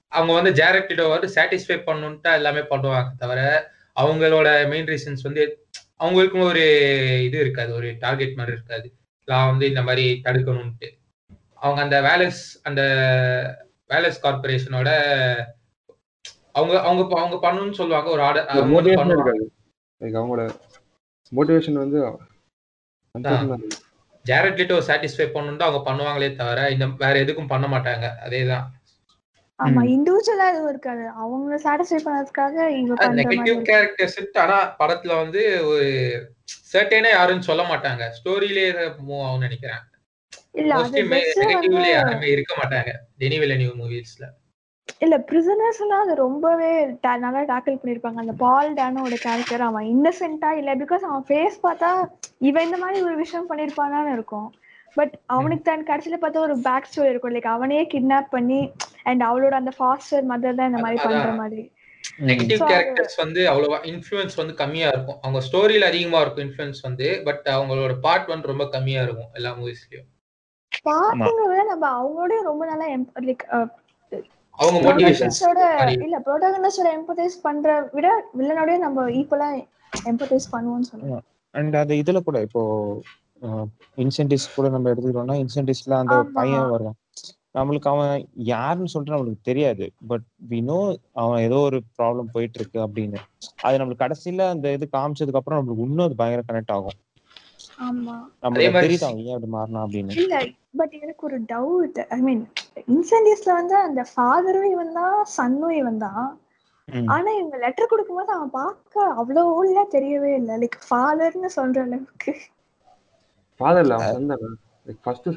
அவங்க வந்து ஜேரட் லிடோ வந்து சாட்டிஸ்ஃபை பண்ணணும்ட்டு எல்லாமே பண்ணுவாங்க தவிர அவங்களோட மெயின் ரீசன்ஸ் வந்து அவங்களுக்கும் ஒரு இது இருக்காது ஒரு டார்கெட் மாதிரி இருக்காது. நான் வந்து இந்த மாதிரி தடுக்கணும்ட்டு அவங்க அந்த வேலஸ் அந்த வேலஸ் கார்பரேஷனோட அவங்க அவங்க அவங்க பண்ணணும்னு சொல்லுவாங்க ஒரு ஆர்டர் அவங்களோட மோட்டிவேஷன் வந்து. ஜேரட் லிட்டோ சாட்டிஸ்ஃபை பண்ணணும் அவங்க பண்ணுவாங்களே தவிர இந்த வேற எதுக்கும் பண்ண மாட்டாங்க. அதேதான். ஆமா இண்டிவிஜுவலா எதுவும் இருக்காது. அவங்க சாட்டிஸ்ஃபை பண்ணதுக்காக இவங்க நெகட்டிவ். கேரக்டர்ஸ் ஆனா படத்துல வந்து ஒரு சர்டேனே யாரும் சொல்ல மாட்டாங்க. ஸ்டோரியிலே மூவ் ஆகும் நினைக்கிறேன். இல்ல அது இருக்க மாட்டாங்க. டெனி மூவிஸ்ல இல்ல பிரிசனர்ஸ் எல்லாம் அது ரொம்பவே நல்லா டேக்கிள் பண்ணிருப்பாங்க. அந்த பால் டேனோட கேரக்டர் அவன் இன்னசென்ட்டா இல்ல பிகாஸ் அவன் ஃபேஸ் பார்த்தா இவன் இந்த மாதிரி ஒரு விஷயம் பண்ணிருப்பானான்னு இருக்கும். பட் அவனுக்கு தான் கடைசியில பார்த்தா ஒரு பேக் ஸ்டோரி இருக்கும். லைக் அவனையே கிட்னாப் பண்ணி அண்ட் அவளோட அந்த ஃபாஸ்டர் மதர் தான் இந்த மாதிரி. பண்ற மாதிரி. நெகட்டிவ் கேரக்டர்ஸ் வந்து அவ்வளவா இன்ஃப்ளூயன்ஸ் வந்து கம்மியா இருக்கும். அவங்க ஸ்டோரியில அதிகமா இருக்கும் இன்ஃப்ளூயன்ஸ் வந்து பட் அவங்களோட பார்ட் வந்து ரொம்ப கம்மியா இருக்கும் எல்லா மூவிஸ்லயும் விட நம்ம அவங்களோடய ரொம்ப நல்லா லைக் அவங்க மோட்டிவேஷன்ஸ் ப்ரோட்டகனிஸ்டோட இல்ல ப்ரோட்டகனிஸ்டோட எம்பத்தைஸ் பண்ற விட வில்லனோடய நம்ம ஈக்குவலா எம்பத்தைஸ் பண்ணுவோம்னு சொல்லுவேன் அண்ட் அந்த இதுல கூட இப்போ இன்சென்டிவ்ஸ் கூட நம்ம எடுத்துக்கிட்டோம்னா இன்சென்டிவ்ஸ்ல அந்த. பையன் வருவான். நம்மளுக்கு அவன் யாருன்னு சொல்லிட்டு நம்மளுக்கு தெரியாது. பட் வி நோ அவன் ஏதோ ஒரு ப்ராப்ளம் போயிட்டு இருக்கு அப்படின்னு. அது நம்மளுக்கு கடைசியில அந்த இது காமிச்சதுக்கு அப்புறம் நம்மளுக்கு இன்னும் அது பயங்கர கனெக்ட் ஆகும். ஆமா. இல்ல பட் எனக்கு ஒரு டவுட் ஐ மீன் இன்சென்டிவ்ஸ்ல வந்து அந்த ஃபாதரும் இவன் தான் சன்னும் இவன் தான் ம். ஆனா இவங்க லெட்டர் கொடுக்கும்போது அவன் பார்க்க அவ்வளவு ஓல்டா தெரியவே இல்லை. லைக் ஃபாதர்னு சொல்ற அளவுக்கு.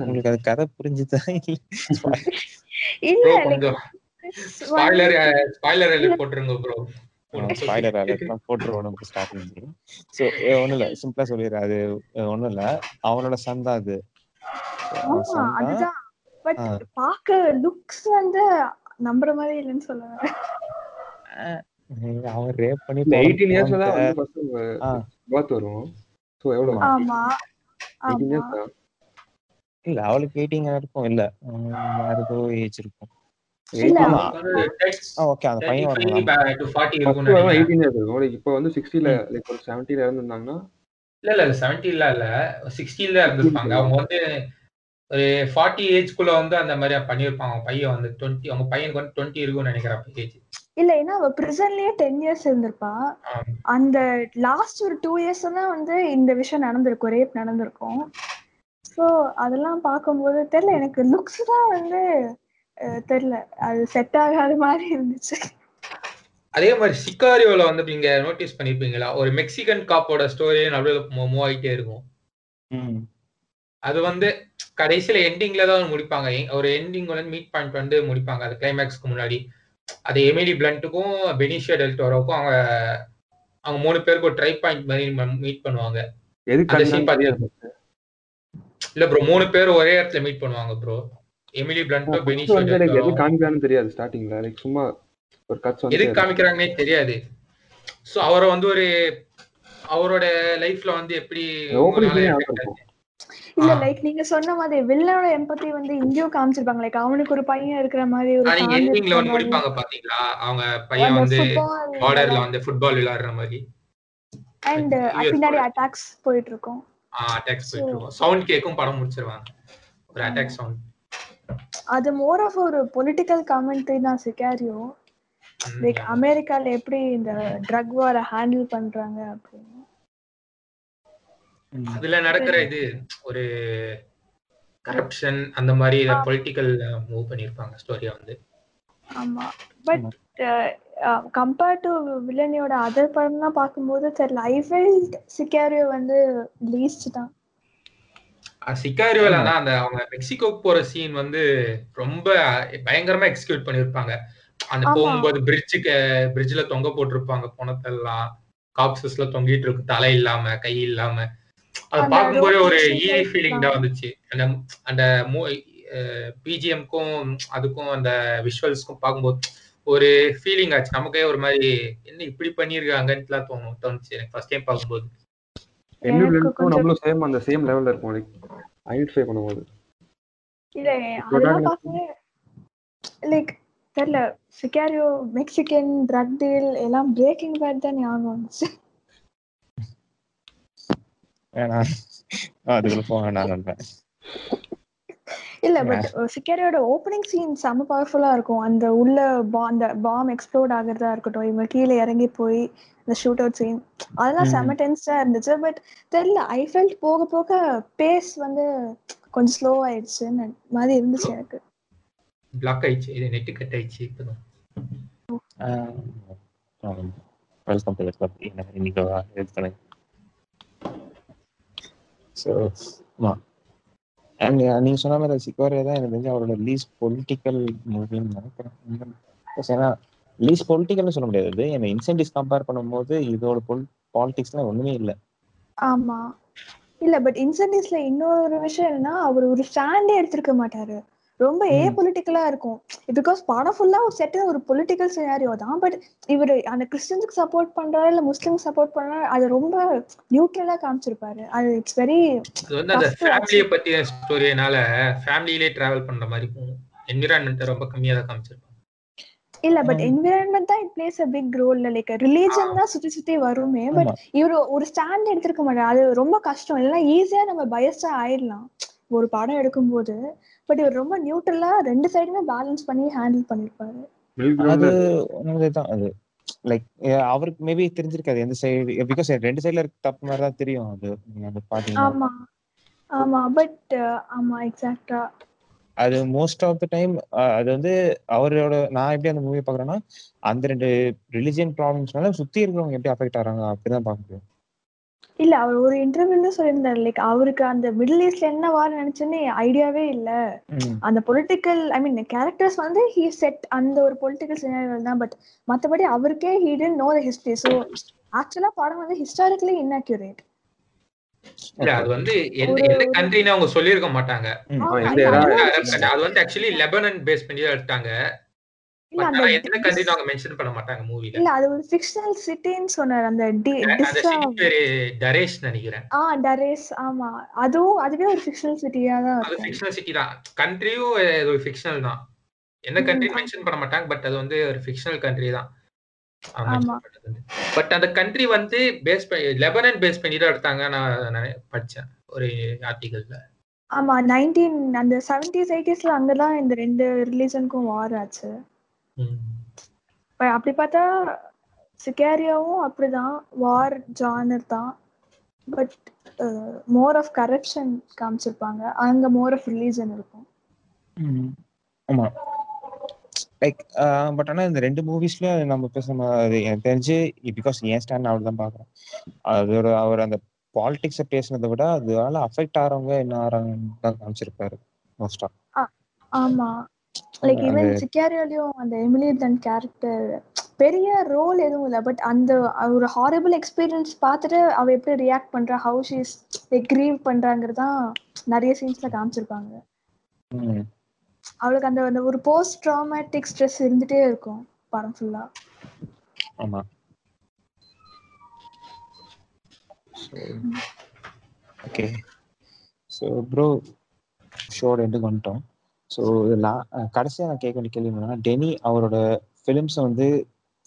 உங்களுக்கு அது கதை புரிஞ்சுதா? இல்ல ஸ்பாய்லர் ஸ்பாய்லர் போட்டுருங்க ப்ரோ ஸ்பாய்லர் அலர்ட்லாம் போட்டுருவோம் நமக்கு ஸ்டார்ட் பண்ணி ஸோ ஒன்றும் இல்லை சிம்பிளா சொல்லிடுறேன். அது ஒன்றும் இல்லை அவனோட சன் தான் அது. பட். பார்க்க லுக்ஸ் வந்து நம்புற மாதிரி இல்லைன்னு சொல்லுவேன் அவன் ரேப் பண்ணி இயர்ஸ்ல தான் வந்து வரும் ஆமா இல்ல அவளுக்கு எயிட்டீன் இருக்கும். இல்ல வேற ஏதோ ஏஜ் இருக்கும். ஓகே அந்த பையன் இப்போ வந்து சிக்ஸ்டில லைக் ஒரு செவன்ட்டில இருந்திருந்தாங்கன்னா? இல்ல இல்ல செவன்டீன்ல இல்ல. சிக்ஸ்டீன்ல இருந்திருப்பாங்க. அவங்க வந்து ஒரு ஃபார்ட்டி ஏஜ்குள்ள வந்து அந்த மாதிரி பண்ணியிருப்பாங்க. அவங்க பையன் வந்து டுவெண்ட்டி அவங்க பையனுக்கு வந்து டுவெண்ட்டி இருக்கும்னு நினைக்கிறேன் ஏஜ் இல்ல ஏன்னா அவ பிரிசன்லயே டென் இயர்ஸ் இருந்திருப்பா. அந்த லாஸ்ட் ஒரு டூ இயர்ஸ் தான் வந்து இந்த விஷயம் நடந்திருக்கும். ரேப் நடந்திருக்கும். ஸோ அதெல்லாம் பார்க்கும்போது தெரியல எனக்கு லுக்ஸ் தான் வந்து தெரியல அது செட் ஆகாத மாதிரி இருந்துச்சு. அதே மாதிரி சிக்காரியோல வந்து நீங்க நோட்டீஸ் பண்ணிருப்பீங்களா? ஒரு மெக்சிகன் காப்போட ஸ்டோரி நடுவில் மூவ் ஆகிட்டே இருக்கும். ம். அது வந்து கடைசியில எண்டிங்ல தான் முடிப்பாங்க. ஒரு எண்டிங் வந்து மீட் பாயிண்ட் வந்து முடிப்பாங்க. அது கிளைமேக்ஸ்க்கு முன்னாடி. அது எமிலி பிளண்ட்டுக்கும் பெனிஷியா டெல்டோரோக்கும் அவங்க அவங்க மூணு பேருக்கு ஒரு ட்ரை பாயிண்ட் மாதிரி மீட் பண்ணுவாங்க. இல்ல ப்ரோ மூணு பேர் ஒரே இடத்துல மீட் பண்ணுவாங்க ப்ரோ எமிலி பிளண்ட்டோ First பெனிஷியா வந்து எனக்கு எது டெல்டோரோ காமிக்கிறான்னு தெரியாது ஸ்டார்டிங்ல. லைக் சும்மா ஒரு கட்ஸ் வந்து எதுக்கு காமிக்கிறாங்கன்னே தெரியாது. சோ அவரை வந்து ஒரு அவரோட லைஃப்ல வந்து எப்படி இல்ல ஆ. லைக் நீங்க சொன்ன மாதிரி வில்லனோட எம்பத்தி வந்து இங்கேயும் காமிச்சிருப்பாங்க. லைக் அவனுக்கு ஒரு பையன் இருக்கிற மாதிரி ஒரு நீங்க எண்டிங்ல வந்து. முடிப்பாங்க பாத்தீங்களா? அவங்க பையன் வந்து பார்டர்ல வந்து ஃபுட்பால் விளையாடுற மாதிரி. And US பின்னாடி. அட்டாக்ஸ் போயிட்டு இருக்கும். அட்டாக்ஸ் போயிட்டு இருக்கும். சவுண்ட் கேக்கும் படம் முடிச்சிருவாங்க. ஒரு அட்டாக் சவுண்ட் அது மோர் ஆஃப் ஒரு பொலிட்டிக்கல் காமெண்ட்ரி தான் சிகாரியோ. லைக் அமெரிக்கால எப்படி இந்த ட்ரக் வார ஹேண்டில் பண்றாங்க அப்படின்னு. அதுல நடக்கிற இது ஒரு கரப்ஷன் அந்த மாதிரி பொலிட்டிக்கல் மூவ் பண்ணிருப்பாங்க ஸ்டோரியா வந்து. ஆமா. பட் கம்பேர்ட் டு வில்லனியோட அதர் படம்லாம் பார்க்கும்போது தெரியல ஐ ஃபெல்ட் சிகாரியோ வந்து லீஸ்ட் தான். சிக்காரியோல தான் அந்த அவங்க மெக்சிகோக்கு போற சீன் வந்து ரொம்ப பயங்கரமா எக்ஸிக்யூட் பண்ணிருப்பாங்க அந்த. போகும்போது பிரிட்ஜுக்கு பிரிட்ஜ்ல தொங்க போட்டிருப்பாங்க பணத்தெல்லாம் காப்சஸ்ல தொங்கிட்டு இருக்கு தலை இல்லாம கை இல்லாம. அது பார்க்கும்போது ஒரு road ஈ side ஃபீலிங் தான். வந்துச்சு. அந்த அந்த பிஜிஎம்க்கும் அதுக்கும் அந்த விஷுவல்ஸ்க்கும் பார்க்கும்போது ஒரு ஃபீலிங் ஆச்சு. நமக்கே ஒரு மாதிரி என்ன இப்படி பண்ணிருக்காங்கன்னுலாம் தோணும் தோணுச்சு எனக்கு ஃபர்ஸ்ட் டைம் பார்க்கும்போது. கொஞ்சம் நம்மளும் சேம் அந்த சேம் லெவல்ல இருக்கும் லைக் ஐடென்டிஃபை பண்ணும்போது. இல்ல அதெல்லாம் பார்க்கவே லைக் தெரியல. சிகாரியோ மெக்சிகன் ட்ரக் டீல் எல்லாம் பிரேக்கிங் பேட் தான் ஞாபகம் வந்துச்சு. வேணாம். அதுக்குள்ள போக நண்பன் இல்ல பட் சிக்காரியோட ஓப்பனிங் சீன் செம்ம பவர்ஃபுல்லா இருக்கும். அந்த உள்ள பா அந்த பாம் எக்ஸ்ப்ளோட் ஆகுறதா இருக்கட்டும் இவங்க கீழே இறங்கி போய் இந்த ஷூட் அவுட் சீன் அதெல்லாம் ம். செம்ம டென்ஸா இருந்துச்சு. பட் தெரியல ஐ ஃபெல்ட் போக போக பேஸ் வந்து கொஞ்சம் ஸ்லோ ஆயிடுச்சுன்னு மாதிரி இருந்துச்சு எனக்கு. பிளாக் ஆயிடுச்சு. இது நெட்டு கட் ஆயிடுச்சு இப்பதான். வெல்கம் டு கிளப் இன்னைக்கு ஹெல்ப் பண்ணு ஸோ அண்ட் நீங்க சொன்ன மாதிரி சிக்கோரியா தான் எனக்கு தெரிஞ்சு அவரோட லீஸ் பொலிட்டிக்கல் மூவின்னு நினைக்கிறேன். ஏன்னா லீஸ் பொலிட்டிக்கல்னு சொல்ல முடியாது. என்ன இன்சென்டிவ்ஸ் கம்பேர் பண்ணும்போது இதோட பொல் பாலிடிக்ஸ்லாம் ஒண்ணுமே இல்லை. ஆமா. இல்ல பட் இன்சென்டிவ்ஸ்ல இன்னொரு விஷயம் என்னன்னா அவர் ஒரு ஸ்டாண்டே எடுத்திருக்க மாட்டாரு. ரொம்ப ஏ. பொலிட்டிக்கலா இருக்கும். பிகாஸ் படம் ஃபுல்லா ஒரு செட் ஒரு பொலிட்டிக்கல் சினாரியோ தான். பட் இவர் அந்த கிறிஸ்டியன்ஸுக்கு சப்போர்ட் பண்றாரு இல்ல முஸ்லிம்க்கு சப்போர்ட் பண்றாரு அது ரொம்ப நியூட்ரலா காமிச்சிருப்பாரு. அது இட்ஸ் வெரி அது வந்து அந்த ஃபேமிலியை பத்திய ஸ்டோரினால ஃபேமிலியிலே டிராவல் பண்ற மாதிரி போகும் என்விரான்மெண்ட் ரொம்ப கம்மியா தான் காமிச்சிருப்பாங்க. இல்ல பட். என்விரான்மெண்ட் தான் it plays a big role like religion தான் சுத்தி சுத்தி வருமே பட். இவரு ஒரு ஸ்டாண்ட் எடுத்திருக்க மாட்டாரு. அது ரொம்ப கஷ்டம். இல்லைன்னா ஈஸியா நம்ம பயஸ்டா ஆயிடலாம். ஒரு படம் எடுக்கும்போது. பட் இவர் ரொம்ப நியூட்ரலா ரெண்டு சைடுமே பேலன்ஸ் பண்ணி ஹேண்டில் பண்ணிருப்பாரு. அது கிரவுண்ட் தான் அது லைக் அவருக்கு மேபி தெரிஞ்சிருக்காது. எந்த சைடு பிகாஸ் ரெண்டு சைடுல இருக்க தப்பு மாதிரி தான் தெரியும். அது நீங்க அது பாத்தீங்கன்னா. ஆமா. ஆமா பட் ஆமா எக்ஸாக்டா அது மோஸ்ட் ஆஃப் த டைம் அது வந்து அவரோட நான் எப்படி அந்த மூவி பாக்குறேன்னா அந்த ரெண்டு ரிலிஜியன் ப்ராப்ளம்ஸ்னால சுத்தி இருக்கிறவங்க எப்படி அஃபெக்ட் ஆறாங்க அப்படிதான் பார்க்க முடியும். இல்ல அவர் ஒரு இன்டர்வியூல சொல்லியிருந்தாரு லைக் அவருக்கு அந்த மிடில் ஈஸ்ட்ல என்ன வார நினைச்சுன்னு ஐடியாவே இல்ல. அந்த பொலிட்டிக்கல் ஐ மீன் கேரக்டர்ஸ் வந்து ஹீ செட் அந்த ஒரு பொலிட்டிக்கல் சினாரியோ தான் பட் மத்தபடி அவருக்கே he didn't know the history so ஆக்சுவலா படம் வந்து ஹிஸ்டாரிக்கலி இன்அக்யூரேட் இல்ல அது வந்து எந்த எந்த கண்ட்ரின்னு அவங்க சொல்லியிருக்க மாட்டாங்க. அது வந்து ஆக்சுவலி லெபனன் பேஸ் பண்ணி தான் எடுத்தாங்க. எந்த கண்ட்ரின்னு அவங்க மென்ஷன் பண்ண மாட்டாங்க மூவில இல்ல அது ஒரு ஃபிக்ஷனல் சிட்டின்னு சொன்னார் அந்த டி அந்த டிஸ்ஸா சிட்டி பேரு டரேஷ் நினைக்கிறேன். ஆ டரேஸ் ஆமா. அதுவும் அதுவே ஒரு ஃபிக்ஷனல் சிட்டியா தான் அது ஃபிக்ஷனல் சிட்டி தான். கண்ட்ரியும் ஒரு ஃபிக்ஷனல் தான். எந்த கண்ட்ரி. மென்ஷன் பண்ண மாட்டாங்க பட் அது வந்து ஒரு ஃபிக்ஷனல் கண்ட்ரி தான். பட் அந்த கண்ட்ரி வந்து பேஸ் பண்ணி லெபனன் பேஸ் பண்ணி தான் எடுத்தாங்க நான் படிச்சேன் ஒரு ஆர்டிகல்ல ஆமா நைன்டீன் அந்த செவன்டிஸ் எயிட்டிஸ்ல அங்கதான் இந்த ரெண்டு ரிலீஜனுக்கும் வார் ஆச்சு. அப்படி பார்த்தா சிகாரியாவும் அப்படிதான் வார் ஜானர் தான். பட் மோர் ஆஃப் கரப்ஷன் காமிச்சிருப்பாங்க. அங்க மோர் ஆஃப் ரிலீஜன் இருக்கும். ம். ஆமா. லைக் பட் ஆனா இந்த ரெண்டு மூவிஸ்லயும் நம்ம பேசுற எனக்கு தெரிஞ்சு பிகாஸ் ஏன் ஸ்டாண்ட் நான் தான் பாக்குறேன் அதோட அவர் அந்த பாலிடிக்ஸை பேசுனதை விட அதனால அஃபெக்ட் ஆறவங்க என்ன ஆறாங்கன்னு தான் காமிச்சிருப்பாரு மோஸ்டா ஆமா. லைக் ஈவன் சிக்காரியோலயும் அந்த எமிலி தன் கேரக்டர் பெரிய ரோல் எதுவும் இல்லை பட் அந்த ஒரு ஹாரபிள் எக்ஸ்பீரியன்ஸ் பார்த்துட்டு அவ எப்படி ரியாக்ட் பண்றா ஹவு ஷீஸ் லைக் கிரீவ் பண்றாங்கிறதான் நிறைய சீன்ஸ்ல காமிச்சிருப்பாங்க. அவளுக்கு அந்த அந்த ஒரு போஸ்ட் ட்ராமேட்டிக் ஸ்ட்ரெஸ் இருந்துட்டே இருக்கும் படம் ஃபுல்லா ஆமா. ஓகே ஸோ ப்ரோ ஷோட எண்டுக்கு வந்துட்டோம். ஸோ லா கடைசியாக நான் கேட்க வேண்டிய கேள்வி என்னன்னா டெனி அவரோட ஃபிலிம்ஸை வந்து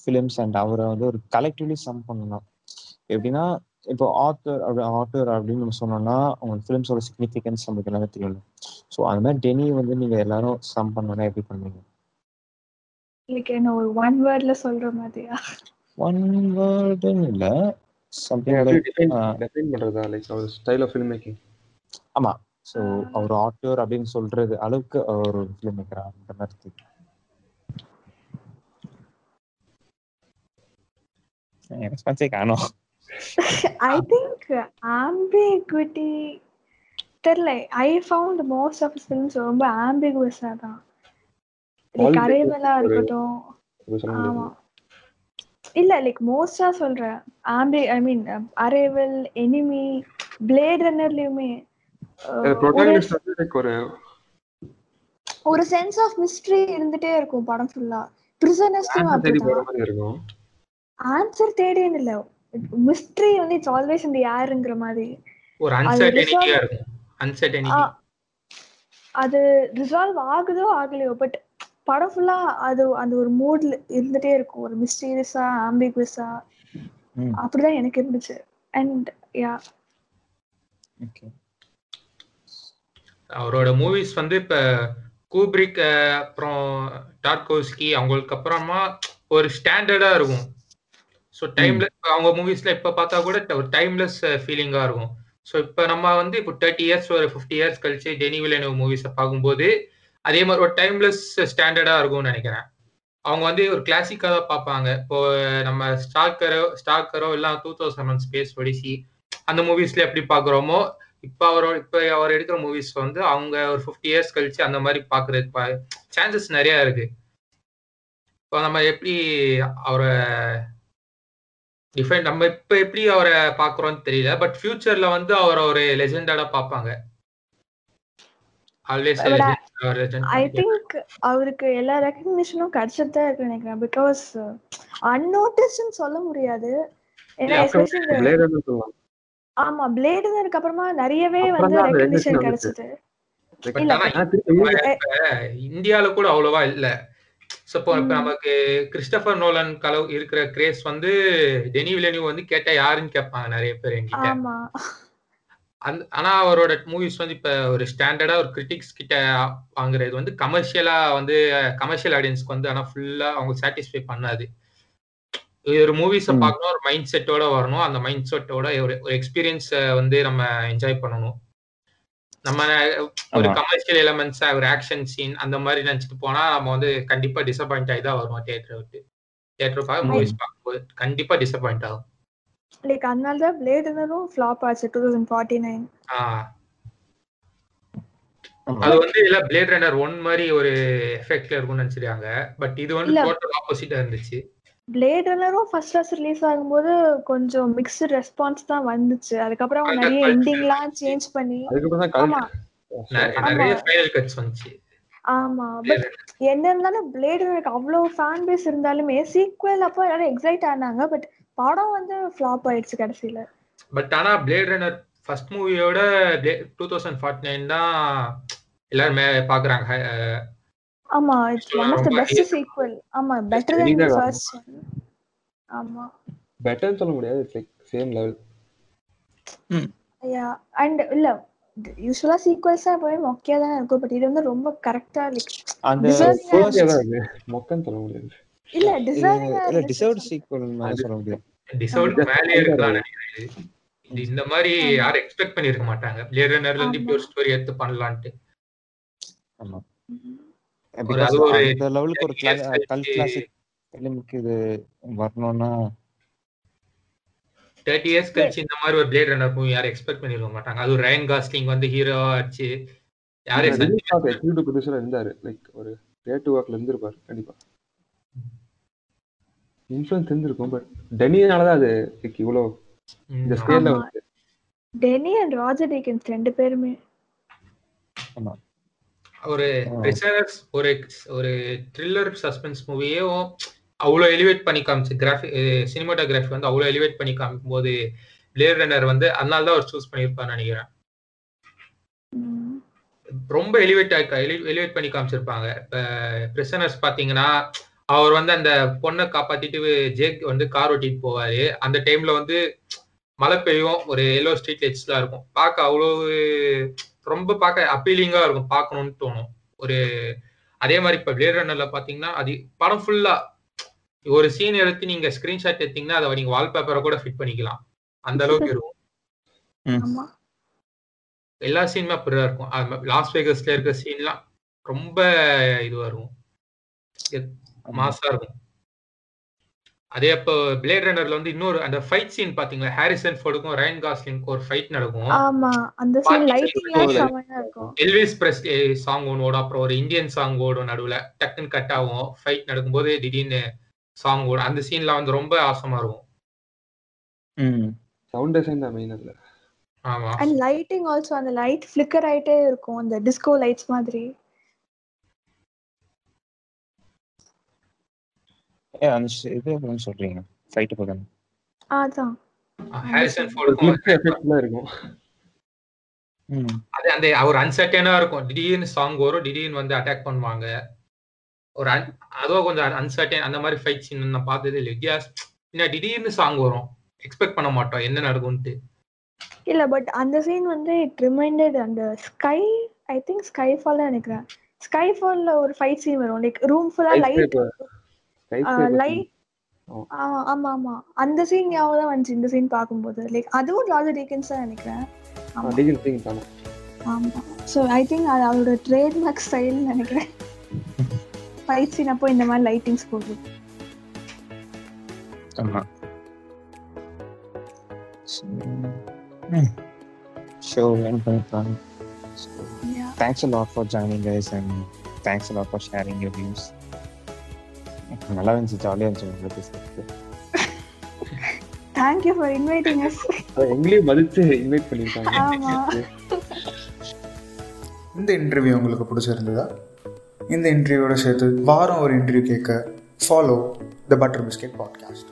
ஃபிலிம்ஸ் அண்ட் அவரை வந்து ஒரு கலெக்டிவ்லி சம் பண்ணணும். எப்படின்னா இப்போ ஆத்தர் அப்படி ஆத்தர் அப்படின்னு நம்ம சொன்னோம்னா அவங்க ஃபிலிம்ஸோட சிக்னிஃபிகன்ஸ் நம்மளுக்கு எல்லாமே தெரியணும் ஸோ அந்த மாதிரி டெனி வந்து நீங்க எல்லாரும் சம் பண்ணோன்னா எப்படி பண்ணுவீங்க? லைக் என்ன ஒரு ஒன் வேர்ட்ல சொல்ற மாதிரியா? ஒன் வேர்டுன்னு இல்லை. சம்திங் லைக் டிஃபைன் டிஃபைன் பண்றதா லைக் அவர் ஸ்டைல் ஆஃப் ஃபில்ம் மேக்கிங் ஆமா ஸோ அவர் ஆட்டோர் அப்படின்னு சொல்றது அளவுக்கு அவர் ஃபிலிம் மேக்கரா அந்த மாதிரி ரெஸ்பான்ஸே காணும். ஐ திங்க் ஆம்பிகுவிட்டி தெரியல I found most of films ரொம்ப ஆம்பிகுவஸா தான் லைக் அரேவலா இருக்கட்டும். ஆமா. இல்ல லைக் மோஸ்டா சொல்றேன். ஆம்பி ஐ மீன் அரேவல் எனிமி பிளேட் ரன்னர்லயுமே ஒரு சென்ஸ் ஆஃப் மிஸ்ட்ரி இருந்துட்டே இருக்கும் படம் ஃபுல்லா இருக்கும். ஆன்சர் தேடின்னு இல்ல. மிஸ்ட்ரி வந்து இட்ஸ் ஆல்வேஸ் இந்த யாருங்கிற மாதிரி. ஒரு அன்சர்டனிட்டியா இருக்கும். அன்சர்டனிட்டி அது ரிசால்வ் ஆகுதோ ஆகலையோ பட் படம் ஃபுல்லா அது அந்த ஒரு மூட்ல இருந்துட்டே இருக்கும். ஒரு மிஸ்டீரியஸா ஆம்பிகுவஸா. அப்படிதான் எனக்கு இருந்துச்சு. அண்ட் யா ஓகே அவரோட மூவிஸ் வந்து இப்ப கூப்ரிக் அப்புறம் டார்கோஸ்கி அவங்களுக்கு அப்புறமா ஒரு ஸ்டாண்டர்டா இருக்கும். ஸோ டைம்ல அவங்க மூவிஸ்ல இப்ப பார்த்தா கூட ஒரு டைம்லெஸ் ஃபீலிங்கா இருக்கும். ஸோ இப்போ நம்ம வந்து இப்போ தேர்ட்டி இயர்ஸ் ஒரு ஃபிஃப்டி இயர்ஸ் கழிச்சு டெனிவில் எனக்கு மூவிஸை பார்க்கும்போது அதே மாதிரி ஒரு டைம்லெஸ் ஸ்டாண்டர்டாக இருக்கும்னு நினைக்கிறேன். அவங்க வந்து ஒரு கிளாசிக்காக தான் பார்ப்பாங்க. இப்போ நம்ம ஸ்டாக்கரோ ஸ்டாக்கரோ எல்லாம் two thousand one Space Odyssey அந்த மூவிஸ்ல எப்படி பார்க்குறோமோ இப்போ அவரோட இப்போ அவர் எடுக்கிற மூவிஸ் வந்து அவங்க ஒரு ஃபிஃப்டி இயர்ஸ் கழிச்சு அந்த மாதிரி பார்க்கறதுக்கு சான்சஸ் நிறையா இருக்குது இப்போ நம்ம எப்படி அவரை டிஃபைன் நம்ம இப்போ எப்படி அவரை பார்க்குறோம்னு தெரியல பட் ஃபியூச்சர்ல வந்து அவரை ஒரு பார்ப்பாங்க. ஆல்வேஸ் But ஐ திங்க் அவருக்கு எல்லா ரெக்கக்னிஷனும் கிடைச்சிட்டு தான் இருக்கு நினைக்கிறேன். பிகாஸ் அன்னோட்டிஸ்ட்னு சொல்ல முடியாது. இந்த பிளேட் ஆமா பிளேடுனருக்கு அப்புறமா நிறையவே வந்து ரெக்கக்னிஷன் recognition கிடைச்சது இந்தியால கூட அவ்வளவா இல்ல. இப்போ இப்போ. நமக்கு கிறிஸ்டபர் நோலன் கலவு இருக்கிற கிரேஸ் வந்து டெனி வில்லனியூ வந்து கேட்டா யாருன்னு கேட்பாங்க நிறைய பேர் என்கிட்ட. அந்த ஆனா அவரோட மூவிஸ் வந்து இப்ப ஒரு ஸ்டாண்டர்டா ஒரு கிரிட்டிக்ஸ் கிட்ட வாங்குறது வந்து கமர்ஷியலா வந்து கமர்ஷியல் ஆடியன்ஸ்க்கு வந்து ஆனா ஃபுல்லா அவங்க சாட்டிஸ்ஃபை பண்ணாது. ஒரு மூவிஸை. பார்க்கணும் ஒரு மைண்ட் செட்டோட வரணும். அந்த மைண்ட் செட்டோட ஒரு ஒரு எக்ஸ்பீரியன்ஸை வந்து நம்ம என்ஜாய் பண்ணணும். நம்ம ஒரு. கமர்ஷியல் எலமெண்ட்ஸ் ஒரு ஆக்ஷன் சீன் அந்த மாதிரி நினைச்சிட்டு போனா நம்ம வந்து கண்டிப்பா டிசப்பாயிண்ட் ஆகி தான் வருவோம் தியேட்டரை விட்டு. தியேட்டர் பார்க்க மூவிஸ் பார்க்கும்போது கண்டிப்பா டிசப்பாயிண்ட் ஆகும். லைக் அதனால தான் பிளேடுனரும் ஃபிளாப் ஆச்சு டூ தௌசண்ட் ஃபார்ட்டி நைன் ஆஹ் அது வந்து இல்ல பிளேட் ரன்னர் ஒன் மாதிரி ஒரு எஃபெக்ட்ல இருக்கும்னு நினைச்சிருக்காங்க. பட் இது வந்து. டோட்டல் ஆப்போசிட்டா இருந்துச்சு. பிளேட் ரன்னரும் ஃபர்ஸ்ட் ஃபர்ஸ்ட் ரிலீஸ் ஆகும்போது கொஞ்சம் மிக்ஸ்டு ரெஸ்பான்ஸ் தான் வந்துச்சு. அதுக்கப்புறம் அவங்க நிறைய எண்டிங்லாம் சேஞ்ச் பண்ணி. ஆமா. கல்ட் நெ- ஆமா. நிறைய ஃபைனல் கட்ஸ் வந்துச்சு. ஆமா. பட் என்ன இருந்தாலும் பிளேட் ரன்னருக்கு அவ்வளோ ஃபேன் பேஸ் இருந்தாலுமே சீக்வல் அப்போ எல்லாரும் எக்ஸைட் ஆனாங்க. பட் படம் வந்து ஃபிளாப் ஆயிடுச்சு கடைசியில. பட் ஆனா பிளேட் ரன்னர் ஃபர்ஸ்ட் மூவியோட டூ தௌசண்ட் ஃபார்ட்டி நைன் தான் எல்லாரும் பாக்குறாங்க ஆமா it's one of the best sequel ஆமா பெட்டர் தென் எளிதாக ஃபர்ஸ்ட் ஆமா. பெட்டர்னு சொல்ல முடியாது it's like same level yeah and இல்ல யூஸ்வலா சீக்வல்ஸா எப்பவுமே மொக்கையா தானே இருக்கும் பட் இது வந்து ரொம்ப கரெக்டா லைக் அந்த மொக்கன்னு சொல்ல முடியாது. இல்ல டிசர்விங்கா இல்ல டிசர்வ்ட் சீக்வல் சொல்ல முடியும். டிசவுட் மேலே இருக்கலாம் இந்த மாதிரி யாரும் எக்ஸ்பெக்ட் பண்ணிருக்க மாட்டாங்க. பிளேட் ரன்னர்ல இருந்து இப்படி ஒரு ஸ்டோரி எடுத்து பண்ணலான்ட்டு. ஆமா. அந்த லெவலுக்கு ஒரு years கல் கழிச்சு- கிளாசிக் ஃபிலிமுக்கு இது வரணும்னா தேர்ட்டி இயர்ஸ் கழிச்சு இந்த மாதிரி ஒரு பிளேட் ரன்னர் மூவி யாரும் எக்ஸ்பெக்ட் பண்ணிருக்க மாட்டாங்க. அது ஒரு ரயன் காஸ்லிங் வந்து ஹீரோ ஆச்சு. expect எக்ஸிக்யூட்டிவ் ப்ரொடியூசரா இருந்தாரு. லைக் ஒரு கிரியேட்டிவ் ஒர்க்ல இருந்திருப்பாரு கண்டிப்பா. இன்ஃபுளுன்ஸ் இருந்திருக்கும் பட் டெனினால தான் அது லைக் இவ்வளோ இந்த ஸ்கேல்ல ஆமா. வந்து டெனி அண்ட் ராஜர் டீக்கன்ஸ் ரெண்டு பேருமே. ஒரு. ரிசர்ச் ஒரு ஒரு த்ரில்லர் சஸ்பென்ஸ் மூவியும் அவ்வளோ எலிவேட் பண்ணி காமிச்சு கிராஃபி சினிமாட்டோகிராஃபி வந்து அவ்வளோ எலிவேட் பண்ணி காமிக்கும் போது பிளேட் ரன்னர் வந்து அதனால தான் அவர் சூஸ் பண்ணியிருப்பான்னு நினைக்கிறேன். ரொம்ப எலிவேட் எலிவேட் பண்ணி காமிச்சிருப்பாங்க இப்ப பிரிசனர்ஸ் பாத்தீங்கன்னா அவர் வந்து அந்த பொண்ணை காப்பாத்திட்டு ஜேக் வந்து கார் ஓட்டிட்டு போவாரு அந்த டைம்ல வந்து மழை பெய்யும் ஒரு எல்லோ ஸ்ட்ரீட் லைட்ஸ்லாம் இருக்கும் பார்க்க அவ்வளோ ரொம்ப பார்க்க அப்பீலிங்கா இருக்கும் பார்க்கணும்னு தோணும். ஒரு அதே மாதிரி இப்ப பிளேட் ரன்னர்ல பாத்தீங்கன்னா அது படம் ஃபுல்லா ஒரு சீன் எடுத்து நீங்க ஸ்கிரீன்ஷாட் எடுத்தீங்கன்னா அதை நீங்க வால்பேப்பரை கூட ஃபிட் பண்ணிக்கலாம். அந்த அளவுக்கு இருக்கும். எல்லா சீனுமே அப்படிதான் இருக்கும். லாஸ் வேகஸ்ல இருக்க சீன்லாம் ரொம்ப இதுவா இருக்கும். மாசா இருக்கும். அதே அப்போ பிளேட் ரன்னர்ல வந்து இன்னொரு அந்த ஃபைட் சீன் பாத்தீங்களா? ஹாரிசன் ஃபோர்டுக்கும் ரயன் காஸ்லிங்க்கும் ஒரு ஃபைட் நடக்கும். ஆமா அந்த சீன் லைட்டிங்லாம் செமையா இருக்கும். எல்விஸ் பிரஸ் சாங் ஒன்று ஓடும் அப்புறம் ஒரு இந்தியன் சாங் ஓடும் நடுவுல. டக்குன்னு கட் ஆகும். ஃபைட் நடக்கும்போது திடீர்னு சாங் ஓடும். அந்த சீன்லாம் வந்து ரொம்ப ஆசமா இருக்கும். ம். சவுண்ட் டிசைன் தான் மெயின் அதில். ஆமா. அண்ட் லைட்டிங் ஆல்சோ அந்த லைட் ஃபிளிக்கர் ஆயிட்டே இருக்கும். அந்த டிஸ்கோ லைட்ஸ் மாதிரி. ஏ அந்த ஷ்- இது எப்படின்னு சொல்றீங்க? பக்கம் அதான். ஹாரிசன் ஃபோர்டுக்கும் இருக்கும். அது அந்த ஒரு அன்சர்டனா இருக்கும். திடீர்னு சாங் வரும் திடீர்னு வந்து அட்டாக் பண்ணுவாங்க. ஒரு அதுவும் கொஞ்சம் அன்சர்டன் அந்த மாதிரி ஃபைட் சீன் நான் பார்த்ததே இல்லை. வித்தியாஸ் பின்ன திடீர்னு சாங் வரும். எக்ஸ்பெக்ட் பண்ண மாட்டோம். என்ன நடக்கும்ட்டு இல்ல பட் அந்த சீன் வந்து இட் ரிமைண்டட் அந்த Sky I think Skyfall நினைக்கிறேன். ஸ்கை ஃபால்ல ஒரு ஃபைட் சீன் வரும். லைக் ரூம் ஃபுல்லா லைட் லைட் ஆமா ஆமா. அந்த சீன் ஞாபகம் தான் வந்துச்சு இந்த சீன் பார்க்கும்போது. லைக் அதுவும் ராஜர் டீக்கன்ஸ் தான் நினைக்கிறேன். ஆமா. ஐ திங்க் அது அவரோட ட்ரேட்மார்க் ஸ்டைல் நினைக்கிறேன். ஃபைட் சீன் அப்போ இந்த மாதிரி லைட்டிங்ஸ் போடுது ஆமா. Show N. Thanks a lot for joining guys and thanks a lot for sharing your views. <laughs> நல்லா இருந்துச்சு ஜாலியாக இருந்துச்சு உங்களை பேசுறதுக்கு தேங்க்யூ ஃபார் இன்வைட்டிங் அஸ் எங்களையும் மதிச்சு இன்வைட் பண்ணியிருக்காங்க. ஆமா. இந்த இன்டர்வியூ உங்களுக்கு பிடிச்சிருந்ததா? இந்த இன்டர்வியூவோட சேர்த்து வாரம் ஒரு இன்டர்வியூ கேட்க follow the butter biscuit podcast